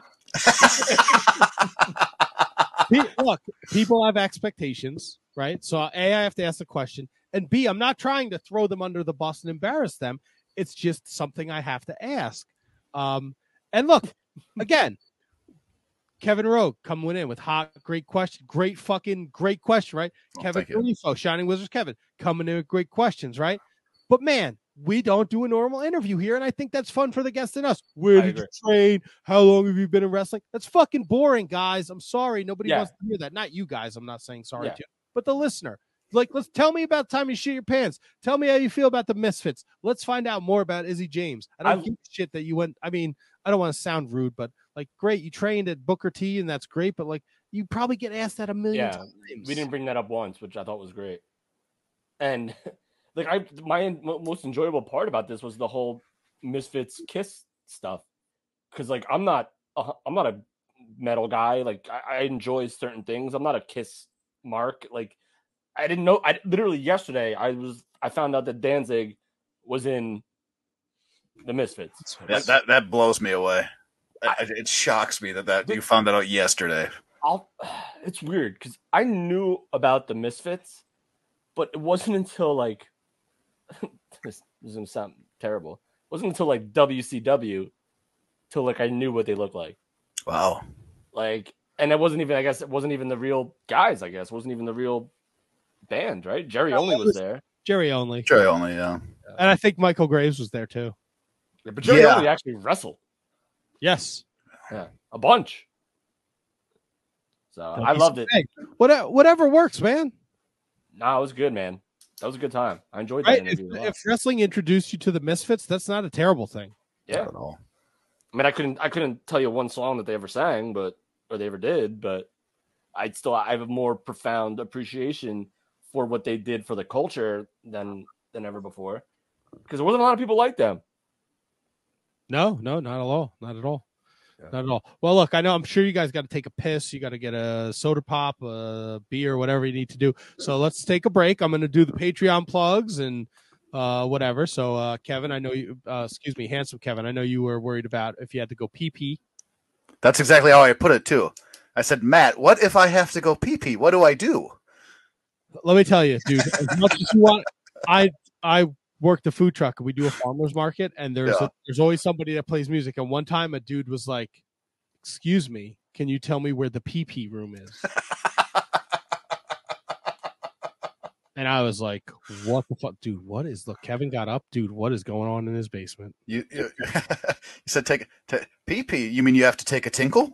Look, people have expectations, right? So a, I have to ask the question, and b, I'm not trying to throw them under the bus and embarrass them. It's just something I have to ask. Um, and look, again, Kevin Rouge coming in with hot, great question, great fucking great question, right? Oh, Kevin. Grifo, Shining Wizards Kevin, coming in with great questions, right? But man, we don't do a normal interview here, and I think that's fun for the guests and us. Where I did you train? How long have you been in wrestling? That's fucking boring, guys. I'm sorry, nobody Yeah. wants to hear that. Not you guys. I'm not saying sorry Yeah. to, but the listener. Like, let's tell me about the time you shit your pants. Tell me how you feel about the Misfits. Let's find out more about Izzy James. I don't I- give a shit that you went. I mean, I don't want to sound rude, but like, great, you trained at Booker T, and that's great. But like, you probably get asked that a million Yeah, times. We didn't bring that up once, which I thought was great. And like I, my most enjoyable part about this was the whole Misfits Kiss stuff, because like I'm not, a, I'm not a metal guy. Like I, I enjoy certain things. I'm not a Kiss mark. Like I didn't know. I literally yesterday I was I found out that Danzig was in the Misfits. That that, that blows me away. I- I- it shocks me that that you found that out yesterday. I'll, it's weird because I knew about the Misfits, but it wasn't until like this is gonna sound terrible. It wasn't until like WCW till like I knew what they looked like. Wow. Like, and it wasn't even. I guess it wasn't even the real guys. I guess it wasn't even the real band, right? Jerry No, only was was- there, Jerry Only, Jerry Only, yeah. and I think Michael Graves was there too. Yeah, but Jerry Yeah. only actually wrestled. Yes, Yeah, a bunch. So Don't I loved so- it. What, whatever works, man. Nah, it was good, man. That was a good time. I enjoyed that Right? If, interview. a lot. if wrestling introduced you to the Misfits, that's not a terrible thing. yeah. Not at all. I mean, I couldn't I couldn't tell you one song that they ever sang, but or they ever did, but I'd still I have a more profound appreciation for what they did for the culture than than ever before. Because there wasn't a lot of people like them. No, no, not at all. Not at all. Yeah. Not at all. Well, look, I know I'm sure you guys got to take a piss. You got to get a soda pop, a beer, whatever you need to do. So let's take a break. I'm going to do the Patreon plugs and uh, whatever. So, uh, Kevin, I know you, uh, excuse me, handsome Kevin, I know you were worried about if you had to go pee pee. That's exactly how I put it too. I said, Matt, what if I have to go pee pee? What do I do? Let me tell you, dude, as much as you want, I, I, work the food truck and we do a farmers market and there's Yeah. a, there's always somebody that plays music and one time a dude was like excuse me can you tell me where the pee room is and i was like what the fuck dude what is look kevin got up dude what is going on in his basement You you, you said take ta- pee pee. You mean you have to take a tinkle?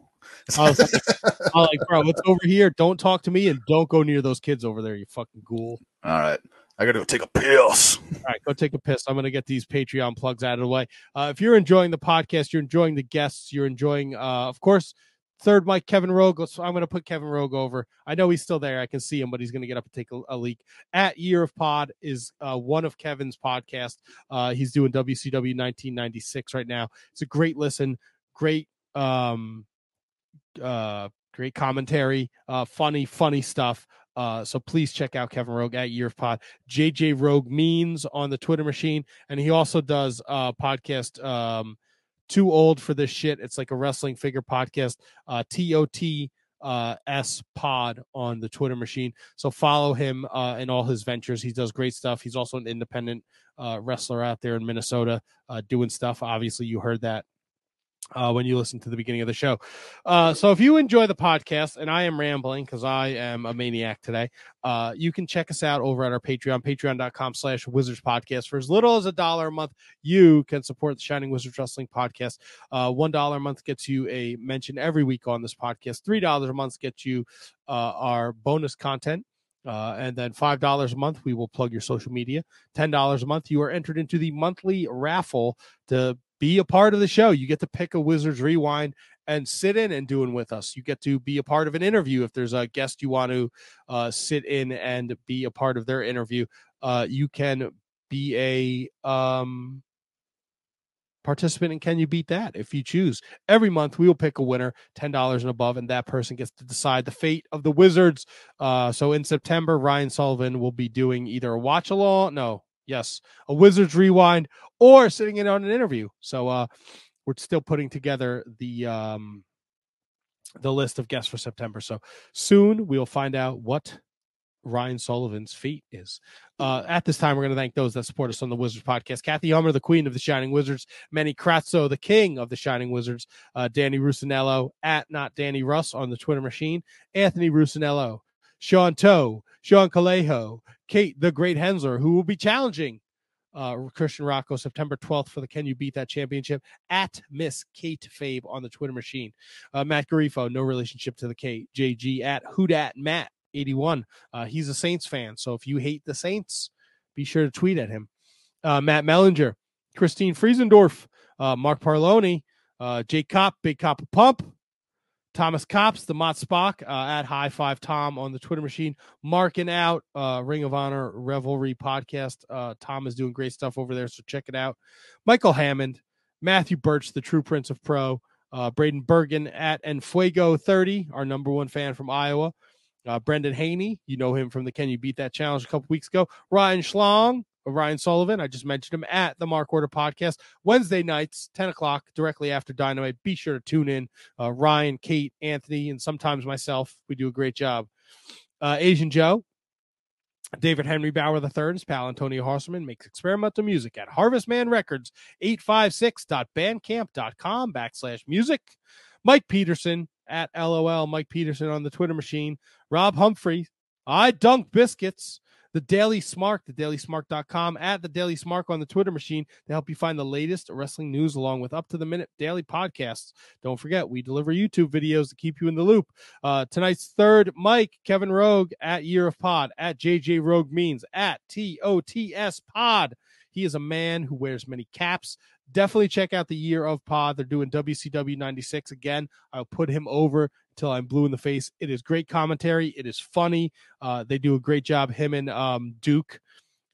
I was, like, I was like bro it's over here don't talk to me and don't go near those kids over there you fucking ghoul All right. I gotta go take a piss. All right, go take a piss. I'm going to get these Patreon plugs out of the way. Uh, if you're enjoying the podcast, you're enjoying the guests, you're enjoying, uh, of course, third Mic Kevin Rouge. Let's, I'm going to put Kevin Rouge over. I know he's still there. I can see him, but he's going to get up and take a, a leak. At Year of Pod is uh, one of Kevin's podcast. Uh, he's doing WCW 1996 right now. It's a great listen, great, um, uh, great commentary, uh, funny, funny stuff. Uh, so please check out Kevin Rouge at Year of Pod. JJ Rouge Means on the Twitter machine, and he also does uh podcast. Um, too old for this shit. It's like a wrestling figure podcast. Uh, TOT uh, S Pod on the Twitter machine. So follow him uh, in all his ventures. He does great stuff. He's also an independent uh, wrestler out there in Minnesota uh, doing stuff. Obviously, you heard that uh, when you listen to the beginning of the show. Uh, so if you enjoy the podcast, and I am rambling because I am a maniac today, uh, you can check us out over at our Patreon, patreon.com slash wizards podcast. For as little as a dollar a month, you can support the Shining Wizards Wrestling podcast. Uh, One dollar a month gets you a mention every week on this podcast. Three dollars a month gets you uh, our bonus content. Uh, and then five dollars a month, we will plug your social media. Ten dollars a month, you are entered into the monthly raffle to be a part of the show. You get to pick a Wizards Rewind and sit in and doing with us. You get to be a part of an interview if there's a guest you want to uh, sit in and be a part of their interview. Uh, you can be a um, participant in Can You Beat That if you choose. Every month we will pick a winner, $10 and above, and that person gets to decide the fate of the Wizards. Uh, so in September, Ryan Sullivan will be doing either a watch along, no, yes, a Wizards rewind or sitting in on an interview. So uh, we're still putting together the um, the list of guests for September. So soon we'll find out what Ryan Sullivan's feat is. Uh, at this time, we're going to thank those that support us on the Wizards podcast. Kathy Hummer, the queen of the Shining Wizards. Manny Kratzo, the king of the Shining Wizards. Uh, Danny Rusinello, at not Danny Russ on the Twitter machine. Anthony Rusinello. Sean Toe, Sean Calejo, Kate the Great Hensler, who will be challenging uh, Christian Rocco September 12th for the Can You Beat That Championship at Miss Kate Fabe on the Twitter machine. Uh, Matt Garifo, no relationship to the K. JG at Hoodat Matt 81. Uh, he's a Saints fan. So if you hate the Saints, be sure to tweet at him. Uh, Matt Mellinger, Christine Friesendorf, uh, Mark Parloni, uh, Jake Kopp, Big Cop Pump, Thomas Cops, the Mott Spock uh, at High Five Tom on the Twitter machine, marking out uh, Ring of Honor Revelry podcast. Uh, Tom is doing great stuff over there, so check it out. Michael Hammond, Matthew Birch, the True Prince of Pro, uh, Braden Bergen at Enfuego 30, our number one fan from Iowa. Uh, Brendan Haney, you know him from the Can You Beat That Challenge a couple weeks ago. Ryan Schlong, Ryan Sullivan, I just mentioned him at the Mark Order podcast Wednesday nights, 10 o'clock, directly after Dynamite. Be sure to tune in. Uh, Ryan, Kate, Anthony, and sometimes myself. We do a great job. Uh, Asian Joe, David Henry Bauer III, his pal Antonio Horseman makes experimental music at Harvestman Records, 856.bandcamp.com backslash music. Mike Peterson at LOL, Mike Peterson on the Twitter machine. Rob Humphrey, I dunk biscuits. The Daily Smart, the dailysmart.com, at the Daily Smart on the Twitter machine to help you find the latest wrestling news along with up to the minute daily podcasts. Don't forget, we deliver YouTube videos to keep you in the loop. Uh, tonight's third Mic, Kevin Rouge at Year of Pod, at JJ Rouge Means, at TOTS Pod. He is a man who wears many caps. Definitely check out the Year of Pod. They're doing WCW 96 again. I'll put him over until I'm blue in the face. It is great commentary. It is funny. Uh, they do a great job. Him and um, Duke.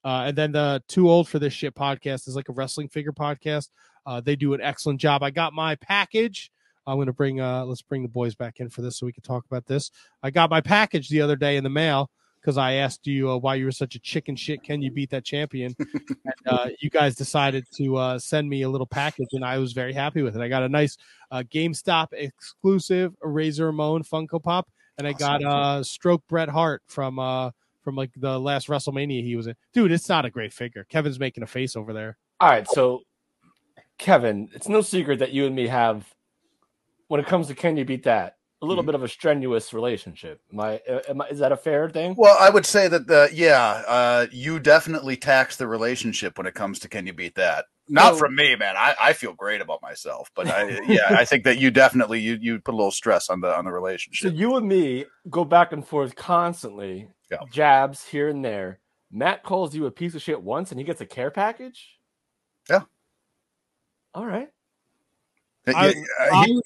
Uh, and then the Too Old for This Shit podcast is like a wrestling figure podcast. Uh, they do an excellent job. I got my package. I'm going to bring, uh, let's bring the boys back in for this so we can talk about this. I got my package the other day in the mail because I asked you uh, why you were such a chicken shit. Can you beat that champion? and uh, you guys decided to uh, send me a little package, and I was very happy with it. I got a nice uh, GameStop exclusive Razor Ramon Funko Pop, and I got uh, Stroke Bret Hart from uh, from like the last WrestleMania he was in. Dude, it's not a great figure. Kevin's making a face over there. All right, so Kevin, it's no secret that you and me have, when it comes to can you beat that, a little Mhm. bit of a strenuous relationship. Am I, am I? Is that a fair thing? Well, I would say that the yeah, uh, you definitely tax the relationship when it comes to can you beat that? Not So- from me, man. I, I feel great about myself, but I, yeah, I think that you definitely you you put a little stress on the on the So relationship. you and me go back and forth constantly, Yeah. jabs here and there. Matt calls you a piece of shit once, and he gets a care package. Yeah. All right. I- I, he-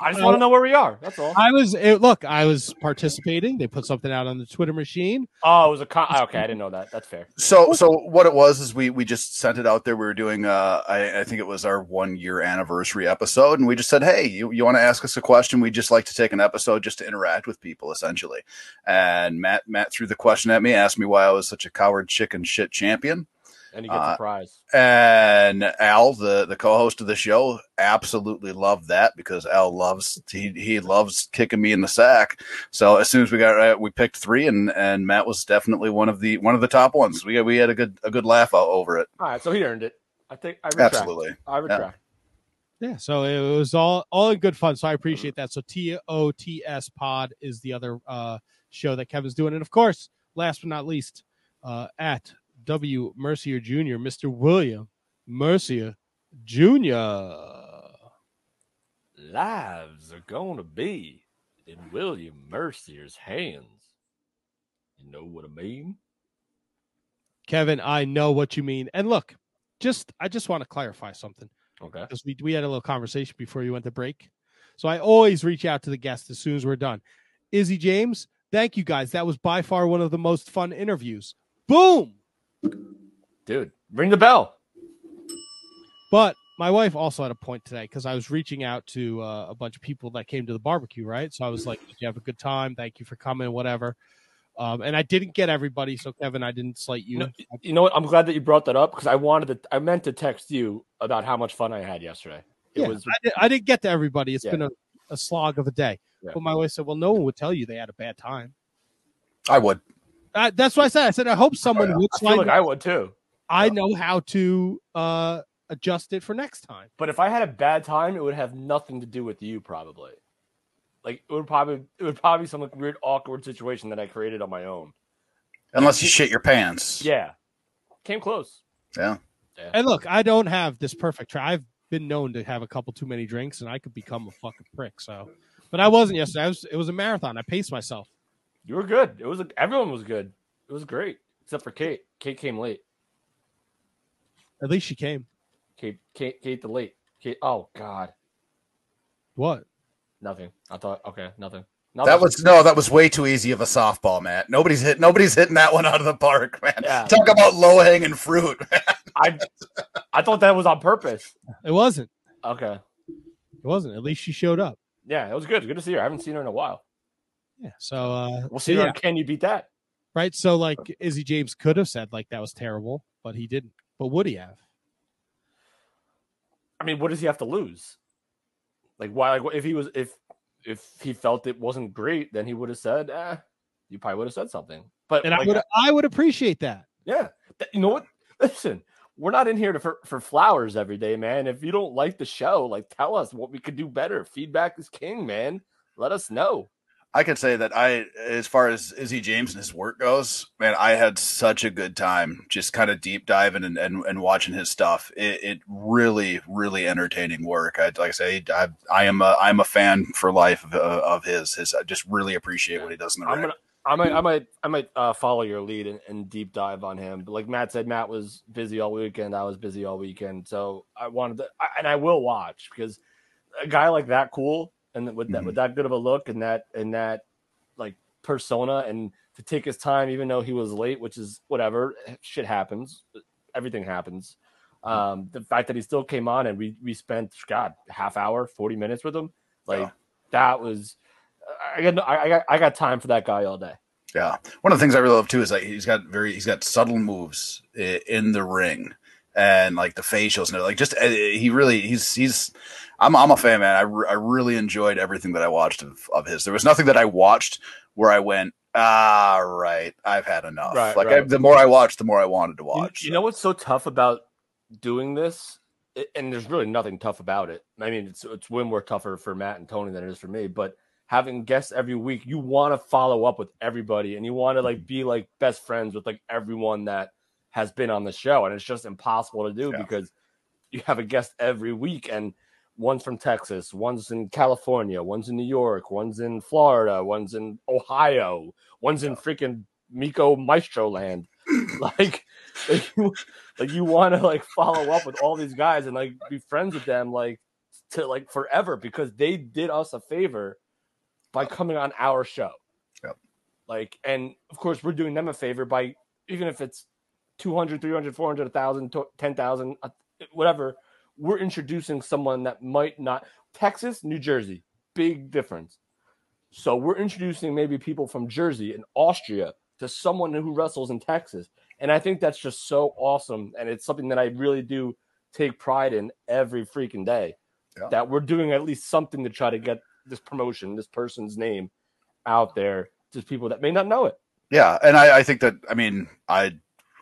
I just want to know where we are. That's all. I was it, look. I was participating. They put something out on the Twitter machine. Oh, it was a con- okay. I didn't know that. That's fair. So, so what it was is we we just sent it out there. We were doing, uh, I, I think it was our one year anniversary episode, and we just said, hey, you, you want to ask us a question? We just like to take an episode just to interact with people, essentially. And Matt Matt threw the question at me, asked me why I was such a coward chicken shit champion. And you get Uh, the prize. And Al, the the co-host of the show, absolutely loved that because Al loves he he loves kicking me in the sack. So as soon as we got uh, we picked three, and and Matt was definitely one of the one of the top ones. We we had a good a good laugh out over it. All right, so he earned it. I think I retract. Absolutely. I retract. Yeah, so it was all all in good fun. So I appreciate that. So T O T S Pod is the other uh, show that Kevin's doing, and of course, last but not least, uh, at W Mercier Jr., Mister William Mercier Jr. Lives are going to be in William Mercier's hands. You know what I mean? Kevin, I know what you mean. And look, just I just want to clarify something. Okay. because we we had a little conversation before you went to break. So I always reach out to the guests as soon as we're done. Izzy James, thank you guys. That was by far one of the most fun interviews. Boom. Dude, ring the bell. But my wife also had a point today because I was reaching out to uh, a bunch of people that came to the barbecue, right? So I was like, "Did you have a good time? Thank you for coming, whatever." Um, and I didn't get everybody, so Kevin, I didn't slight you. No, You know what? I'm glad that you brought that up because I wanted to. I meant to text you about how much fun I had yesterday. It yeah, was I, did, I didn't get to everybody. It's Yeah. been a, a slog of a day. Yeah. But my wife said, "Well, no one would tell you they had a bad time." I would. Uh, that's what I said. I said I hope someone would I feel like I would too. I know how to uh, adjust it for next time. But if I had a bad time, it would have nothing to do with you, probably. Like it would probably it would probably be some like, weird awkward situation that I created on my own. Unless you shit your pants. Yeah, came close. Yeah. And look, I don't have this perfect try. I've been known to have a couple too many drinks, and I could become a fucking prick. So, but I wasn't yesterday. I was, it was a marathon. I paced myself. You were good. It was everyone was good. It was great except for Kate. Kate came late. At least she came. Kate Kate Kate the late. Kate. Oh God, What? nothing. I thought okay, nothing. That was no, that was way too easy of a softball, Matt. Nobody's hit nobody's hitting that one out of the park, man. Yeah. Talk about low hanging fruit. I I thought that was on purpose. It wasn't. Okay. It wasn't. At least she showed up. Yeah, it was good. Good to see her. I haven't seen her in a while. Yeah. So uh, We'll see yeah, Can you beat that? right. So like Izzy James could have said like that was terrible, but he didn't. But would he have? I mean, what does he have to lose? Like, why? Like, if he was, if if he felt it wasn't great, then he would have said, "Eh." You probably would have said something. But And I would I would appreciate that. yeah, you know what? Listen, we're not in here to, for for flowers every day, man. If you don't like the show, like, tell us what we could do better. Feedback is king, man. Let us know. I could say that I, as far as Izzy James and his work goes, man, I had such a good time just kind of deep diving and, and, and watching his stuff. It, it really, really entertaining work. I, like I say, I, I am a, I'm a fan for life of, of his. His, I just really appreciate what he does in the I'm gonna. I might, I might, I might uh, follow your lead and, and deep dive on him. But like Matt said, Matt was busy all weekend. I was busy all weekend, so I wanted to, I, and I will watch because a guy like that cool and with that Mhm. with that good of a look and that and that like persona and to take his time, even though he was late, which is whatever, shit happens, everything happens. Um, the fact that he still came on and we we spent God half hour, forty minutes with him, like Yeah. that was. I got, I I got I got time for that guy all day. Yeah, one of the things I really love too is like he's got very he's got subtle moves in the ring and like the facials and like just uh, he really he's he's I'm I'm a fan man. I, re- I really enjoyed everything that I watched of, of his. There was nothing that I watched where I went ah right I've had enough. Right, like I, the more I watched, the more I wanted to You- watch. You, know what's so tough about doing this, I- and there's really nothing tough about it. I mean, it's it's way more tougher for Matt and Tony than it is for me. But having guests every week, you want to follow up with everybody, and you want to like be like best friends with like everyone that has been on the show, and it's just impossible to do Yeah. because you have a guest every week, and one's from Texas, one's in California, one's in New York, one's in Florida, one's in Ohio, one's in freaking Miko Maestro land. like, like you, like you want to like follow up with all these guys and like be friends with them like to like forever because they did us a favor by coming on our show. Yep. Like, and of course, we're doing them a favor by even if it's 200, 300, 400, 1,000, 10,000, uh, whatever, we're introducing someone that might not. Texas, New Jersey, big difference. So we're introducing maybe people from Jersey and Austria to someone who wrestles in Texas. And I think that's just so awesome. And it's something that I really do take pride in every freaking day. Yeah. That we're doing at least something to try to get this promotion, this person's name out there to people that may not know it. Yeah, and I, I think that I mean I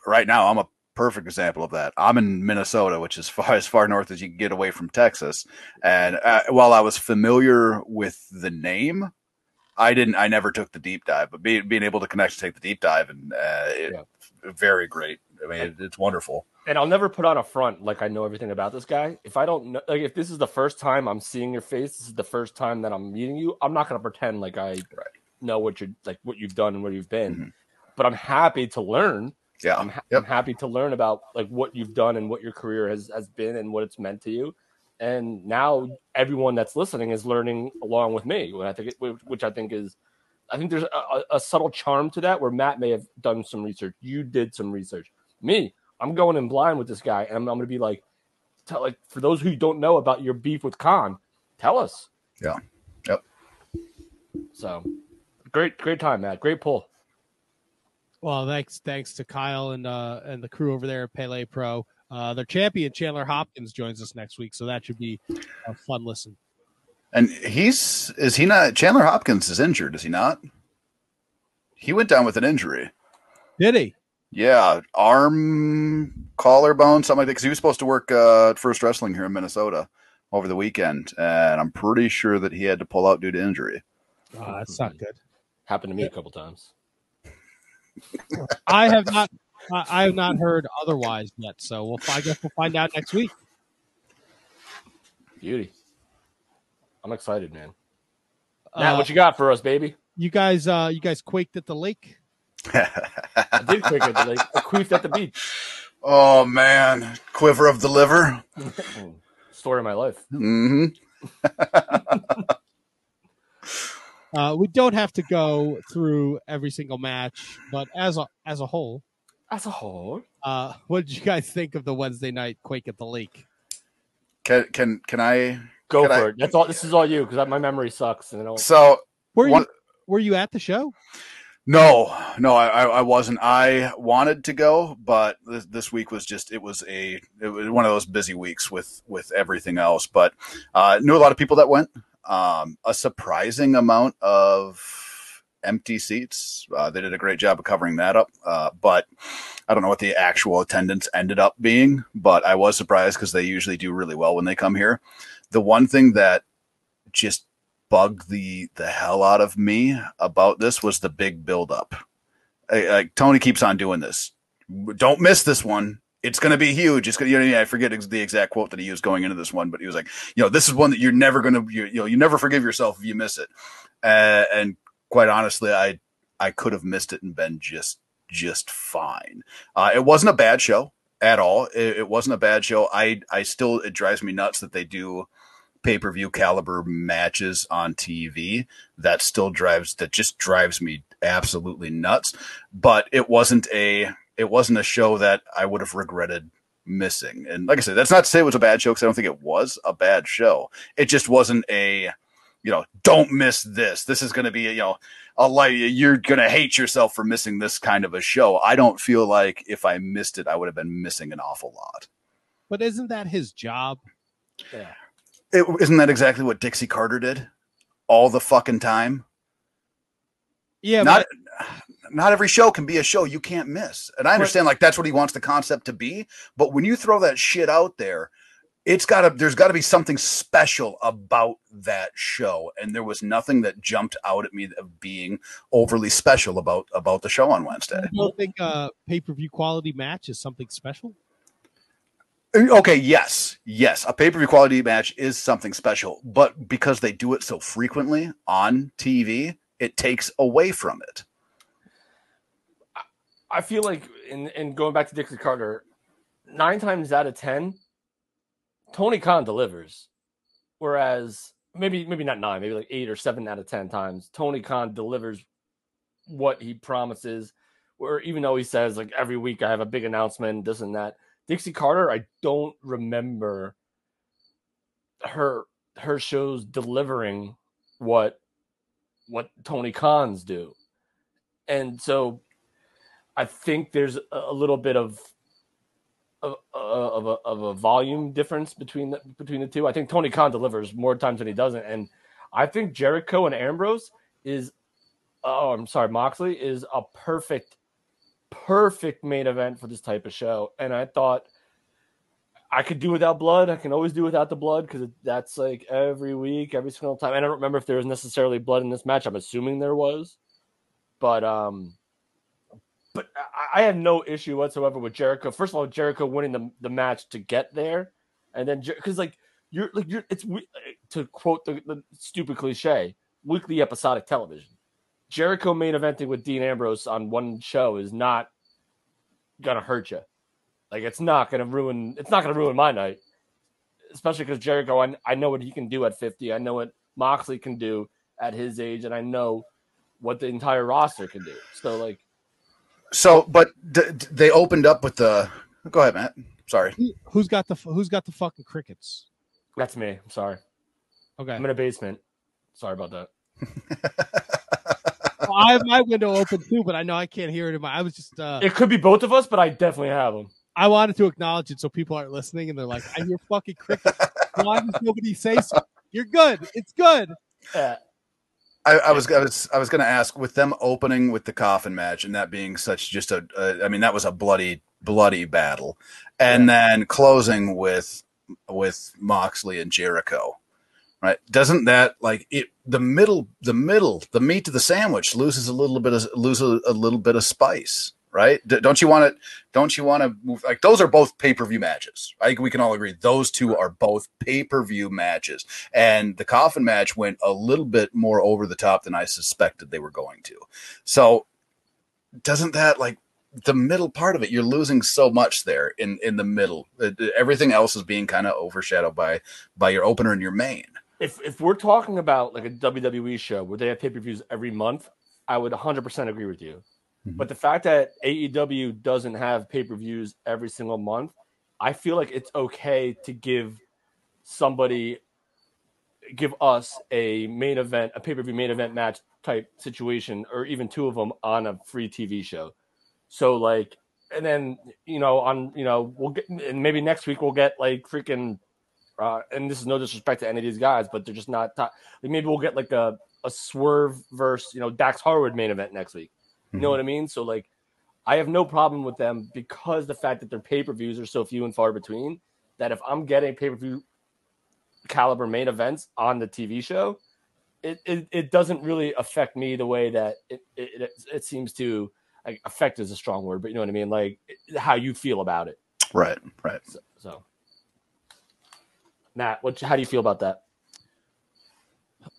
right now I'm a perfect example of that. I'm in Minnesota, which is far as far north as you can get away from Texas. And uh, while I was familiar with the name, I didn't. I never took the deep dive, but being being able to connect to take the deep dive and uh, it, very great. I mean, it, it's wonderful. and I'll never put on a front like I know everything about this guy. If I don't know, like if this is the first time I'm seeing your face, this is the first time that I'm meeting you. I'm not gonna pretend like I know what you're like, what you've done and where you've been. Mhm. But I'm happy to learn. Yeah, I'm, ha- Yep. I'm happy to learn about like what you've done and what your career has has been and what it's meant to you. And now everyone that's listening is learning along with me. What I think, it, which- I think is, I think there's a, a- subtle charm to that where Matt may have done some research. You did some research. Me, I'm going in blind with this guy, and I'm, I'm going to be like, tell like for those who don't know about your beef with Kaun, tell us. Yeah. Yep. So, great, great time, Matt. Great pull. Well, thanks thanks to Kyle and uh and the crew over there at Pale Pro. Uh, their champion Chandler Hopkins joins us next week, so that should be a fun listen. And he's is he not? Chandler Hopkins is injured, is he not? He went down with an injury. Did he? Yeah, arm collarbone, something like that. Because he was supposed to work uh, at First Wrestling here in Minnesota over the weekend, and I'm pretty sure that he had to pull out due to injury. Uh, that's not good. Happened to me a couple times. I have not. I I have not heard otherwise yet, so we'll. I guess we'll find out next week. Beauty. I'm excited, man. Matt, Uh, what you got for us, baby? you guys, uh, you guys quaked at the lake. I did quick at the lake. I queefed at the beach. oh man, quiver of the liver. Story of my life. hmm Uh, we don't have to go through every single match, but as a as a whole, As a whole, uh, what did you guys think of the Wednesday night quake at the lake? Can can can I? go Can for I- it. That's all. This is all you because my memory sucks. And I. So Were One- you were you at the show? No, no, I, I I wasn't. I wanted to go, but this, this week was just it was a it was one of those busy weeks with with everything else. But uh, knew a lot of people that went. Um, a surprising amount of empty seats. Uh, they did a great job of covering that up. Uh, but I don't know what the actual attendance ended up being. But I was surprised because they usually do really well when they come here. The one thing that just bugged the the hell out of me about this was the big buildup. Like Tony keeps on doing this. Don't miss this one. It's going to be huge. It's going to, you know, I forget the exact quote that he used going into this one, but he was like, you know, this is one that you're never going to, you, you know, you never forgive yourself if you miss it. Uh, and quite honestly, I, I could have missed it and been just, just fine. Uh, it wasn't a bad show at all. It, it wasn't a bad show. I, I still, it drives me nuts that they do pay per view caliber matches on TV. That still drives that just drives me absolutely nuts. But it wasn't a it wasn't a show that I would have regretted missing. And like I said, that's not to say it was a bad show because I don't think it was a bad show. It just wasn't a you know don't miss this. This is going to be you know a light. You're going to hate yourself for missing this kind of a show. I don't feel like if I missed it, I would have been missing an awful lot. But isn't that his job? Yeah. It, isn't that exactly what Dixie Carter did all the fucking time? Yeah, not not every show can be a show you can't miss. And I understand like that's what he wants the concept to be, but when you throw that shit out there, it's got to there's got to be something special about that show and there was nothing that jumped out at me of being overly special about about the show on Wednesday. you don't think uh, a pay per view quality match is something special? Uh, okay, yes, yes, a pay per view quality match is something special, but because they do it so frequently on TV, it takes away from it. I feel like in in going back to Dixie Carter, nine times out of ten, Tony Khan delivers. Whereas maybe maybe not nine, maybe like eight or seven out of ten times, Tony Khan delivers what he promises. Or even though he says like every week I have a big announcement, this and that. Dixie Carter, I don't remember her her shows delivering what what Tony Khan's do. And so I think there's a, little bit of of, of, a, of a volume difference between the, between the two. I think Tony Khan delivers more times than he doesn't, and I think Jericho and Ambrose is, oh, I'm sorry, Moxley is a perfect, perfect main event for this type of show. And I thought I could do without blood. I can always do without the blood because that's like every week, every single time. I don't remember if there was necessarily blood in this match. I'm assuming there was, but um, but I, have no issue whatsoever with Jericho. First of all, Jericho winning the, the match to get there, and then because like you're like you're it's to quote the, the stupid cliche, weekly episodic television. Jericho main eventing with Dean Ambrose on one show is not gonna hurt you. Like it's not gonna ruin. It's not gonna ruin my night, especially because Jericho. I, I know what he can do at fifty. I know what Moxley can do at his age, and I know what the entire roster can do. So like So, but d- d- they opened up with the. Go ahead, Matt. Sorry. Who, who's got the who's got the fucking crickets? that's me. I'm sorry. Okay, I'm in a basement. Sorry about that. Well, I have my window open too, but I know I can't hear it in my. I was just uh, It could be both of us, but I definitely have them. I wanted to acknowledge it so people aren't listening and they're like, I hear fucking crickets. Why does nobody say so? You're good. It's good. Yeah. I, I was I was I was going to ask with them opening with the coffin match and that being such just a, a I mean that was a bloody bloody battle, and then closing with with Moxley and Jericho, right? Doesn't that like it the middle the middle the meat of the sandwich loses a little bit of loses a, little bit of spice, right? D- don't you want to don't you want to move like those are both pay per view matches? I think we can all agree those two are both pay per view matches and the coffin match went a little bit more over the top than I suspected they were going to. So doesn't that like the middle part of it you're losing so much there in in the middle Uh, everything else is being kind of overshadowed by by your opener and your main If if we're talking about like a WWE show where they have pay per views every month, I would 100% agree with you. Mhm. But the fact that AEW doesn't have pay per views every single month, I feel like it's okay to give somebody, give us a main event, a pay per view main event match type situation, or even two of them on a free TV show. So like, and then you know on you know we'll get and maybe next week we'll get like freaking uh, and this is no disrespect to any of these guys, but they're just not. Top. Like maybe we'll get like a a swerve versus you know Dax Harwood main event next week. You know mm-hmm. what I mean? So like, I have no problem with them because the fact that their pay per views are so few and far between. That if I'm getting pay per view caliber main events on the TV show, it, it it doesn't really affect me the way that it it, it, it seems to. Like affect is a strong word, but you know what I mean. Like how you feel about it. right right So, so. Matt, what? How do you feel about that?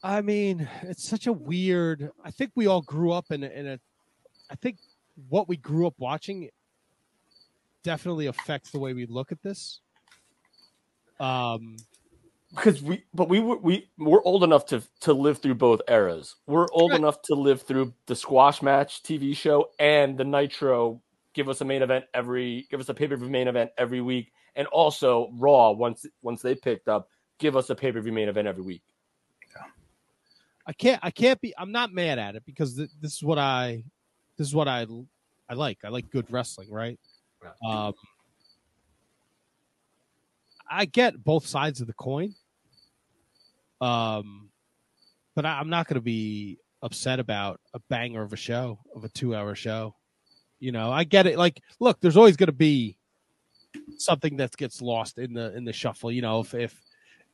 I mean, it's such a weird. I think we all grew up in a, in a. I think what we grew up watching definitely affects the way we look at this. Um, because we but we were we we're old enough to to live through both eras we're old Right. enough to live through the squash match tv show and the nitro give us a main event every give us a pay-per-view main event every week and also raw once once they picked up give us a pay-per-view main event every week I can't. I can't be. I'm not mad at it because th- this is what I. This is what I. I like. I like good wrestling, right? Um, I get both sides of the coin. Um, but I, I'm not going to be upset about a banger of a show of a two hour show. You know, I get it. Like, look, there's always going to be something that gets lost in the in the shuffle. You know, if if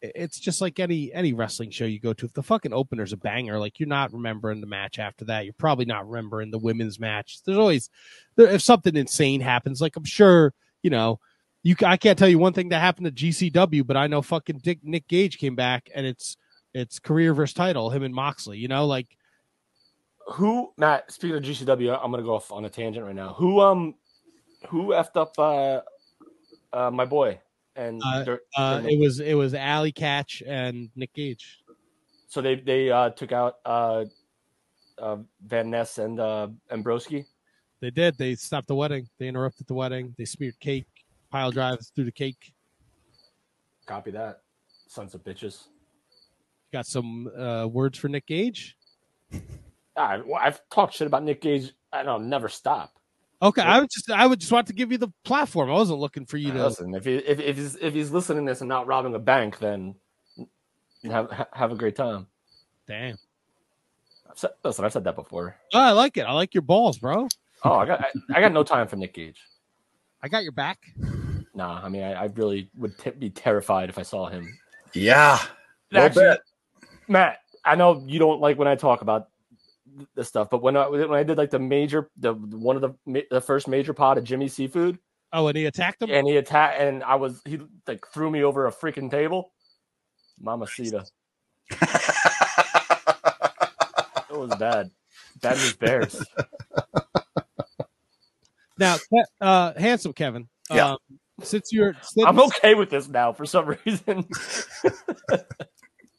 it's just like any any wrestling show you go to. If the fucking opener's a banger, like you're not remembering the match after that. You're probably not remembering the women's match. There's always there, if something insane happens, like I'm sure you know. You, I can't tell you one thing that happened to GCW, but I know fucking Dick, Nick Gage came back and it's it's career versus title, him and Moxley. You know, like who matt speaking of gcw i'm gonna go off on a tangent right now who um who effed up uh uh my boy and Uh, Uh, it was it was Allie Katch and Nick Gage. so they they uh, took out uh, uh, Van Ness and uh, Ambroski. They did. They stopped the wedding. They interrupted the wedding. They smeared cake, pile drives through the cake. Copy that, sons of bitches. Got some uh, words for Nick Gage. I, well, I've talked shit about Nick Gage. I don't never stop. Okay, I would just I would just want to give you the platform. I wasn't looking for you to. Listen, if he if, if he's if he's listening to this and not robbing a bank, then have have a great time. Damn. I've said, listen, I've said that before. Oh, I like it. I like your balls, bro. Oh, I got I, I got no time for Nick Gage. I got your back. Nah, I mean, I, I really would t- be terrified if I saw him. Yeah. Well Actually, bet. Matt, I know you don't like when I talk about th- this stuff, but when I when I did like the major, the one of the the first major pod of Jimmy Seafood, Oh, and he attacked him. and he attacked, and I was he like threw me over a freaking table. Mamacita, it was bad. Bad news bears. Now, uh, handsome Kevin. Yeah. Um, since you're since, I'm okay with this now for some reason.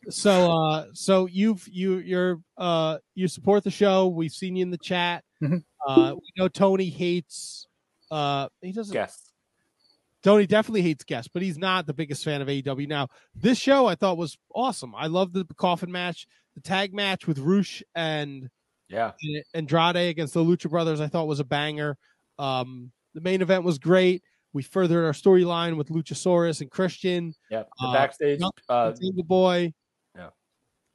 so uh so you've you you're uh you support the show we've seen you in the chat Mhm. uh we know tony hates uh he doesn't Guess. tony definitely hates guests but he's not the biggest fan of aew now this show i thought was awesome i love the coffin match the tag match with Rush and Yeah. Andrade against the Lucha Brothers, I thought was a banger. Um, the main event was great. We furthered our storyline with Luchasaurus and Christian, Yeah. The Uh, backstage. no, Uh, Jungle Boy.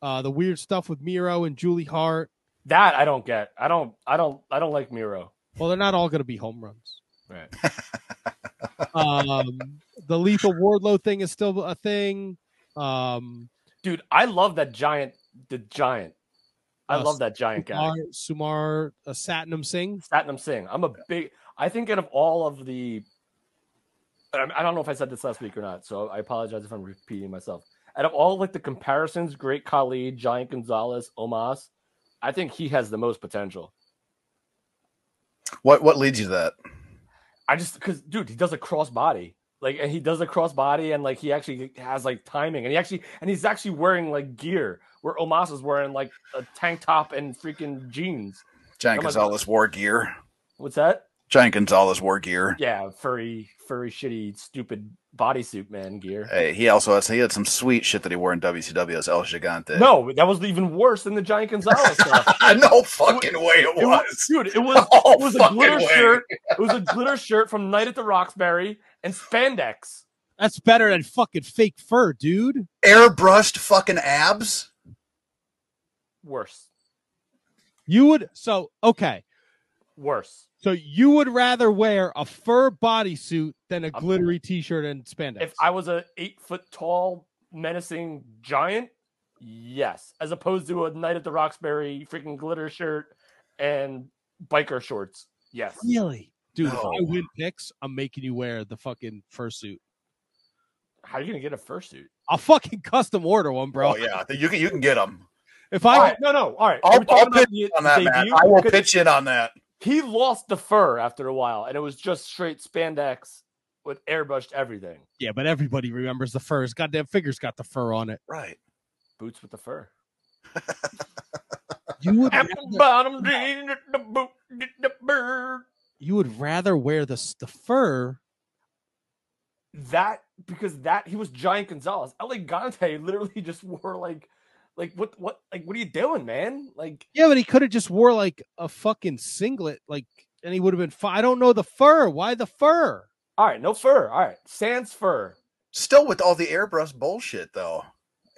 Yeah. Uh, the weird stuff with Miro and Julie Hart. that I don't get. I don't. I don't. I don't like Miro. Well, they're not all going to be home runs. Right. Um, the lethal Wardlow thing is still a thing. Um, Dude, I love that giant. The giant. I Uh, love that giant guy. Sumar, Sumar uh, Satnam Singh. Satnam Singh. I'm a big. I think out of all of the, I I don't know if I said this last week or not, so I apologize if I'm repeating myself. Out of all like the comparisons, Great Khali, Giant Gonzalez, Omos, I think he has the most potential. What what leads you to that? I just because dude, he does a cross body. Like and he does a cross body and like he actually has like timing and he actually and he's actually wearing like gear where Omos is wearing like a tank top and freaking jeans. Giant Gonzalez wore gear. What's that? Giant Gonzalez wore gear. Yeah, furry, furry, shitty, stupid bodysuit man gear. Hey, he also has he had some sweet shit that he wore in WCW as El Gigante. No, that was even worse than the Giant Gonzalez stuff. no fucking way it It was, was. dude, it was No oh, it was a glitter way. shirt. It was a glitter shirt from Night at the Roxbury and spandex. That's better than fucking fake fur, dude. Airbrushed fucking abs. Worse, You would so okay. Worse. So you would rather wear a fur bodysuit than a glittery T-shirt and spandex? If I was a eight foot tall, menacing giant, yes, as opposed to a Night at the Roxbury freaking glitter shirt and biker shorts. Yes. really, dude, if I win picks, I'm making you wear the fucking fursuit. How are you gonna get a fursuit? I'll fucking custom order one, bro. Oh yeah, you can you can get them. If I right, no, no. All right, I'll- Are we talking I'll pitch the- On that, man. debut? I will pitch in on that. He lost the fur after a while, and it was just straight spandex with airbrushed everything. yeah, but everybody remembers the furs. Goddamn figures got the fur on it. Right. Boots with the fur. You would At rather, the bottom, the the boot, the bird. you would rather wear the the fur. That because that he was Giant Gonzalez. El Gigante literally just wore like, like what what like what are you doing, man? Like Yeah, but he could have just wore like a fucking singlet, like, and he would have been fine. I don't know the fur. Why the fur? all right, no fur. All right, sans fur. Still with all the airbrush bullshit though.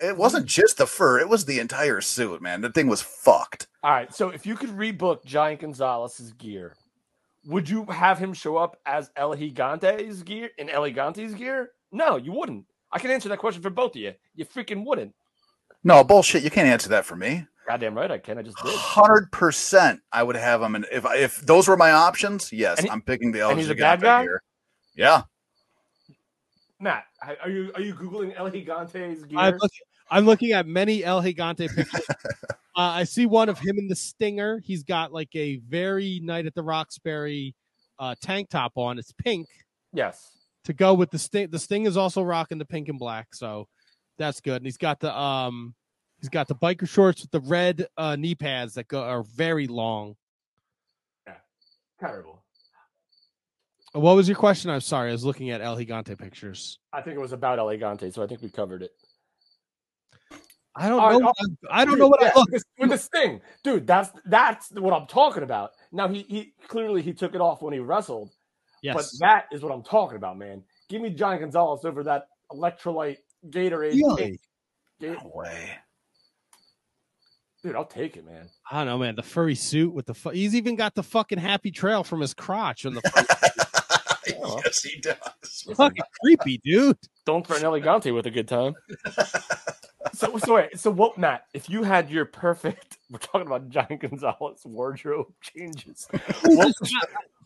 It wasn't mm-hmm. just the fur; it was the entire suit, man. The thing was fucked. All right, so if you could rebook Giant Gonzalez's gear, would you have him show up as El Gigante's gear in El Gigante's gear? No, you wouldn't. I can answer that question for both of you. You freaking wouldn't. No bullshit. You can't answer that for me. Goddamn right, I can. I just did. Hundred percent. I would have him, and if if those were my options, yes, he- I'm picking the El and he's a bad Gigante guy? here. Yeah, Matt, are you are you googling El Gigante's gear? I'm looking, I'm looking at many El Gigante pictures. uh, I see one of him in the Stinger. He's got like a very Night at the Roxbury uh, tank top on. It's pink. yes. to go with the sting. The sting is also rocking the pink and black, so that's good. And he's got the um, he's got the biker shorts with the red uh, knee pads that go are very long. Yeah. Terrible. What was your question? I'm sorry, I was looking at El Gigante pictures. I think it was about El Gigante, so I think we covered it. I don't All right, know. I'll- what I, I don't Dude, know what yeah, I look. with the sting, dude. That's that's what I'm talking about. Now he he clearly he took it off when he wrestled, Yes, but that is what I'm talking about, man. Give me Giant Gonzalez over that electrolyte Gatorade, Really? pink Ga- No way. dude. I'll take it, man. I don't know, man. The furry suit with the fu- he's even got the fucking happy trail from his crotch on the front. yes, he does. fucking creepy, dude. Don't threaten El Gigante with a good time. so so wait, so what, Matt? If you had your perfect, we're talking about Giant Gonzalez wardrobe changes. What,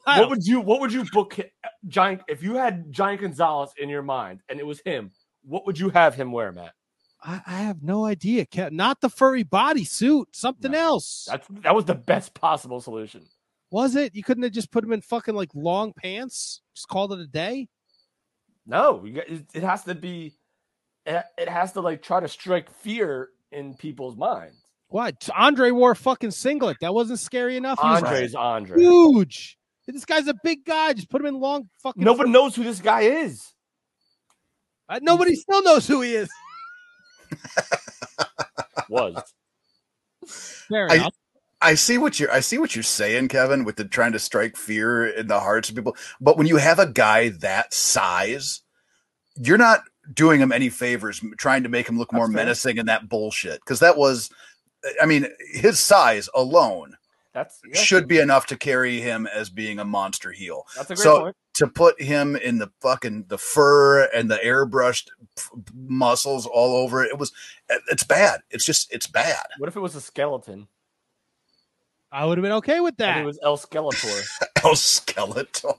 what would you what would you book hi- Giant if you had Giant Gonzalez in your mind and it was him? What would you have him wear, Matt? I, I have no idea. Not the furry body suit. Something No. else. That's that was the best possible solution. Was it? You couldn't have just put him in fucking like long pants? Just called it a day? No, it, it has to be. It, it has to like try to strike fear in people's minds. What? Andre wore a fucking singlet. That wasn't scary enough. He was Andre's Andre. huge. This guy's a big guy. Just put him in long fucking. Nobody knows who this guy is. Uh, nobody still knows who he is. Was Fair I- enough. I see what you're I see what you're saying, Kevin, with the trying to strike fear in the hearts of people. But when you have a guy that size, you're not doing him any favors trying to make him look more fair. menacing and that bullshit. Because that was I mean, his size alone that's yeah, should be enough to carry him as being a monster heel. that's a great so- point. To put him in the fucking the fur and the airbrushed f- muscles all over it, it was it's bad. It's just it's bad. What if it was a skeleton? I would have been okay with And that. it was El Skeletor. El Skeletor.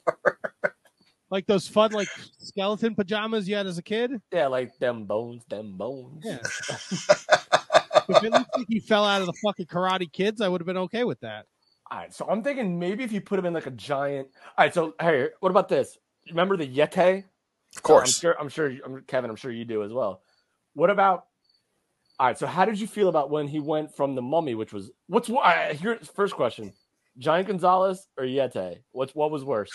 like those fun like skeleton pajamas you had as a kid. yeah, like them bones, them bones. Yeah. if it looked like he fell out of the fucking Karate Kids, I would have been okay with that. All right, so I'm thinking maybe if you put him in like a giant. All right, so hey, what about this? Remember the Yeti? Of I'm course. sure. I'm sure. I'm, Kevin, I'm sure you do as well. What about? All right, so how did you feel about when he went from the Mummy, which was what's wo- I here? First question: Giant Gonzalez or Yeti? What's what was worse?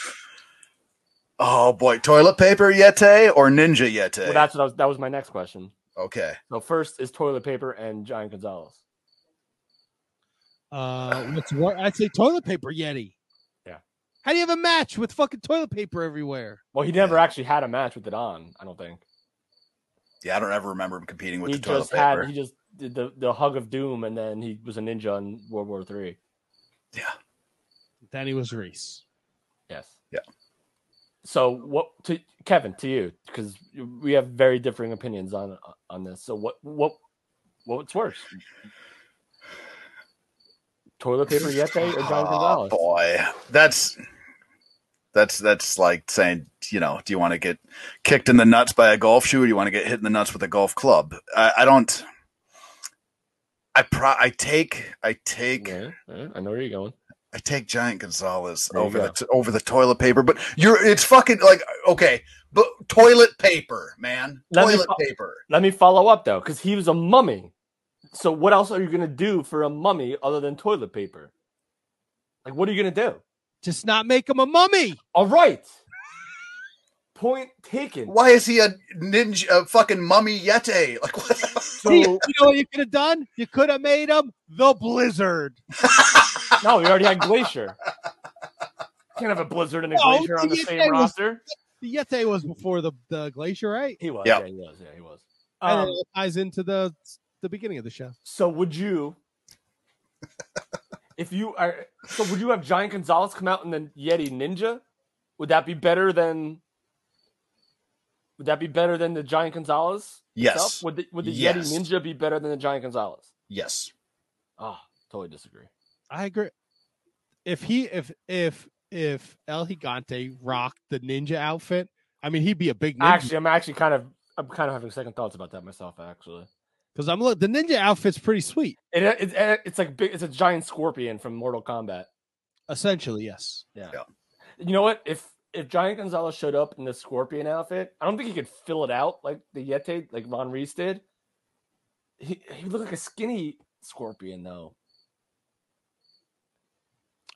Oh boy, toilet paper Yeti or Ninja Yeti? Well, that's what I was, that was my next question. okay. So first is toilet paper and Giant Gonzalez. Uh, what's what? I'd say toilet paper Yeti. Yeah. How do you have a match with fucking toilet paper everywhere? Well, he never actually had a match with it on. I don't think Yeah, I don't ever remember him competing with he the toilet just paper. had he just did the the hug of doom, and then he was a ninja in World War Three. yeah. Then he was Reese. Yes. Yeah. So what to Kevin to you because we have very differing opinions on on this. So what what what's worse? Toilet paper Yeti or Oh, Gonzalez? boy, that's that's that's like saying, you know, do you want to get kicked in the nuts by a golf shoe, or do you want to get hit in the nuts with a golf club? I, I don't. I pro. I take. I take. Yeah, yeah, I know where you're going. I take Giant Gonzalez There over the t- over the toilet paper, but you're it's fucking like okay, but toilet paper, man, Let toilet fo- paper. Let me follow up though, because he was a mummy. So what else are you gonna do for a mummy other than toilet paper? Like, what are you gonna do? Just not make him a mummy. All right. Point taken. Why is he a ninja, a fucking mummy yeti? Like what? So you know what you could have done? You could have made him the Blizzard. no, we already had Glacier. Can't have a Blizzard and a No, Glacier on the the same was- roster. The Yeti was before the, the Glacier, right? He was. Yep. Yeah, he was. Yeah, he was. And Um, it ties into the the beginning of the show. so would you, if you are, so would you have Giant Gonzalez come out and then Yeti Ninja? Would that be better than? Would that be better than the Giant Gonzalez? Yes. itself? Would the, would the Yes. Yeti Ninja be better than the Giant Gonzalez? yes. Oh, totally disagree. I agree. If he if if if El Gigante rocked the ninja outfit, I mean he'd be a big ninja. Actually, I'm actually kind of, I'm kind of having second thoughts about that myself. Actually, Because I'm look the ninja outfit's pretty sweet. it, uh, it, it it's like big. It's a giant scorpion from Mortal Kombat. Essentially, yes. Yeah. Yeah. You know what? If if Giant Gonzalez showed up in the Scorpion outfit, I don't think he could fill it out like the Yeti, like Ron Reis did. He he looked like a skinny Scorpion though.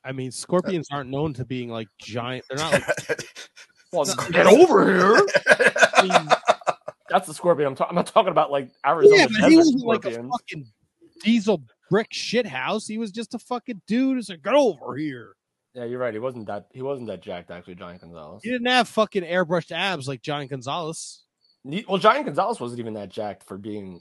I mean, scorpions aren't known to being like giant. They're not like Well, get over here. I mean, that's the Scorpion. I'm, ta- I'm not talking about like Arizona. yeah, but he wasn't like a fucking diesel brick shit house. He was just a fucking dude who's like, get over here. Yeah, you're right. He wasn't that. He wasn't that jacked actually. Giant Gonzalez. He didn't have fucking airbrushed abs like Giant Gonzalez. Ne- Well, Giant Gonzalez wasn't even that jacked for being.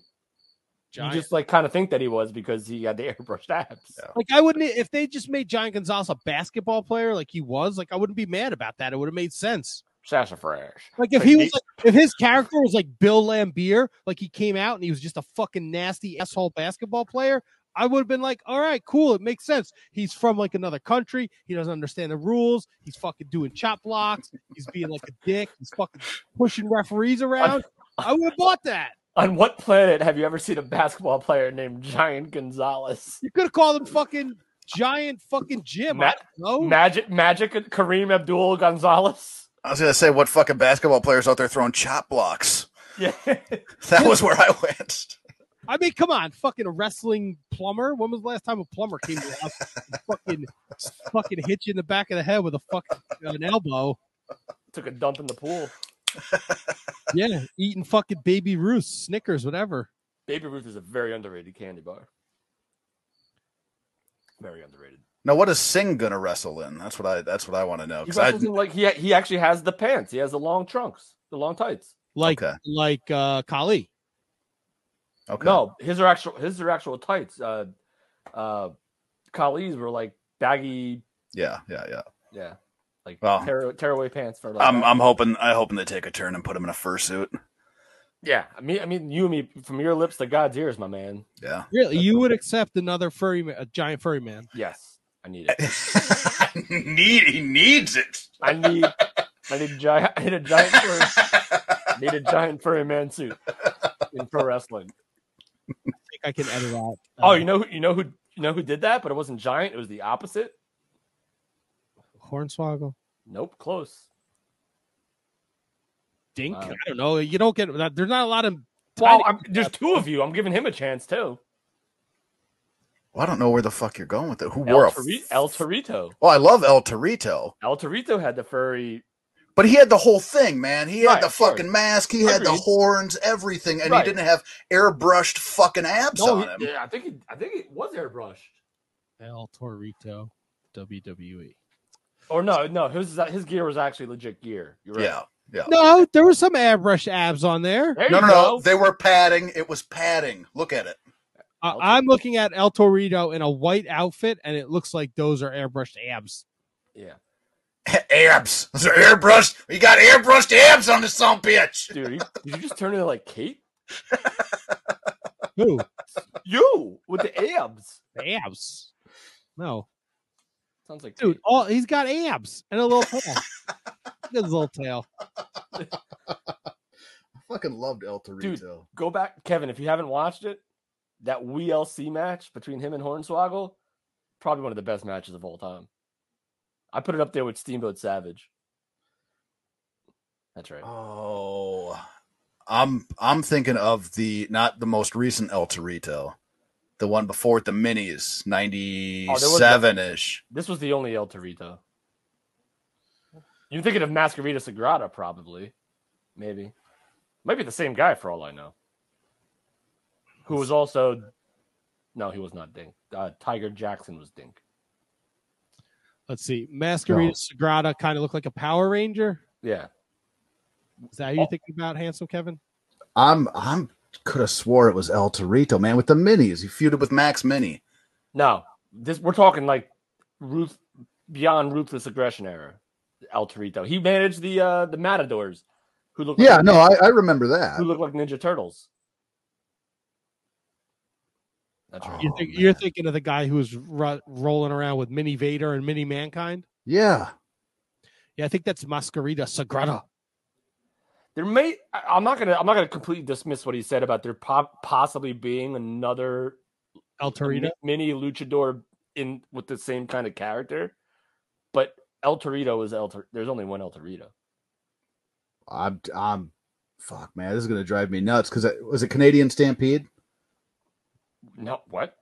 Giant. You just like kind of think that he was because he had the airbrushed abs. Yeah. Like I wouldn't if they just made Giant Gonzalez a basketball player like he was, like I wouldn't be mad about that. It would have made sense. Sassafras. Like if Like, he was like if his character was like Bill Laimbeer, like he came out and he was just a fucking nasty asshole basketball player, I would have been like, all right, cool, it makes sense. He's from like another country, he doesn't understand the rules, he's fucking doing chop blocks, he's being like a dick, he's fucking pushing referees around. I would have bought that. On what planet have you ever seen a basketball player named Giant Gonzalez? You could have called him fucking giant fucking Jim. I Ma- don't know. Magic, Magic, Kareem Abdul Gonzalez. I was gonna say what fucking basketball players out there throwing chop blocks. Yeah, That was where I went. I mean, come on, fucking a wrestling plumber. When was the last time a plumber came to the house fucking fucking hit you in the back of the head with a fucking an elbow? took a dump in the pool. Yeah, eating fucking baby Ruth, Snickers, whatever. Baby Ruth is a very underrated candy bar. Very underrated. Now, what is Singh gonna wrestle in? That's what I. That's what I want to know. He 'cause I- in like he he actually has the pants. He has the long trunks, the long tights. Like Okay. like uh Khali. okay. No, his are actual his are actual tights. Uh, uh, Khali's were like baggy. Yeah, yeah, yeah. Yeah, like Well, tear, away pants for like. I'm. that. I'm hoping. I hoping they take a turn and put him in a fursuit. yeah, I mean, I mean, you and me from your lips to God's ears, my man. Yeah. Really, you would accept another furry, a giant furry man? Yes, I need it. Need. He needs it. I need, I need giant, I need a giant furry, I need a giant furry man suit in pro wrestling. I think I can edit out. Oh, you know, who, you know who, you know who did that, but it wasn't giant. It was the opposite. Hornswoggle, Nope, close. Dink. Wow. I don't know. You don't get that. There's not a lot of. Well, I'm, there's two of you. I'm giving him a chance too. Well, I don't know where the fuck you're going with it. Who El, wore a? Tori- El Torito. Oh, I love El Torito, El Torito had the furry. but he had the whole thing, man. He had Right, the sure. fucking mask. He had the horns, everything, and Right. he didn't have airbrushed fucking abs No, on him. he- yeah, I think it, I think it was airbrushed. El Torito, WWE. Or no, no, his his gear was actually legit gear. You're right. Yeah, yeah. No, there was some airbrush abs on there. There No, no, go. no. They were padding. It was padding. Look at it. Uh, I'm looking at El Torito in a white outfit, and it looks like those are airbrushed abs. Yeah, abs. Those are airbrushed. We got airbrushed abs on this son bitch. dude, you, did you just turn into like Kate? Who? You with the abs. The abs. No, Sounds like dude. Kate. All he's got abs and a little tail. Look at his little tail. I fucking loved El Torito. Dude. Go back, Kevin. If you haven't watched it, that WeeLC match between him and Hornswoggle, probably one of the best matches of all time. I put it up there with Steamboat Savage. That's right. Oh, I'm I'm thinking of the not the most recent El Torito, the one before the minis, oh, ninety seven ish. This was the only El Torito. You're thinking of Mascarita Sagrada, probably. Maybe. Might be the same guy for all I know. Who was also. No, he was not Dink. Uh, Tiger Jackson was Dink. Let's see. Mascarita Sagrada kind of looked like a Power Ranger. Yeah. Is that how you're thinking about handsome Kevin? I'm I'm could have swore it was El Torito, man, with the minis. He feuded with Max Mini. No, this we're talking like Ruth beyond ruthless aggression era. El Torito. He managed the uh the Matadors, who look Yeah, like, no, I, I remember that. who look like Ninja Turtles. That's right. Oh, you're, Oh, think, man. you're thinking of the guy who was ru- rolling around with Mini Vader and Mini Mankind. Yeah. Yeah, I think that's Mascarita Sagrada. There may I- I'm not gonna I'm not gonna completely dismiss what he said about there pop, possibly being another El Torito. mini luchador in with the same kind of character, but El Torito is El. Tor- There's only one El Torito. I'm, I'm, fuck, man, this is gonna drive me nuts. Because it was it Canadian Stampede? No, what?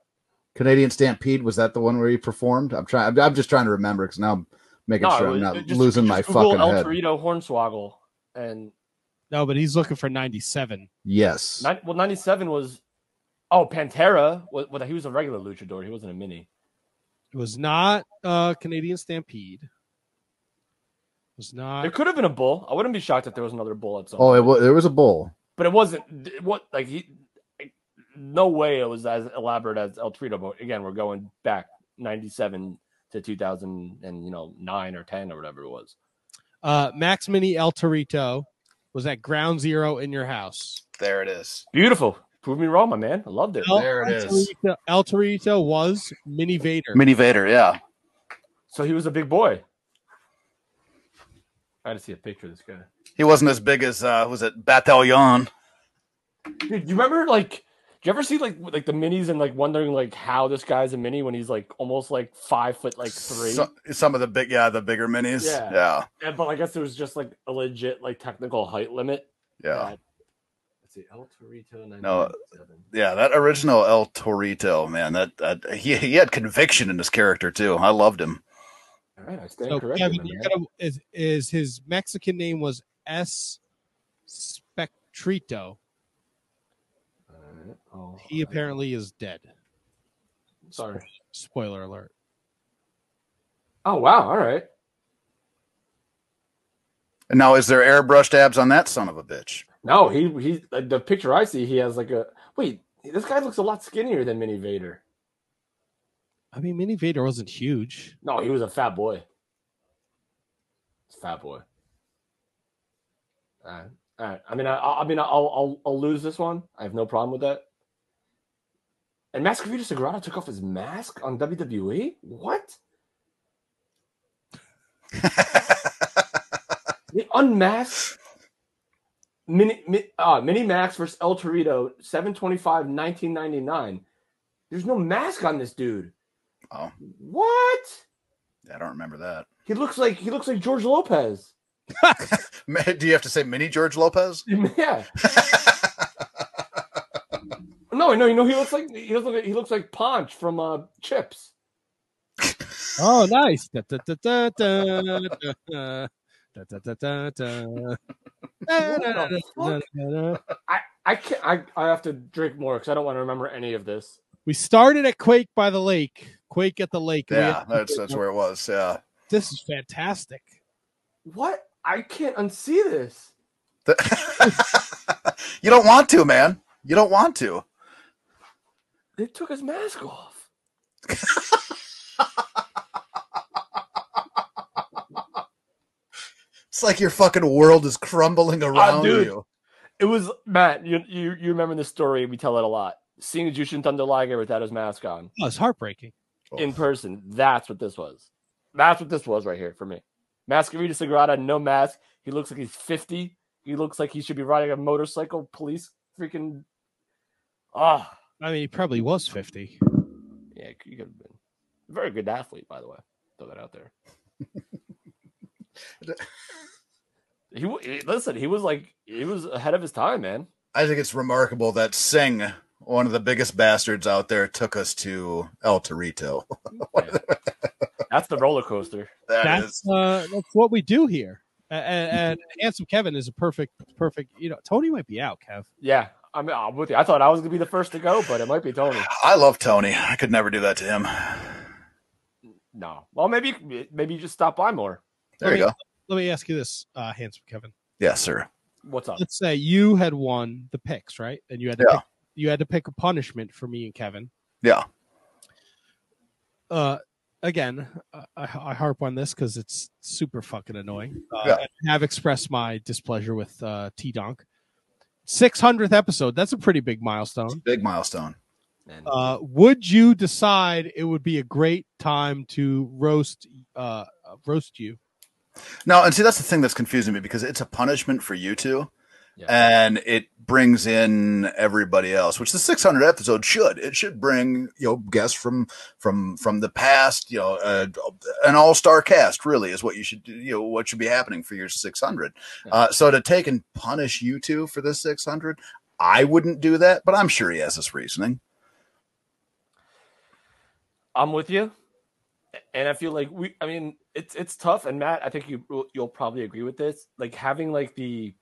Canadian Stampede was that the one where he performed? I'm trying. I'm, I'm just trying to remember because now I'm making No, sure it I'm not just- losing just my Google fucking El head. Torito Hornswoggle and No, but he's looking for 97. Yes. nine, well, 97 was. Oh, Pantera. Was, well, he was a regular luchador. He wasn't a mini. It was not uh Canadian Stampede. It was not. There could have been a bull. I wouldn't be shocked if there was another bull at some. Oh, it point. was, there was a bull. but it wasn't. What like he? No way it was as elaborate as El Torito. But again, we're going back 97 to 2000 and you know nine or 10 or whatever it was. Uh, Max Mini El Torito was at Ground Zero in your house. There it is. Beautiful. Prove me wrong, my man. I loved it. El, There it El is. Torito, El Torito was Mini Vader. Mini Vader, yeah. So he was a big boy. I had to see a picture of this guy. He wasn't as big as uh was it Battalion? Dude, you remember like do you ever see like like the minis and like wondering like how this guy's a mini when he's like almost like five foot like three? Some, some of the big yeah, the bigger minis. Yeah. Yeah. Yeah, but I guess there was just like a legit like technical height limit. Yeah. Uh, let's see, El Torito No, 997. Yeah, that original El Torito, man, that, that he he had conviction in his character too. I loved him. All right, I stand So corrected. Kevin, my gotta, is, is his Mexican name was S. Spectrito. All right. Oh, He apparently is dead. sorry. Spoiler alert. Oh wow, all right. And now, is there airbrushed abs on that son of a bitch? No, he he uh, the picture I see, he has like a wait. This guy looks a lot skinnier than Mini Vader. I mean, Mini Vader wasn't huge. No, he was a fat boy. Fat boy. All right. All right. I mean, I, I mean, I'll, I'll, I'll lose this one. I have no problem with that. And Mascarita Sagrada took off his mask on WWE. What? the unmasked Mini, Mi- uh, Mini Max versus El Torito, 725, 1999. There's no mask on this dude. Oh, What? I don't remember that. He looks like he looks like George Lopez. Do you have to say mini George Lopez? Yeah. no, no, you know he looks like he looks like he looks like Ponch from uh Chips. Oh, nice. Da, da, da, da, da, da, da. Da, da, da, da, da. Da, da, da, da, da, da. I I can't I, I have to drink more because I don't want to remember any of this. We started at Quake by the lake. Quake at the lake. Yeah, that's that's where it was. Yeah. This is fantastic. What? I can't unsee this. you don't want to, man. You don't want to. They took his mask off. It's like your fucking world is crumbling around Ah, dude. you. It was Matt. You you you remember this story? We tell it a lot. Seeing Jushin Thunder Liger without his mask on Oh, it's heartbreaking. in person. That's what this was. That's what this was right here for me. Mascarita Sagrada, no mask. He looks like he's 50. He looks like he should be riding a motorcycle. Police freaking. Ah, I mean, he probably was 50. yeah, he could have been. Very good athlete, by the way. Throw that out there. he, he listen. He was like he was ahead of his time, man. I think it's remarkable that Singh, one of the biggest bastards out there, took us to El Torito. That's the roller coaster. That That's is- uh, that's what we do here. And, and handsome Kevin is a perfect, perfect. You know, Tony might be out, Kev. Yeah, I mean, I'm with you. I thought I was gonna be the first to go, but it might be Tony. I love Tony. I could never do that to him. No, well, maybe maybe you just stop by more. There you go. Let me ask you this, uh, handsome Kevin. Yes, sir. What's up? Let's say you had won the picks, right? And you had to Yeah. pick, you had to pick a punishment for me and Kevin. Yeah. Uh, again, I, I harp on this because it's super fucking annoying. Uh, Yeah. I have expressed my displeasure with uh, T Donk. 600th episode. That's a pretty big milestone. Big milestone. And Uh, would you decide it would be a great time to roast uh, roast you? No, and see that's the thing that's confusing me because it's a punishment for you two, Yeah. and it brings in everybody else, which the 600 episode should. It should bring you know guests from from from the past. You know, uh, an all star cast really is what you should do. You know, what should be happening for your 600. Yeah. Uh, so to take and punish you two for this 600, I wouldn't do that, but I'm sure he has his reasoning. I'm with you, and I feel like we. I mean, it's it's tough. And Matt, I think you you'll probably agree with this. Like having like the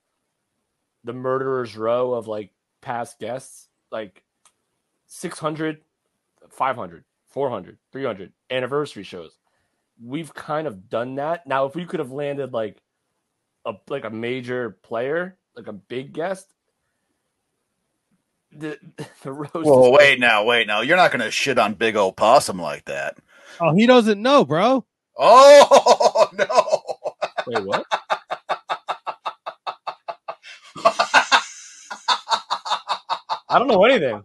the murderers row of like past guests, like 600, 500, 400, 300 anniversary shows. We've kind of done that. Now, if we could have landed like a like a major player, like a big guest, the the roast. Well, is- wait now, wait now. You're not going to shit on Big O Possum like that. Oh, he doesn't know, bro. Oh no! Wait, what? I don't know anything.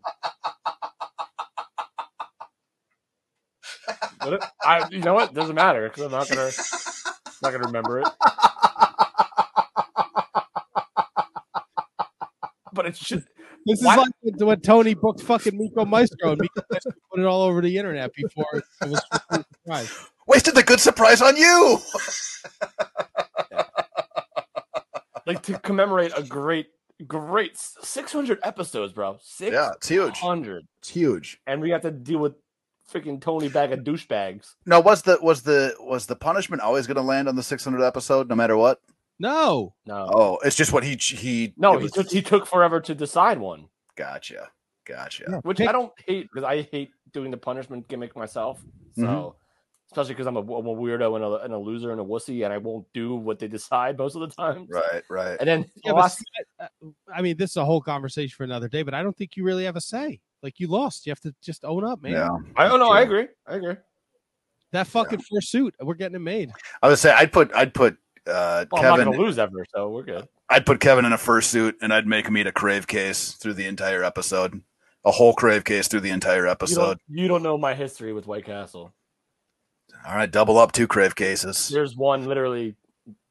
What if- I, you know what? Doesn't matter because I'm not gonna, not gonna remember it. But it's just This is Why- like when- when Tony booked fucking Miko Maestro and Miko Maestro put it all over the internet before it was a surprise. Wasted the good surprise on you. like to commemorate a great, great 600 episodes, bro. 600. Yeah, it's huge. 600, It's huge. and we got to deal with freaking Tony bag of douchebags. No, was the was the was the punishment always going to land on the 600 episode, no matter what? No. No, Oh, it's just what he he. no, he was- took he took forever to decide one. Gotcha, gotcha. Yeah, which pick- I don't hate because I hate doing the punishment gimmick myself. So, Mhm. Especially because I'm a, I'm a weirdo and a, and a loser and a wussy, and I won't do what they decide most of the time. Right, right. And then Yeah, the but see, I- I mean, this is a whole conversation for another day, but I don't think you really have a say. Like you lost. You have to just own up, man. Yeah, I don't know. I agree. I agree. That fucking fursuit, we're getting it made. I would say I'd put I'd put uh, Well, I'm not going to lose ever, so we're good. I'd put Kevin in a fursuit and I'd make him eat a crave case through the entire episode, a whole crave case through the entire You episode. don't, you don't know my history with White Castle. All right, double up two crave cases. There's one literally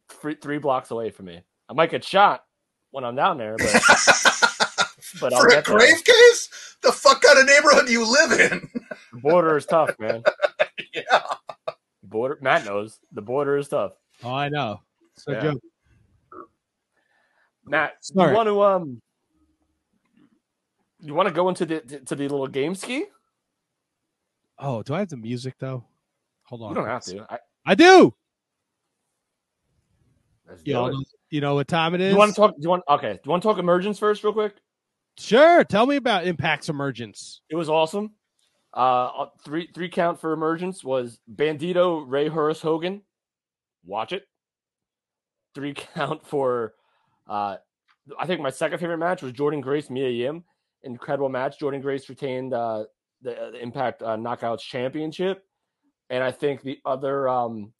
three, three blocks away from me. I might get shot when I'm down there, but but I'll For a get there. case? The fuck kind of neighborhood you live in? The border is tough, man. yeah. Border. Matt knows the border is tough. Oh, I know. So Yeah. joke. Matt, Sorry. you want to um, you want to go into the to the little game ski? Oh, do I have the music though? Hold on. You don't have to. I, I do. let's You know, you know what time it is? you want to talk? Do you want? Okay. Do you want to talk emergence first, real quick? Sure. Tell me about Impact's emergence. It was awesome. Uh, three three count for emergence was Bandido Rey Horus Hogan. Watch it. Three count for, uh, I think my second favorite match was Jordan Grace Mia Yim. Incredible match. Jordan Grace retained uh, the, the Impact uh, Knockouts Championship, and I think the other um,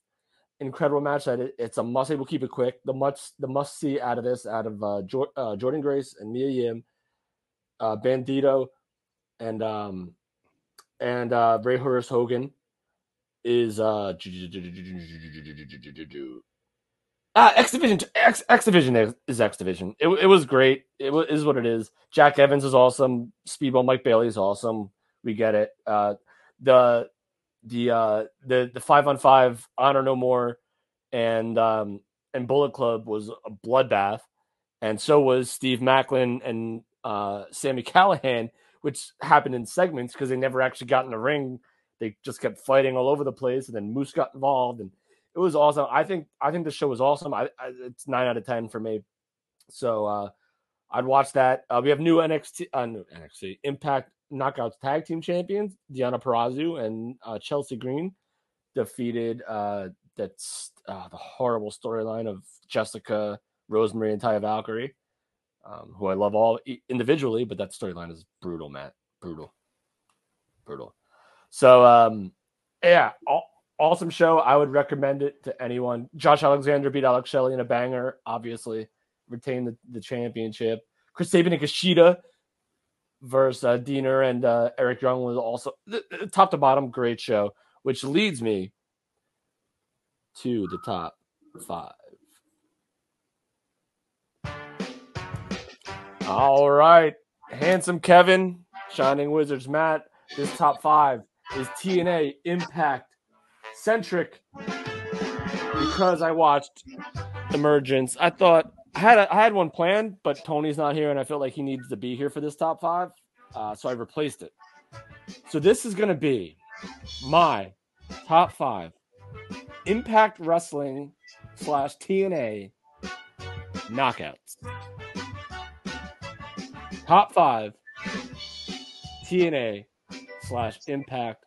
incredible match that it, it's a must. We'll keep it quick. The must the must see out of this out of uh, Jor- uh, Jordan Grace and Mia Yim, uh, Bandido, and um, and uh, Rey Horus Hogan is uh ah X Division X X Division is, is X Division. It, it was great. It what it is. Jack Evans is awesome. Speedball Mike Bailey is awesome. We get it. Uh, the the uh the the five on five honor no more and um and Bullet Club was a bloodbath, and so was Steve Maclin and uh Sami Callihan which happened in segments because they never actually got in the ring. They just kept fighting all over the place, and then Moose got involved, and it was awesome. I think I think the show was awesome. I, I it's nine out of ten for me. So uh, I'd watch that. Uh, we have new NXT, uh, new NXT Impact Knockouts Tag Team Champions Deonna Purrazzo and uh, Chelsea Green defeated uh, that's uh, the horrible storyline of Jessica, Rosemary, and Taya Valkyrie um, who I love all individually, but that storyline is brutal, Matt. Brutal, brutal. So, um, yeah, aw- awesome show. I would recommend it to anyone. Josh Alexander beat Alex Shelley in a banger, obviously, retained the, the championship. Chris Sabin and Kushida versus uh, Deaner and uh, Eric Young was also th- top to bottom, great show, which leads me to the top five. All right. Handsome Kevin, Shining Wizards Matt. This top five is TNA Impact centric because I watched Emergence. I thought I had a, I had one planned, but Tony's not here, and I felt like he needs to be here for this top five, uh, so I replaced it. So this is going to be my top five Impact Wrestling slash TNA knockouts. Top five TNA slash Impact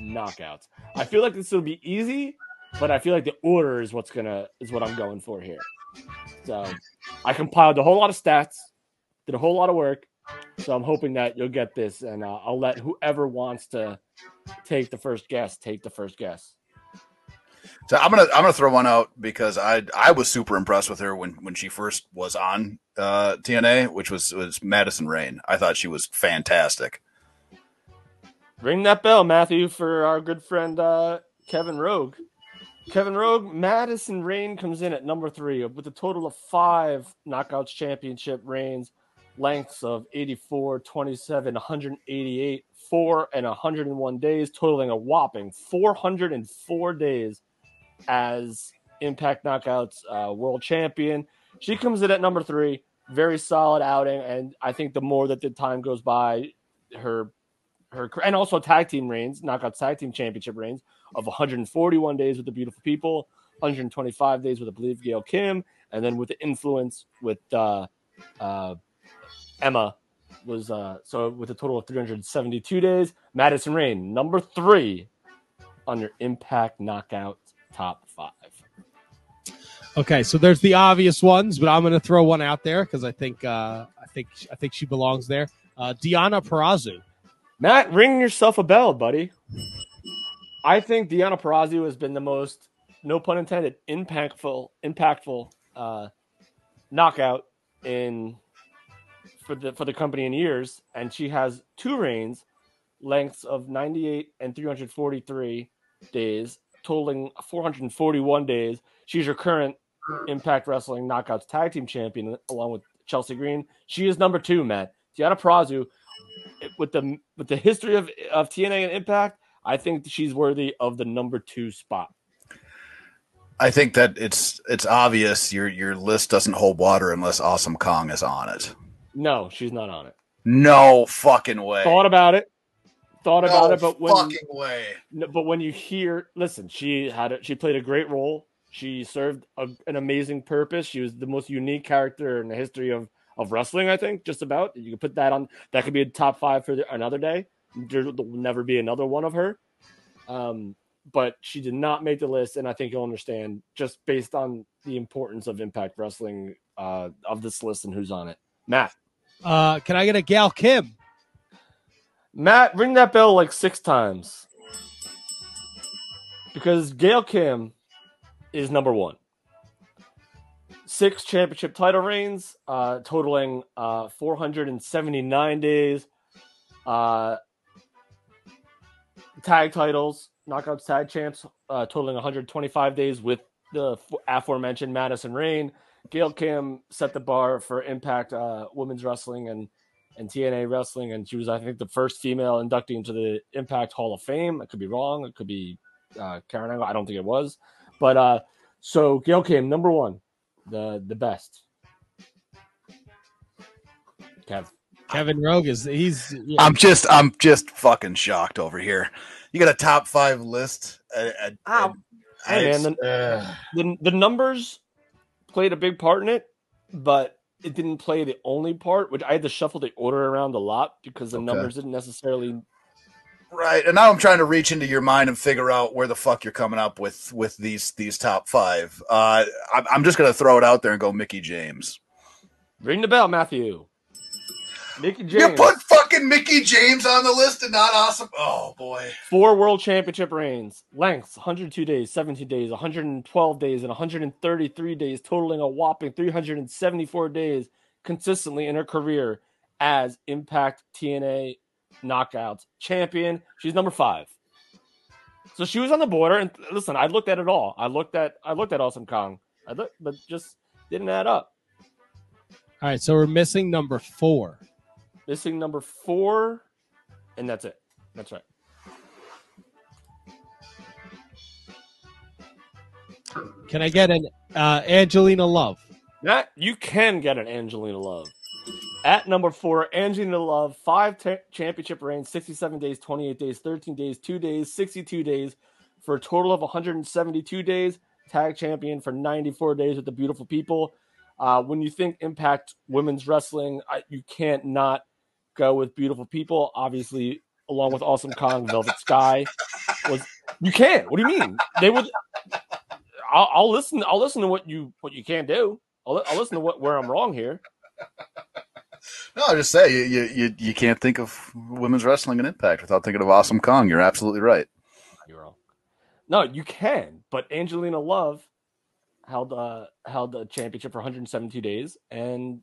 knockouts. I feel like this will be easy, but I feel like the order is what's gonna is what I'm going for here. So I compiled a whole lot of stats, did a whole lot of work. So I'm hoping that you'll get this, and uh, I'll let whoever wants to take the first guess take the first guess. So I'm gonna I'm gonna throw one out because I I was super impressed with her when when she first was on uh, TNA, which was was Madison Rayne. I thought she was fantastic. Ring that bell, Matthew, for our good friend uh, Kevin Rouge. Kevin Rouge, Madison Rayne comes in at number three with a total of five Knockouts Championship reigns, lengths of 84, 27, 188, 4, and 101 days, totaling a whopping 404 days as Impact Knockouts uh, World Champion. She comes in at number three, very solid outing, and I think the more that the time goes by, her her and also tag team reigns, Knockouts Tag Team Championship reigns of 141 days with the Beautiful People, 125 days with I believe Gail Kim, and then with the influence with uh, uh, Emma was uh, so with a total of 372 days. Madison Rayne number three on your Impact Knockout top five. Okay, so there's the obvious ones, but I'm going to throw one out there because I think uh, I think I think she belongs there. Uh, Deonna Purrazzo. Matt, ring yourself a bell, buddy. I think Deonna Purrazzo has been the most, no pun intended, impactful, impactful uh, knockout in for the for the company in years, and she has two reigns, lengths of 98 and 343 days, totaling 441 days. She's your current Impact Wrestling Knockouts Tag Team Champion, along with Chelsea Green. She is number two, Matt. Deonna Purrazzo, with the with the history of of TNA and Impact, I think she's worthy of the number two spot. I think that it's it's obvious your your list doesn't hold water unless Awesome Kong is on it. No, she's not on it. No fucking way. Thought about it. Thought no about it, but when fucking way. But when you hear, listen, she had it. She played a great role. She served a, an amazing purpose. She was the most unique character in the history of of wrestling. I think just about. You could put that on. That could be a top five for the, another day. There will never be another one of her. Um, but she did not make the list, and I think you'll understand just based on the importance of Impact Wrestling uh, of this list and who's on it. Matt, Uh, can I get a Gail Kim? Matt, ring that bell like six times because Gail Kim is number one. Six championship title reigns, uh, totaling uh, 479 days. Uh, tag titles, knockouts tag champs, uh, totaling 125 days with the aforementioned Madison Rayne. Gail Kim set the bar for Impact uh, Women's Wrestling and and TNA Wrestling, and she was, I think, the first female inductee into the Impact Hall of Fame. I could be wrong. It could be uh, Karen Angle. I don't think it was, but so Gail Kim, number one, the the best. Kev, Kevin Rouge is he's yeah. I'm just I'm just fucking shocked over here. You got a top five list. Uh, uh, Ow. Hey, it's- man, uh, the the numbers played a big part in it, but it didn't play the only part. Which I had to shuffle the order around a lot because the Okay. numbers didn't necessarily. Right, and now I'm trying to reach into your mind and figure out where the fuck you're coming up with with these these top five. Uh, I'm, I'm just gonna throw it out there and go Mickie James. Ring the bell, Matthew. Mickie James. You put fucking Mickie James on the list and not awesome. Oh boy. four world championship reigns, lengths 102 days, 17 days, 112 days, and 133 days, totaling a whopping 374 days consistently in her career as Impact TNA Knockouts champion. She's number five. So she was on the border, and listen, I looked at it all. I looked at I looked at Awesome Kong, I looked, but just didn't add up. All right, so we're missing number four. Missing number four, and that's it. That's right. Can I get an uh, Angelina Love? That you can get an Angelina Love. At number four, Angelina Love, five ta- championship reigns, 67 days, 28 days, 13 days, two days, 62 days, for a total of 172 days. Tag champion for 94 days with the beautiful people. Uh, when you think Impact Women's Wrestling, I, you can't not go with beautiful people. Obviously, along with Awesome Kong, Velvet Sky was. You can't. What do you mean? They would. I'll, I'll listen. I'll listen to what you what you can't do. I'll, I'll listen to what where I'm wrong here. No, I just say you, you you can't think of women's wrestling and Impact without thinking of Awesome Kong. You're absolutely right. You're wrong. No, you can. But Angelina Love held uh held the championship for 172 days and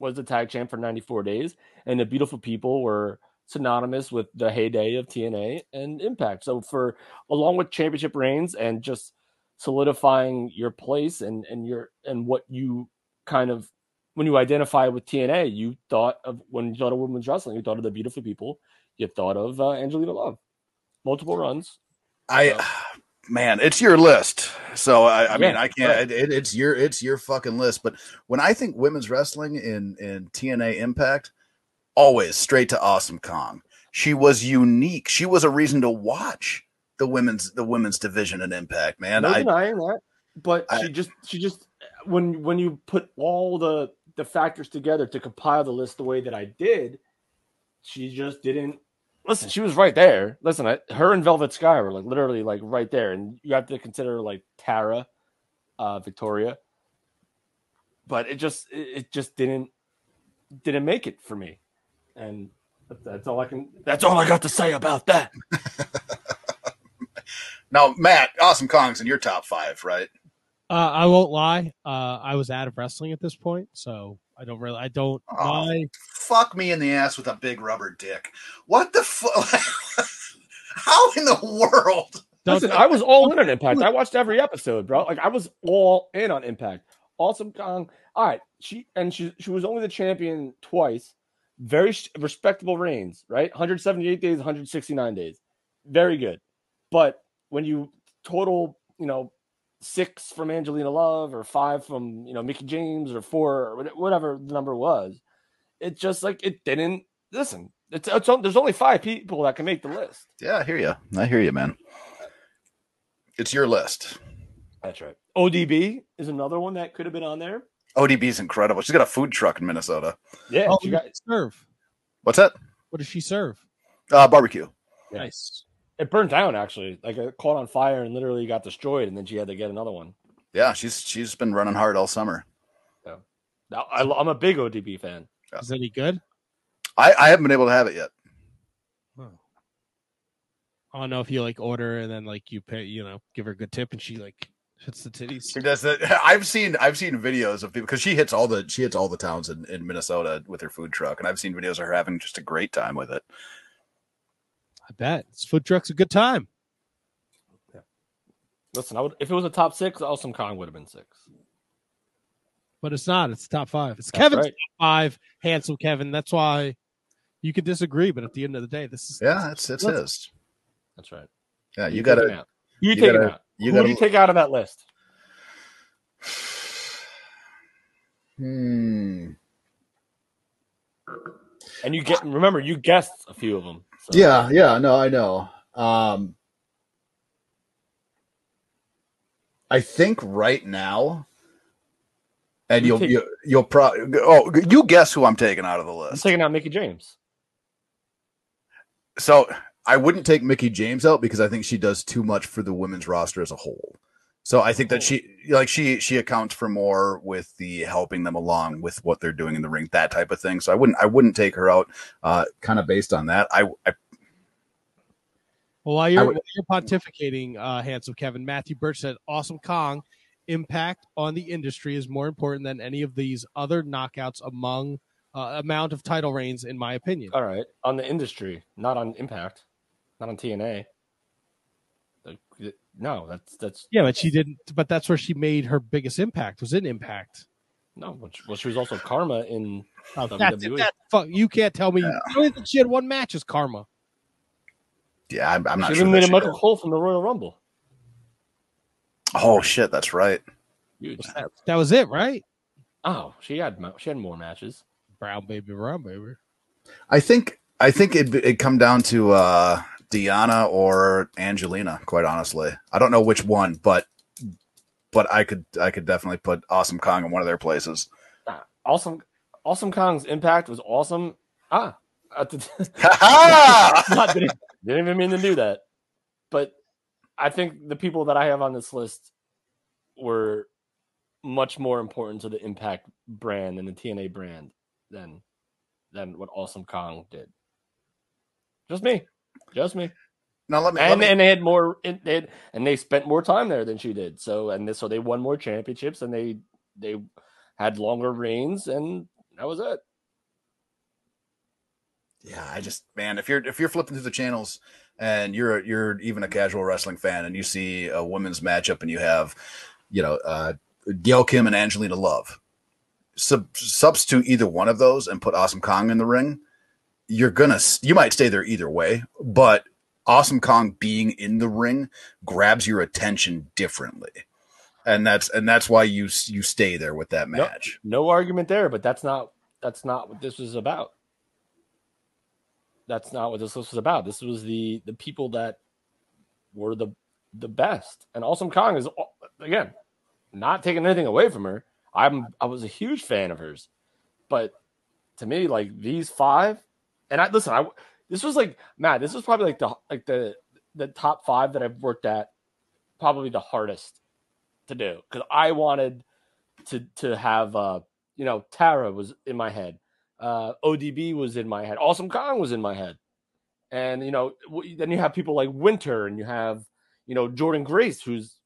was the tag champ for 94 days. And the beautiful people were synonymous with the heyday of TNA and Impact. So for along with championship reigns and just solidifying your place and and your and what you kind of when you identify with TNA, you thought of when you thought of women's wrestling, you thought of the beautiful people, you thought of uh, Angelina Love. Multiple runs. I, man, it's your list. So I, I mean, I can't. right. It, it's your it's your fucking list. But when I think women's wrestling in in TNA Impact, always straight to Awesome Kong. She was unique. She was a reason to watch the women's the women's division in Impact. Man, no I denying that, but I- she just she just when when you put all the the factors together to compile the list the way that I did, she just didn't listen. She was right there. Listen, I, her and Velvet Sky were like literally like right there, and you have to consider like Tara, uh, Victoria, but it just it, it just didn't didn't make it for me, and that's all I can. That's all I got to say about that. now Matt Awesome Kong's in your top five, right? Uh, I won't lie. Uh, I was out of wrestling at this point, so I don't really. I don't. Oh. My, Fuck me in the ass with a big rubber dick. What the fuck? How in the world? Listen, I was all in on Impact. I watched every episode, bro. Like I was all in on Impact. Awesome Kong. All right, she and she she was only the champion twice. Very respectable reigns, right? 178 days, 169 days. Very good. But when you total, you know, six from Angelina Love or five from you know Mickie James or four or whatever the number was, it just like it didn't. Listen, it's, it's there's only five people that can make the list. Yeah, I hear you. I hear you, man. It's your list. That's right. ODB is another one that could have been on there. ODB's incredible. She's got a food truck in Minnesota. Yeah, Oh, she got serve? What's that? What does she serve? Uh, barbecue. Yeah. Nice. It burned down actually. Like it caught on fire and literally got destroyed, and then she had to get another one. Yeah, she's she's been running hard all summer. Yeah, Now, I, I'm a big ODB fan. Is any good? I, I haven't been able to have it yet. I don't know if you like order and then like you pay, you know, give her a good tip and she like hits the titties. She does that. I've seen I've seen videos of people because she hits all the she hits all the towns in, in Minnesota with her food truck, and I've seen videos of her having just a great time with it. I bet this food truck's a good time. Listen, I would if it was a top six, Awesome Kong would have been six. but it's not. It's top five. It's That's Kevin's right. top five. Handsome Kevin. That's why you could disagree, but at the end of the day, this is Yeah, it's it's Let's- his. That's right. Yeah, Who you gotta out? You, you take him gotta- out? you Who gotta- do you take out of that list? Hmm. And you get remember you guessed a few of them. So. Yeah, yeah, no, I know. Um I think right now, and You you'll take- you, you'll probably oh you guess who I'm taking out of the I'm list. taking out Mickie James. So I wouldn't take Mickie James out because I think she does too much for the women's roster as a whole. So I think that she like she she accounts for more with the helping them along with what they're doing in the ring, that type of thing. So I wouldn't I wouldn't take her out uh kind of based on that. I, I Well, while you're, would- while you're pontificating, uh, handsome Kevin, Matthew Birch said, "Awesome Kong impact on the industry is more important than any of these other knockouts among uh, amount of title reigns, in my opinion." All right, on the industry, not on Impact, not on TNA. Like, No, that's that's Yeah, but she didn't. But that's where she made her biggest impact. Was in Impact. No, well, she- well, she was also Karma in Oh, that's it. WWE. That, fuck, you can't tell me. Yeah. Only thing she had one match is Karma. Yeah, I'm, I'm not she sure. that eliminated she Michael. Cole from the Royal Rumble. Oh shit, that's right. Huge. That, that was it, right? Oh, she had she had more matches. Brown baby, brown baby. I think I think it it come down to uh Diana or Angelina, quite honestly. I don't know which one, but but I could I could definitely put Awesome Kong in one of their places. Ah, awesome, awesome Kong's impact was awesome. Ah, not- didn't, didn't even mean to do that. But I think the people that I have on this list were much more important to the Impact brand and the TNA brand than than what Awesome Kong did. Just me, just me. now let me, let and me and they had more and they had, and they spent more time there than she did. So and this, so they won more championships and they they had longer reigns and that was it. Yeah, I just man, if you're if you're flipping through the channels and you're you're even a casual wrestling fan and you see a women's matchup and you have, you know, uh Gail Kim and Angelina Love, sub- substitute either one of those and put Awesome Kong in the ring, you're gonna you might stay there either way, but Awesome Kong being in the ring grabs your attention differently. And that's and that's why you you stay there with that match. No argument there, but that's not that's not what this was about. That's not what this was about. This was the the people that were the the best. And Awesome Kong is again not taking anything away from her. I'm I was a huge fan of hers, but to me, like these five, and I listen. I this was like Matt. This was probably like the like the the top five that I've worked at. Probably the hardest to do because I wanted to to have uh you know Tara was in my head, uh ODB was in my head, Awesome Kong was in my head, and you know then you have people like Winter and you have you know Jordan Grace who's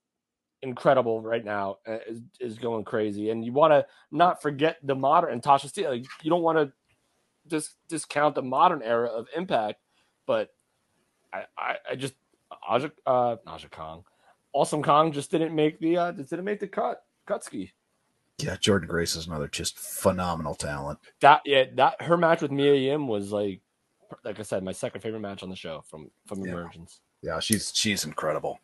incredible right now uh, is, is going crazy and you want to not forget the modern and Tasha Steelz like, you don't want to dis- discount the modern era of Impact but I I, I just Aja uh Aja Kong Awesome Kong just didn't make the uh just didn't make the cut Kutski Yeah, Jordan Grace is another just phenomenal talent. that yeah that her match with Mia Yim was like like I said my second favorite match on the show from from Yeah. Emergence Yeah, she's she's incredible.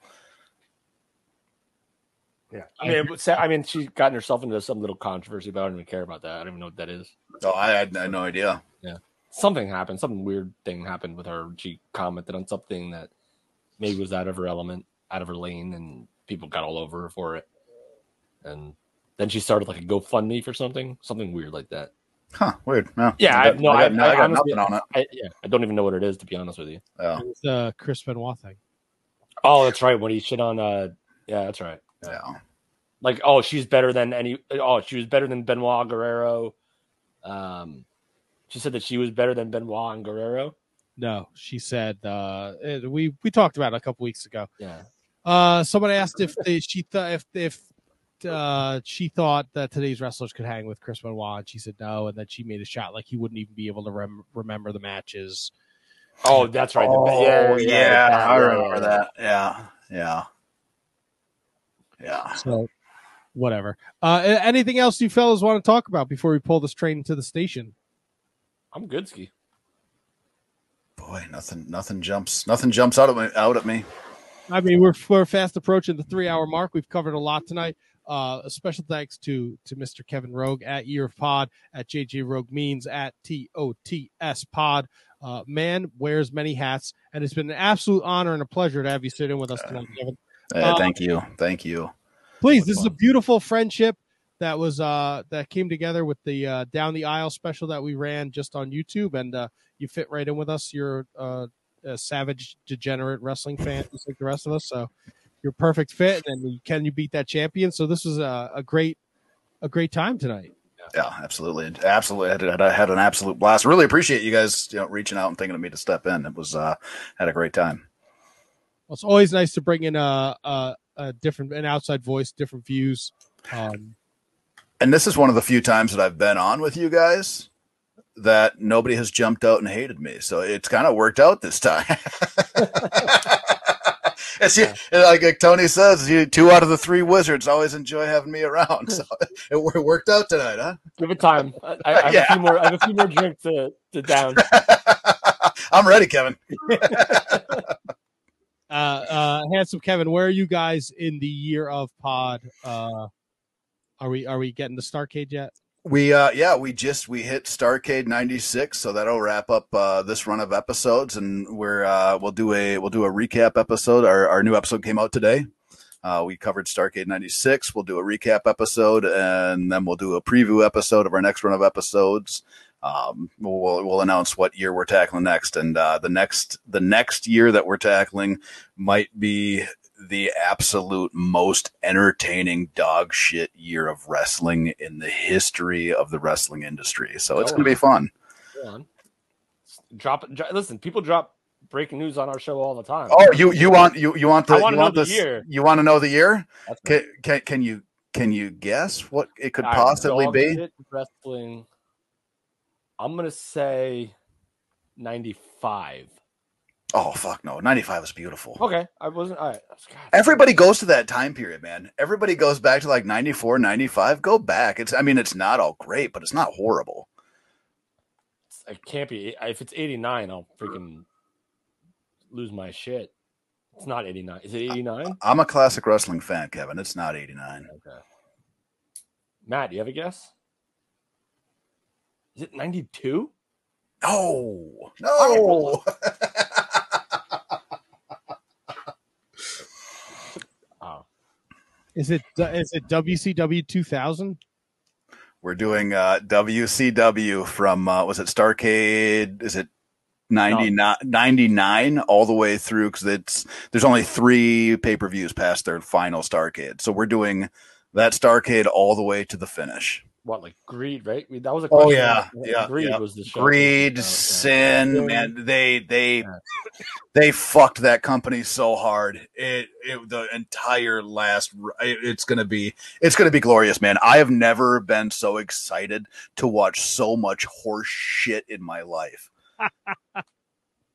Yeah I mean was- I mean she's gotten herself into some little controversy but I don't even care about that I don't even know what that is Oh, I had, I had no idea. Yeah, something happened some weird thing happened with her she commented on something that maybe was out of her element out of her lane and people got all over her for it and then she started like a GoFundMe for something something weird like that Huh? Weird. No. Yeah, I got, I- no, I got, I- I I got honestly- nothing on it. I, yeah I don't even know what it is to be honest with you Yeah, It's the Chris Benoit thing. oh that's right when he shit on uh yeah that's right yeah. like oh she's better than any oh she was better than Benoit Guerrero um she said that she was better than Benoit and Guerrero No, she said uh, it- we we talked about it a couple weeks ago. yeah Uh, somebody asked if they, she thought if if uh, she thought that today's wrestlers could hang with Chris Benoit, and she said no, and then she made a shot like he wouldn't even be able to rem- remember the matches. oh that's right The- Oh, yeah, yeah, yeah, I remember that. Yeah, yeah, yeah. So, whatever. Uh, anything else you fellas want to talk about before we pull this train into the station? I'm good ski Boy, nothing, nothing jumps, nothing jumps out of me, out at me. I mean, we're we're fast approaching the three hour mark. We've covered a lot tonight. Uh, a special thanks to to Mr. Kevin Rouge at Year of Pod, at JJ Rouge Means, at TOTS Pod. Uh, man wears many hats, and it's been an absolute honor and a pleasure to have you sit in with us tonight, Kevin. Uh, thank you, thank you. Please, this is a beautiful friendship that was uh that came together with the uh, down the aisle special that we ran just on YouTube, and uh, you fit right in with us. You're uh, a savage, degenerate wrestling fan, just like the rest of us. So you're a perfect fit, and can you beat that champion? So this was a, a great a great time tonight. Yeah, absolutely, absolutely. I had, I had an absolute blast. Really appreciate you guys, you know, reaching out and thinking of me to step in. It was, uh, had a great time. Well, it's always nice to bring in a, a, a different an outside voice, different views. Um, And this is one of the few times that I've been on with you guys that nobody has jumped out and hated me. So it's kind of worked out this time. It's you, like, like Tony says, you two out of the three wizards always enjoy having me around. So it, wor- worked out tonight, huh? Give it time. I, I have Yeah. a few more. I have a few more drinks to, to down. I'm ready, Kevin. Uh, uh, handsome Kevin, where are you guys in the year of pod? Uh, are we are we getting the Starcade yet? We uh yeah, we just we hit Starcade 96, so that'll wrap up uh this run of episodes and we're uh we'll do a we'll do a recap episode. Our our new episode came out today. Uh we covered Starcade 96. We'll do a recap episode and then we'll do a preview episode of our next run of episodes. Um we'll we'll announce what year we're tackling next and uh the next the next year that we're tackling might be the absolute most entertaining dog shit year of wrestling in the history of the wrestling industry. So it's Oh, going to be fun. Drop, dro- Listen, people drop breaking news on our show all the time. Oh, you you want you you want the you want the year. You want to know the year? Can, can can you can you guess what it could possibly dog be? shit Wrestling. I'm gonna say ninety-five. Oh fuck no, 95 is beautiful. Okay, I wasn't. All right. God. Everybody goes to that time period, man. Everybody goes back to like 94, 95. Go back. It's I mean it's not all great, but it's not horrible. It can't be. If it's eighty-nine, I'll freaking lose my shit. It's not eighty-nine. Is it eighty-nine? I'm a classic wrestling fan, Kevin. It's not 89. Okay. Matt, do you have a guess? Is it ninety-two? No. No. Oh, Is it is it WCW 2000? We're doing uh, WCW from uh, was it Starcade? Is it 99, 99 all the way through because it's there's only three pay per views past their final Starcade. So we're doing that Starcade all the way to the finish. What like greed? Right? We- That was a oh, question. Oh, yeah, Like, yeah, Greed yeah. was the show. Greed, oh, Yeah, yeah. sin, Yeah. man, they they Yeah. they fucked that company so hard. It, it the entire last it- it's gonna be it's gonna be glorious, man. I have never been so excited to watch so much horse shit in my life.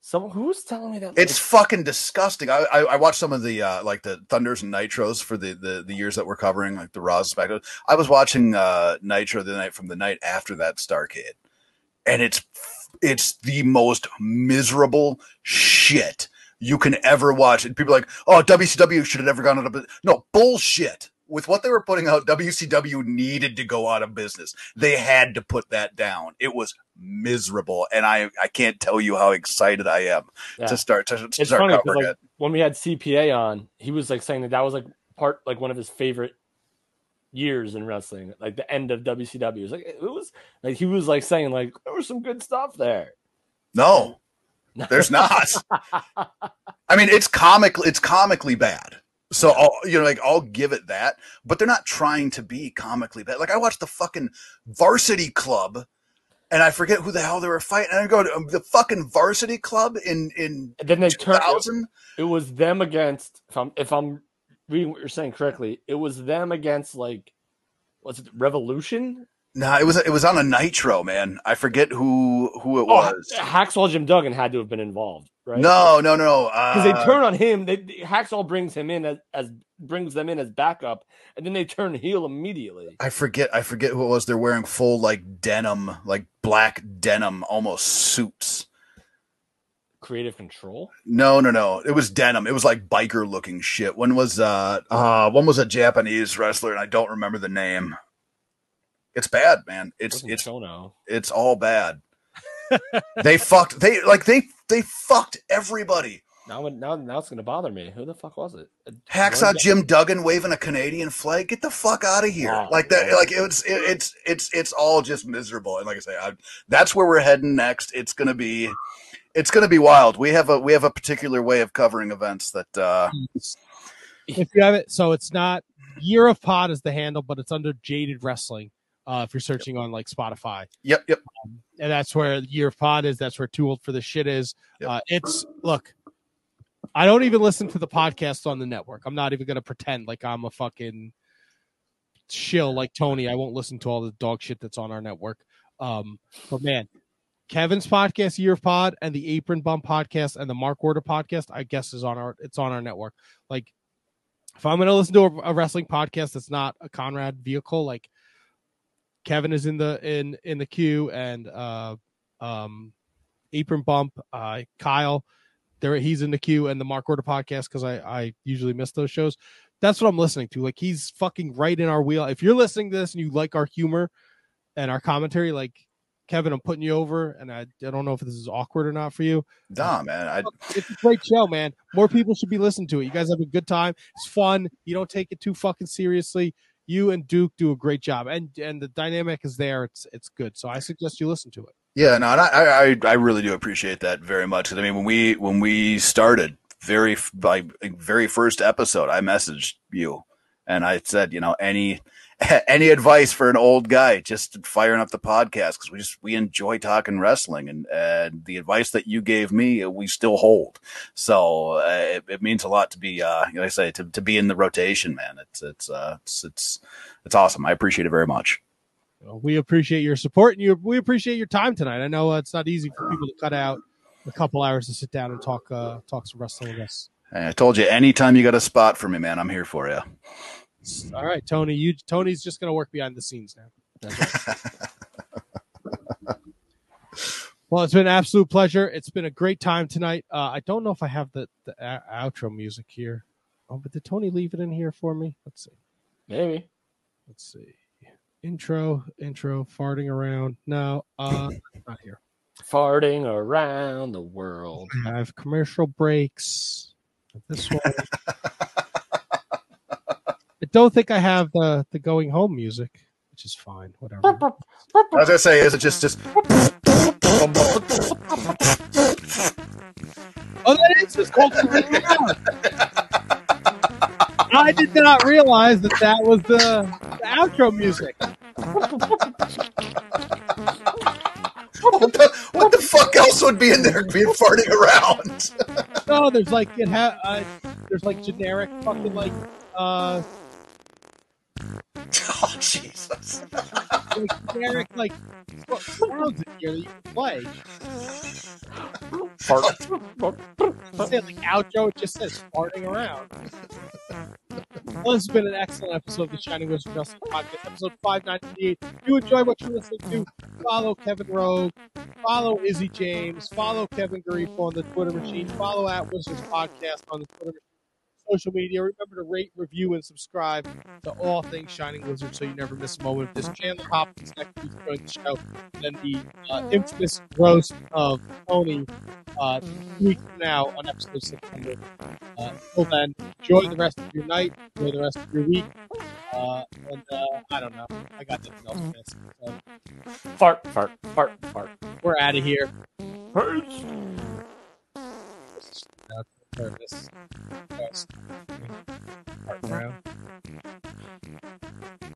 Someone who's telling me that? It's fucking disgusting. I, I I watched some of the uh like the Thunders and Nitros for the the, the years that we're covering, like the Raws back. I was watching uh Nitro the night from the night after that Starcade, and it's it's the most miserable shit you can ever watch. And people are like, oh, WCW should have never gone business. No bullshit. With what they were putting out, WCW needed to go out of business. They had to put that down. It was miserable, and I I can't tell you how excited I am Yeah. to start to, to It's start funny covering like it. when we had CPA on, he was like saying that that was like part like one of his favorite years in wrestling, like the end of WCW. It was like it was like he was like saying like there was some good stuff there. No, there's not. I mean, it's comic. It's comically bad. So I'll, you know, like I'll give it that, but they're not trying to be comically bad. Like I watched the fucking Varsity Club, and I forget who the hell they were fighting. And I go to um, the fucking Varsity Club in in And then they turned. 2000. It was them against. If I'm if I'm reading what you're saying correctly, it was them against like was it Revolution? No, it was it was on a Nitro, man. I forget who who it was. Oh, Hacksaw Jim Duggan had to have been involved, right? No, no, no. because Uh, they turn on him. They Hacksaw brings him in as, as brings them in as backup, and then they turn heel immediately. I forget. I forget who it was. They're wearing full like denim, like black denim, almost suits. Creative control. No, no, no. It was denim. It was like biker looking shit. One was uh uh one was a Japanese wrestler and I don't remember the name. It's bad, man. It's Wasn't it's Chono. it's all bad. they fucked they like they they fucked everybody. Now, now, now it's gonna bother me. Who the fuck was it? Hacksaw One guy- Jim Duggan waving a Canadian flag. Get the fuck out of here! Oh, like that. Like it's it, it's it's it's all just miserable. And like I say, I, that's where we're heading next. It's gonna be, it's gonna be wild. We have a we have a particular way of covering events that. uh if you have it, so it's not Year of Pod is the handle, but it's under Jaded Wrestling. Uh, if you're searching on like Spotify, Yep, yep. and that's where Year of Pod is. That's where Too Old for the Shit is. Yep. Uh, it's look. I don't even listen to the podcast on the network. I'm not even gonna pretend like I'm a fucking shill like Tony. I won't listen to all the dog shit that's on our network. Um, but man, Kevin's podcast, Year of Pod, and the Apron Bump podcast and the Mark Order podcast, I guess is on our it's on our network. Like if I'm gonna listen to a, a wrestling podcast that's not a Conrad vehicle, like Kevin is in the in in the queue and uh um Apron Bump, uh Kyle, there he's in the queue and the Mark Order podcast because I I usually miss those shows. That's what I'm listening to. Like he's fucking right in our wheel. If you're listening to this and you like our humor and our commentary, like Kevin, I'm putting you over, and I, I don't know if this is awkward or not for you. Nah, man. I, It's a great show, man. More people should be listening to it. You guys have a good time. It's fun. You don't take it too fucking seriously. You and Duke do a great job, and and the dynamic is there. It's it's good. So I suggest you listen to it. Yeah, no, and I, I, I really do appreciate that very much. I mean, when we when we started, very like very first episode, I messaged you and I said, you know, any any advice for an old guy just firing up the podcast because we just we enjoy talking wrestling and and the advice that you gave me uh, we still hold. So uh, it, it means a lot to be, uh, like I say, to, to be in the rotation, man. It's it's uh, it's it's it's awesome. I appreciate it very much. Well, we appreciate your support, and you we appreciate your time tonight. I know uh, it's not easy for people to cut out a couple hours to sit down and talk uh, talk some wrestling with us. And I told you, anytime you got a spot for me, man, I'm here for you. All right, Tony. You Tony's just gonna work behind the scenes now. well, it's been an absolute pleasure. It's been a great time tonight. Uh, I don't know if I have the the a- outro music here. Oh, but did Tony leave it in here for me? Let's see. Maybe. Let's see. Intro, intro, farting around. No, uh, not here. Farting around the world. I have commercial breaks. This one. Don't think I have the the going home music, which is fine. Whatever. As I say, is it just just Oh, that is just called. I did not realize that that was the, the outro music. what the, what the fuck else would be in there being farting around? No, there's like it ha- uh, there's like generic fucking like uh oh Jesus! like generic like sounds in here that you can play. Fart. It said like outro, it just says farting around. Well, this has been an excellent episode of the Shining Wizard Wrestling Podcast, episode 598. If you enjoy what you're listening to, follow Kevin Rouge, follow Izzy James, follow Kevin Garifo on the Twitter machine, follow at Wizards Podcast on the Twitter machine, social media. Remember to rate, review, and subscribe to all things Shining Wizard so you never miss a moment of this. Chandler Hopkins next week join the show. And then the uh, infamous roast of Tony uh, from now on episode 600. Uh, until then, enjoy the rest of your night, enjoy the rest of your week. Uh, and uh, I don't know. I got nothing else to miss. So Fart, fart, fart, fart. we're out of here. Peace service. Mm-hmm. Partner mm-hmm. out.